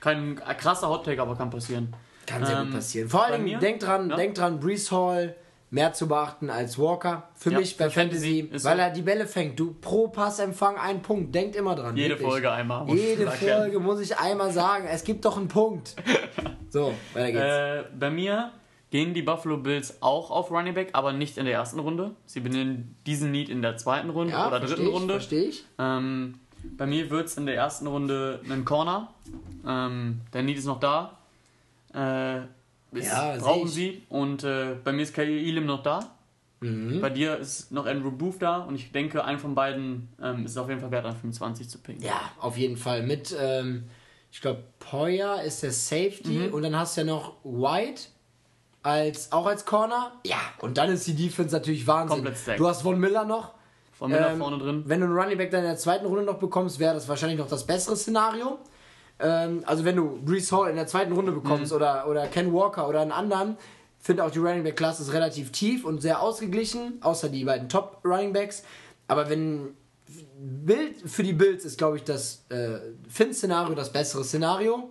kein krasser Hottake, aber kann passieren.
kann sehr
Ähm,
gut passieren. Vor allem,
mir?
denkt dran,
Ja.
denkt dran, Brees Hall mehr zu beachten als Walker. Für
Ja,
mich bei
Fantasy
Fantasy, weil er die Bälle fängt. Du pro Passempfang ein Punkt. Denkt immer dran.
Jede
wirklich.
Folge einmal.
Jede. Folge muss ich einmal sagen, es gibt doch einen Punkt. So, weiter geht's.
Äh, bei mir gehen die Buffalo Bills auch auf Running Back, aber nicht in der ersten Runde. Sie benennen diesen Need in der zweiten Runde
ja,
oder dritten
ich,
Runde.
Verstehe ich.
Ähm, bei mir wird es in der ersten Runde einen Corner. Ähm, der Need ist noch da. Äh, ist,
Ja,
brauchen sie. Und äh, bei mir ist Kay Elam noch da.
Mhm.
Bei dir ist noch Andrew Booth da. Und ich denke, einen von beiden ähm, ist auf jeden Fall wert, an 25 zu picken.
Ja, auf jeden Fall. Mit, ähm, ich glaube, Poyer ist der Safety
Mhm.
und dann hast du ja noch White als, auch als Corner. Ja, und dann ist die Defense natürlich Wahnsinn. Du hast Von Miller noch.
Von Miller
Ähm,
vorne drin.
Wenn du einen Running Back dann in der zweiten Runde noch bekommst, wäre das wahrscheinlich noch das bessere Szenario. Ähm, also wenn du Brees Hall in der zweiten Runde bekommst
Mhm.
oder, oder Ken Walker oder einen anderen, finde auch die Running Back Klasse ist relativ tief und sehr ausgeglichen, außer die beiden Top Running Backs. Aber wenn Bild für die Bills ist, glaube ich, das äh, Finn-Szenario das bessere Szenario.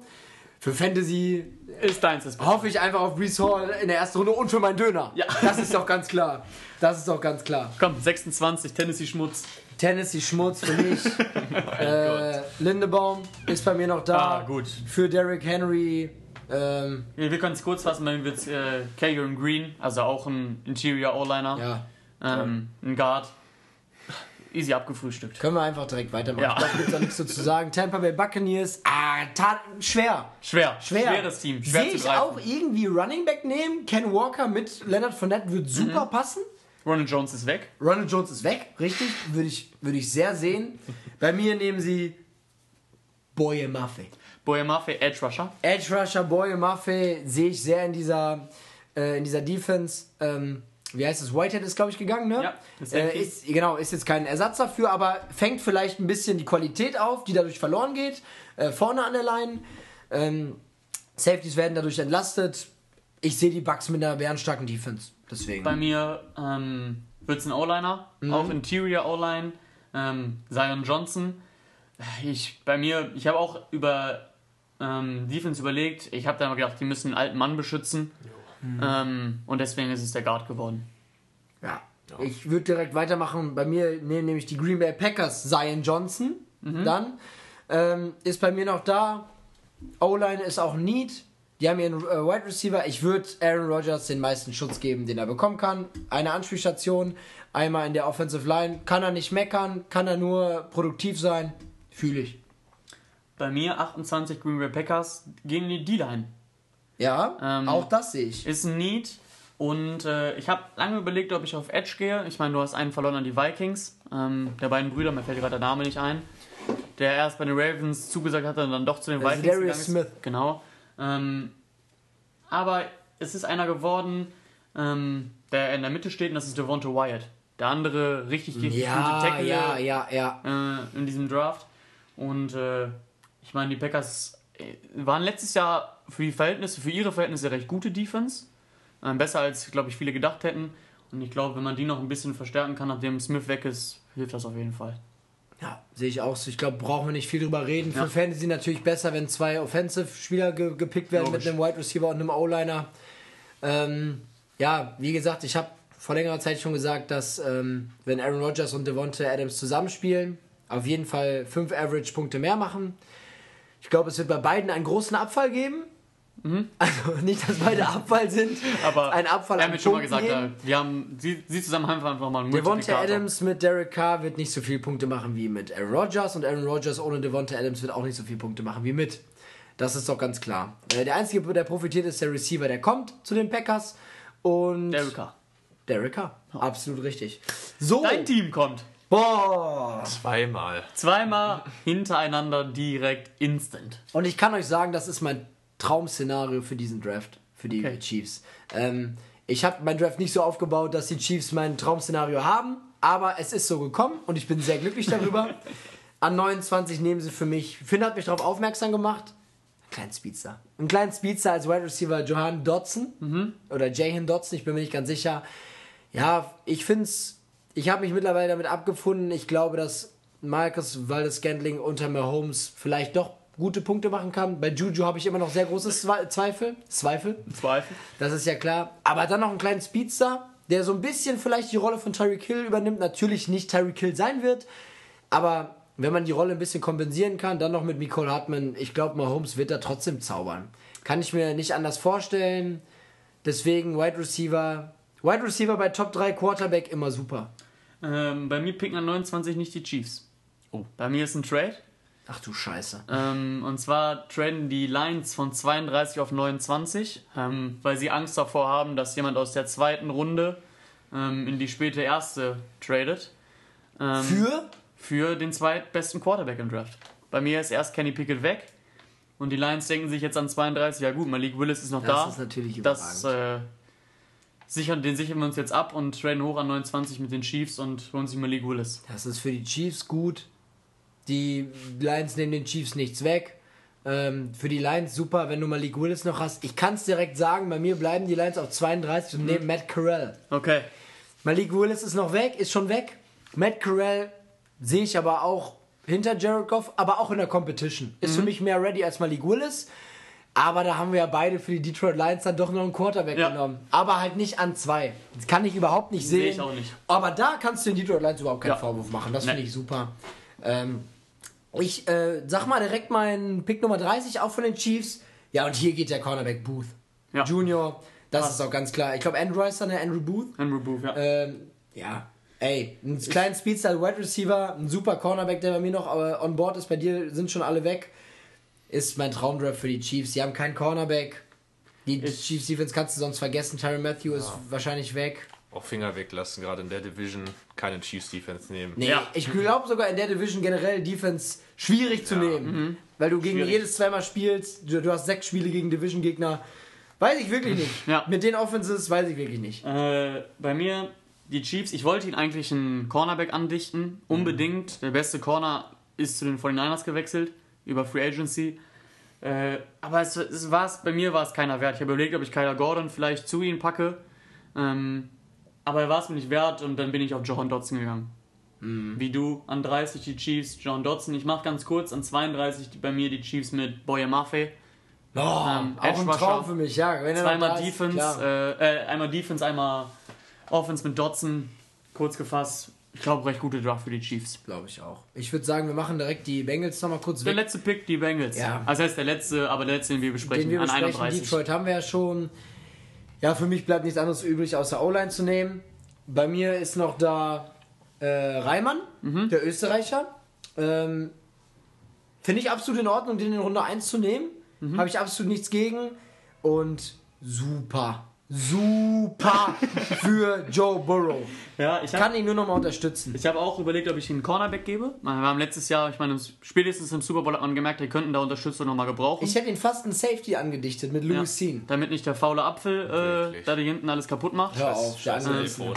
Für Fantasy
Ist deins das Beste.
hoffe ich einfach auf Brees Hall in der ersten Runde und für meinen Döner.
Ja.
Das ist doch ganz klar. Das ist doch ganz klar.
Komm, 26, Tennessee Schmutz.
Tennessee Schmutz für mich. <laughs> äh, Lindebaum ist bei mir noch da.
Ah, gut.
Für Derrick Henry. Ähm,
Ja, wir können es kurz fassen, bei mir wird es äh, Green, also auch ein Interior O-Liner,
ja,
ähm, ein Guard. Easy abgefrühstückt.
können wir einfach direkt weitermachen.
Ja.
Ich glaube, gibt es auch nichts so zu sagen. Tampa Bay Buccaneers. Ah, tat, schwer.
Schwer,
Schwer.
schweres Team, schwer
Sehe ich auch irgendwie Running Back nehmen. Ken Walker mit Leonard Fournette wird
Mhm.
super passen.
Ronald Jones ist weg.
Ronald Jones ist weg, richtig. Würde ich, würde ich sehr sehen. Bei mir nehmen sie Boye Maffei.
Boya Maffei, Edge Rusher.
Edge Rusher, Boye Maffei sehe ich sehr in dieser, äh, in dieser Defense. Ähm, wie heißt es? Whitehead ist, glaube ich, gegangen, ne?
Ja, ist
äh, ist, genau, ist jetzt kein Ersatz dafür, aber fängt vielleicht ein bisschen die Qualität auf, die dadurch verloren geht. Äh, vorne an der Line. Ähm, Safeties werden dadurch entlastet. Ich sehe die Bucks mit einer bärenstarken Defense. Deswegen.
Bei mir ähm, wird es ein O-Liner,
Mhm.
auch Interior O-Line, ähm, Zion Johnson. Ich, bei mir, ich habe auch über ähm, Defense überlegt. Ich habe dann mal gedacht, die müssen einen alten Mann beschützen.
Mhm.
Ähm, und deswegen ist es der Guard geworden.
Ja. Ich würde direkt weitermachen. Bei mir nehmen nämlich die Green Bay Packers Zion Johnson. Dann ähm, ist bei mir noch da. O-Line ist auch Need. Die haben ihren äh, Wide Receiver. Ich würde Aaron Rodgers den meisten Schutz geben, den er bekommen kann. Eine Anspielstation, einmal in der Offensive Line. Kann er nicht meckern, kann er nur produktiv sein. Fühle ich.
Bei mir 28 Green Bay Packers gehen in die D-Line.
Ja,
Ähm,
auch das sehe ich.
Ist ein Need. Und äh, ich habe lange überlegt, ob ich auf Edge gehe. Ich meine, du hast einen verloren an die Vikings. Ähm, der beiden Brüder, mir fällt gerade der Name nicht ein. der erst bei den Ravens zugesagt hat und dann doch zu den
Das
Vikings
Darius. Smith.
Genau. Ähm, aber es ist einer geworden, ähm, der in der Mitte steht und das ist Devonta Wyatt. Der andere richtig gute
Ja,
Tackle
ja, ja, ja.
äh, in diesem Draft. Und äh, ich meine, die Packers äh, waren letztes Jahr für die Verhältnisse, für ihre Verhältnisse recht gute Defense. Ähm, besser als, glaube ich, viele gedacht hätten. Und ich glaube, wenn man die noch ein bisschen verstärken kann, nachdem Smith weg ist, hilft das auf jeden Fall.
Ja, sehe ich auch so. Ich glaube, brauchen wir nicht viel drüber reden.
Ja.
Für Fantasy natürlich besser, wenn zwei Offensive-Spieler ge gepickt werden
Logisch.
mit einem Wide Receiver und einem O-Liner. Ähm, ja, wie gesagt, ich habe vor längerer Zeit schon gesagt, dass ähm, wenn Aaron Rodgers und Devonta Adams zusammenspielen, auf jeden Fall fünf Average-Punkte mehr machen. Ich glaube, es wird bei beiden einen großen Abfall geben. <laughs> Also nicht, dass beide Abfall sind.
Aber
ein Abfall
er hat mir schon mal gesagt, äh, wir haben, sie, sie zusammen haben einfach mal einen
Devonta. Adams mit Derek Carr wird nicht so viele Punkte machen wie mit Aaron Rodgers und Aaron Rodgers ohne Devonta Adams wird auch nicht so viele Punkte machen wie mit. Das ist doch ganz klar. Äh, Der einzige, der profitiert, ist der Receiver, der kommt zu den Packers und
Derek Carr.
Derek Carr. Absolut richtig. So.
Dein Team kommt.
Boah.
Zweimal.
Zweimal hintereinander direkt instant.
Und ich kann euch sagen, das ist mein Traum-Szenario für diesen Draft, für die
Okay.
Chiefs. Ähm, ich habe meinen Draft nicht so aufgebaut, dass die Chiefs mein Traum-Szenario haben, aber es ist so gekommen und ich bin sehr glücklich darüber. <laughs> An 29 nehmen sie für mich. Finn hat mich darauf aufmerksam gemacht. Einen kleinen Speedster. Einen kleinen Speedster als Wide Receiver Johan Dodson oder Jahan Dodson, ich bin mir nicht ganz sicher. Ja, ich finde es, ich habe mich mittlerweile damit abgefunden. Ich glaube, dass Marcus Waldes Scantling unter Mahomes vielleicht doch gute Punkte machen kann. Bei Juju habe ich immer noch sehr große Zwe- Zweifel. Zweifel,
Zweifel.
das ist ja klar. Aber dann noch einen kleinen Speedster, der so ein bisschen vielleicht die Rolle von Tyreek Hill übernimmt. Natürlich nicht Tyreek Hill sein wird, aber wenn man die Rolle ein bisschen kompensieren kann, dann noch mit Nicole Hartman, ich glaube, Mahomes wird da trotzdem zaubern. Kann ich mir nicht anders vorstellen. Deswegen Wide Receiver. Wide Receiver bei Top 3 Quarterback immer super.
Ähm, bei mir picken an 29 nicht die Chiefs.
Oh.
Bei mir ist ein Trade.
Ach du Scheiße.
Ähm, und zwar traden die Lions von 32 auf 29, ähm, weil sie Angst davor haben, dass jemand aus der zweiten Runde ähm, in die späte erste tradet. Ähm,
Für?
für den zweitbesten Quarterback im Draft. Bei mir ist erst Kenny Pickett weg. Und die Lions denken sich jetzt an 32, ja gut, Malik Willis ist noch
Das
da.
ist natürlich
das, äh, sichern, den sichern wir uns jetzt ab und traden hoch an 29 mit den Chiefs und holen sich Malik Willis.
Das ist für die Chiefs gut. Die Lions nehmen den Chiefs nichts weg. Ähm, für die Lions super, wenn du Malik Willis noch hast. Ich kann es direkt sagen, bei mir bleiben die Lions auf 32 und nehmen Matt Carell.
Okay.
Malik Willis ist noch weg, ist schon weg. Matt Carell sehe ich aber auch hinter Jared Goff, aber auch in der Competition. Ist für mich mehr ready als Malik Willis. Aber da haben wir ja beide für die Detroit Lions dann doch noch einen Quarterback
Ja.
genommen. Aber halt nicht an zwei. Das kann ich überhaupt nicht
Sehe
sehen.
ich auch nicht.
Aber da kannst du den Detroit Lions überhaupt keinen
Ja.
Vorwurf machen. Das
Nee.
finde ich super. Ähm, ich äh, sag mal direkt meinen Pick Nummer 30 auch von den Chiefs. Ja, und hier geht der Cornerback Booth.
Ja.
Junior, das ist auch ganz klar. Ich glaube, Andrew heißt dann der Andrew Booth.
Andrew Booth, ja.
Ähm, ja, ey, einen kleinen Speedstyle Wide Receiver, ein super Cornerback, der bei mir noch äh, on board ist. Bei dir sind schon alle weg. Ist mein Traumdraft für die Chiefs. Sie haben keinen Cornerback. Die
Ich-
Chiefs Defense kannst du sonst vergessen. Tyron Matthew ist wahrscheinlich weg.
Auch Finger weglassen, gerade in der Division. Keine Chiefs Defense nehmen.
Nee,
Ja.
ich glaube sogar in der Division generell Defense schwierig zu
Ja.
nehmen. Weil du gegen
Schwierig.
jedes zweimal spielst. Du, du hast sechs Spiele gegen Division-Gegner. Weiß ich wirklich nicht.
Ja.
Mit den Offenses weiß ich wirklich nicht.
Äh, bei mir, die Chiefs, ich wollte ihn eigentlich einen Cornerback andichten, unbedingt. Der beste Corner ist zu den 49ers gewechselt, über Free Agency. Äh, aber es, es war's, bei mir war es keiner wert. Ich habe überlegt, ob ich Kyler Gordon vielleicht zu ihm packe. Ähm, aber er war es mir nicht wert und dann bin ich auf John Dodson gegangen. Wie du, an 30 die Chiefs, John Dodson. Ich mache ganz kurz, an 32 die, bei mir die Chiefs mit Boye Maffei.
Oh,
Ähm,
auch ein. Traum für mich, ja. Wenn
Zweimal Defense, äh, äh, einmal Defense, einmal Offense mit Dodson. Kurz gefasst, ich glaube, recht gute Draft für die Chiefs.
Glaube ich auch. Ich würde sagen, wir machen direkt die Bengals nochmal kurz
Der
weg.
letzte Pick, die Bengals.
Ja.
Also heißt der letzte, aber der letzte, den wir besprechen,
Den wir
an
besprechen.
31.
Detroit haben wir ja schon. Ja, für mich bleibt nichts anderes übrig, außer O-Line zu nehmen. Bei mir ist noch da äh, Reimann,
Mhm.
der Österreicher. Ähm, Finde ich absolut in Ordnung, den in Runde 1 zu nehmen.
Mhm.
Habe ich absolut nichts gegen. Und super, super für Joe Burrow.
Ja, ich
Kann ihn nur noch mal unterstützen.
Ich habe auch überlegt, ob ich ihn einen Cornerback gebe. Wir haben letztes Jahr, ich meine, spätestens im Super Bowl hat man gemerkt, die könnten da Unterstützung nochmal gebrauchen.
Ich hätte ihn fast einen Safety angedichtet mit
ja,
Louis Sean.
damit nicht der faule Apfel äh, da hinten alles kaputt macht.
Hör auf, der
Scheiße,
andere
Telefon.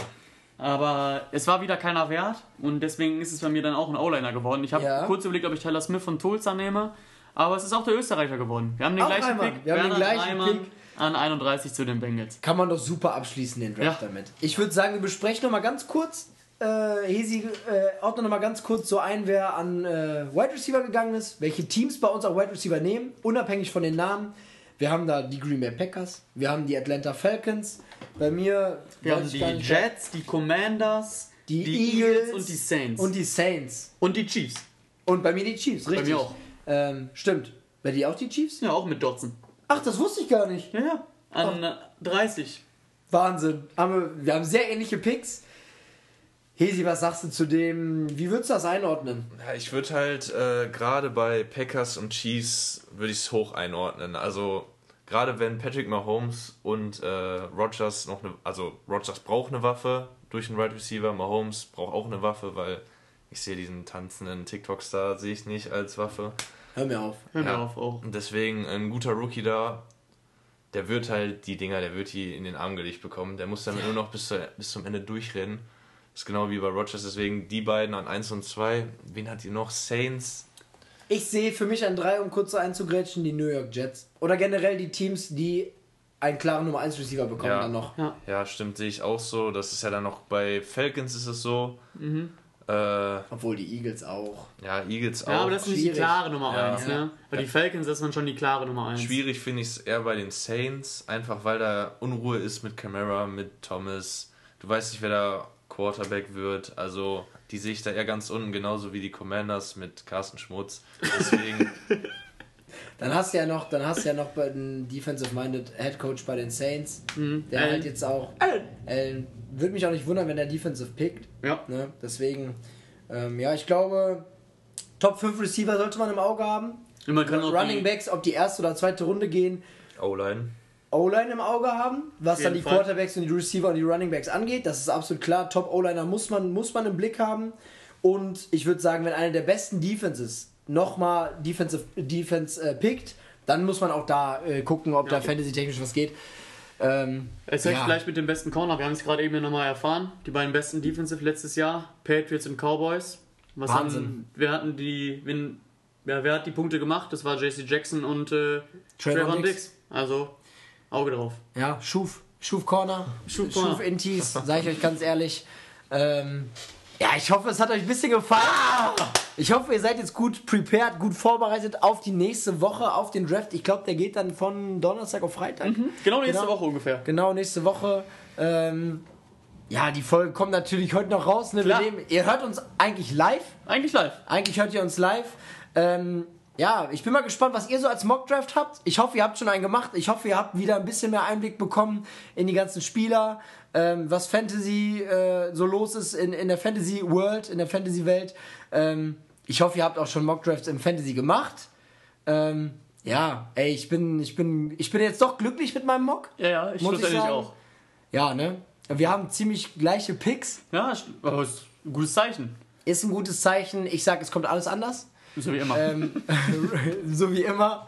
Aber es war wieder keiner wert und deswegen ist es bei mir dann auch ein O-Liner geworden. Ich habe
Ja.
kurz überlegt, ob ich Tyler Smith von Tulsa nehme, aber es ist auch der Österreicher geworden. Wir haben den
Auch
gleichen
Reimann.
Pick.
Wir haben den
Werner
gleichen
Reimann
Pick.
An 31 zu den Bengals.
Kann man doch super abschließen, den Draft
Ja.
damit. Ich würde sagen, wir besprechen noch mal ganz kurz. Äh, Hesi äh, ordnet noch mal ganz kurz so ein, wer an äh, Wide Receiver gegangen ist, welche Teams bei uns auch Wide Receiver nehmen, unabhängig von den Namen. Wir haben da die Green Bay Packers, wir haben die Atlanta Falcons, bei mir
Wir haben die Jets, die Commanders,
die, Eagles,
und die Saints.
und die Saints
Und die Chiefs.
und bei mir die Chiefs, richtig.
mir auch.
Ähm, stimmt. Bei dir auch die Chiefs?
Ja, auch mit Dotson.
Ach, das wusste ich gar nicht.
Ja, ja. An äh, 30.
Wahnsinn. Haben wir, haben sehr ähnliche Picks. Hesi, was sagst du zu dem? Wie würdest du das einordnen?
Ja, ich würde halt äh, gerade bei Packers und Chiefs würde ich es hoch einordnen. Also gerade wenn Patrick Mahomes und äh, Rogers noch eine, also Rogers braucht eine Waffe durch einen Wide Receiver, Mahomes braucht auch eine Waffe, weil ich sehe diesen tanzenden TikTok-Star sehe ich nicht als Waffe.
Hör mir auf.
Hör mir
Ja.
auf auch.
Und deswegen ein guter Rookie da, der wird halt die Dinger, der wird die in den Arm gelegt bekommen. Der muss damit nur noch bis, zur, bis zum Ende durchrennen. Das ist genau wie bei Rogers, deswegen die beiden an 1 und 2. Wen hat ihr noch? Saints.
Ich sehe für mich an drei, um kurz so einzugrätschen, die New York Jets. Oder generell die Teams, die einen klaren Nummer 1 Receiver bekommen
Ja.
dann noch.
Ja.
Ja, stimmt, sehe ich auch so. Das ist ja dann noch bei Falcons ist es so. Äh,
Obwohl die Eagles auch.
ja, Eagles auch.
Ja, aber das ist nicht die klare Nummer
Ja.
1, ne? Bei die Falcons ist man schon die klare Nummer 1.
Schwierig finde ich es eher bei den Saints, einfach weil da Unruhe ist mit Camara, mit Thomas. Du weißt nicht, wer da Quarterback wird. Also die sehe ich da eher ganz unten, genauso wie die Commanders mit Carsten Schmutz. Deswegen, <laughs>
Dann hast du ja noch, dann hast du ja noch bei den Defensive-Minded Head Coach bei den Saints.
Mhm.
Der
Allen.
halt jetzt auch. Allen. Würde mich auch nicht wundern, wenn der Defensive pickt.
Ja.
Ne? Deswegen, ähm, ja, ich glaube, Top 5 Receiver sollte man im Auge haben.
Und man kann auch
Running
die,
Backs, ob die erste oder zweite Runde gehen,
O-Line.
O-Line im Auge haben, was dann die
Fall.
Quarterbacks und die Receiver und die Running Backs angeht. Das ist absolut klar. Top O-Liner muss man, muss man im Blick haben. Und ich würde sagen, wenn einer der besten Defenses nochmal Defensive Defense äh, pickt, dann muss man auch da äh, gucken, ob da
Ja.
fantasy-technisch was geht. Ähm,
Es hängt
ja.
gleich mit dem besten Corner. Wir haben es gerade eben nochmal erfahren. Die beiden besten Defensive letztes Jahr, Patriots und Cowboys. Was
Wahnsinn.
Haben, wir hatten die, wen, ja, wer hat die Punkte gemacht? Das war JC Jackson und äh,
Trayvon. Diggs.
Also Auge drauf.
Ja, Schuf. Schuf Corner.
Schuf Corner.
Schuf Intis, sage ich euch ganz ehrlich. Ähm, ja, ich hoffe, es hat euch ein bisschen gefallen. Ich hoffe, ihr seid jetzt gut prepared, gut vorbereitet auf die nächste Woche, auf den Draft. Ich glaube, der geht dann von Donnerstag auf Freitag.
Genau nächste
Genau.
Woche ungefähr.
Genau, nächste Woche. Ähm, ja, die Folge kommt natürlich heute noch raus. Ne? Nehmen, ihr hört uns eigentlich live.
Eigentlich live.
Eigentlich hört ihr uns live. Ähm, ja, ich bin mal gespannt, was ihr so als Mockdraft habt. Ich hoffe, ihr habt schon einen gemacht. Ich hoffe, ihr habt wieder ein bisschen mehr Einblick bekommen in die ganzen Spieler, ähm, was Fantasy äh, so los ist in, in der Fantasy World, in der Fantasy Welt. Ähm, ich hoffe, ihr habt auch schon Mockdrafts im Fantasy gemacht. Ähm, ja, ey, ich bin, ich bin, ich bin jetzt doch glücklich mit meinem Mock.
Ja, ja, ich
Muss ich
schlussendlich
sagen.
auch.
Ja, ne? Wir haben ziemlich gleiche Picks.
Ja, aber ist ein gutes Zeichen.
Ist ein gutes Zeichen. Ich sag, es kommt alles anders. <laughs>
So wie immer.
Ähm, so wie immer.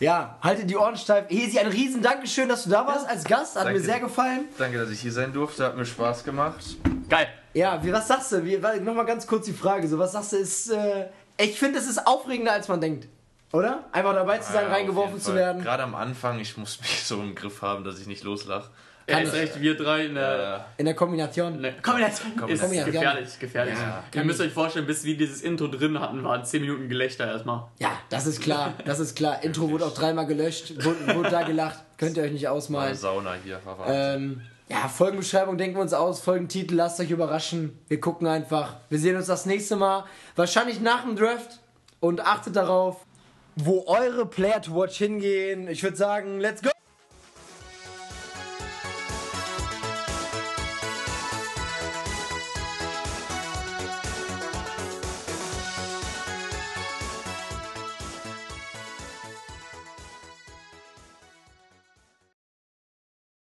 Ja, haltet die Ohren steif. Hesi, ein riesen Dankeschön, dass du da warst als Gast. Hat
Danke.
mir sehr gefallen.
Danke, dass ich hier sein durfte. Hat mir Spaß gemacht.
Geil.
Ja, wie, was sagst du? Wie, Nochmal ganz kurz die Frage. So, was sagst du? Ist, äh, ich finde, es ist aufregender, als man denkt. Oder? Einfach dabei zu sein,
Ja,
reingeworfen zu werden.
Gerade am Anfang, ich muss <laughs> mich so im Griff haben, dass ich nicht loslach.
Er ist echt, wir drei in der.
In der Kombination.
Ne, Kombination ist
Kombination.
gefährlich, gefährlich.
Ja,
Ihr müsst euch vorstellen, bis wir dieses Intro drin hatten, waren 10 Minuten Gelächter erstmal.
Ja, das ist klar. Das ist klar. Intro wurde auch dreimal gelöscht. Wurde, wurde da gelacht. Könnt ihr euch nicht ausmalen.
Sauna hier.
Ähm, ja, Folgenbeschreibung denken wir uns aus, Folgentitel, lasst euch überraschen. Wir gucken einfach. Wir sehen uns das nächste Mal. Wahrscheinlich nach dem Draft. Und achtet darauf, wo eure Player to Watch hingehen. Ich würde sagen, let's go!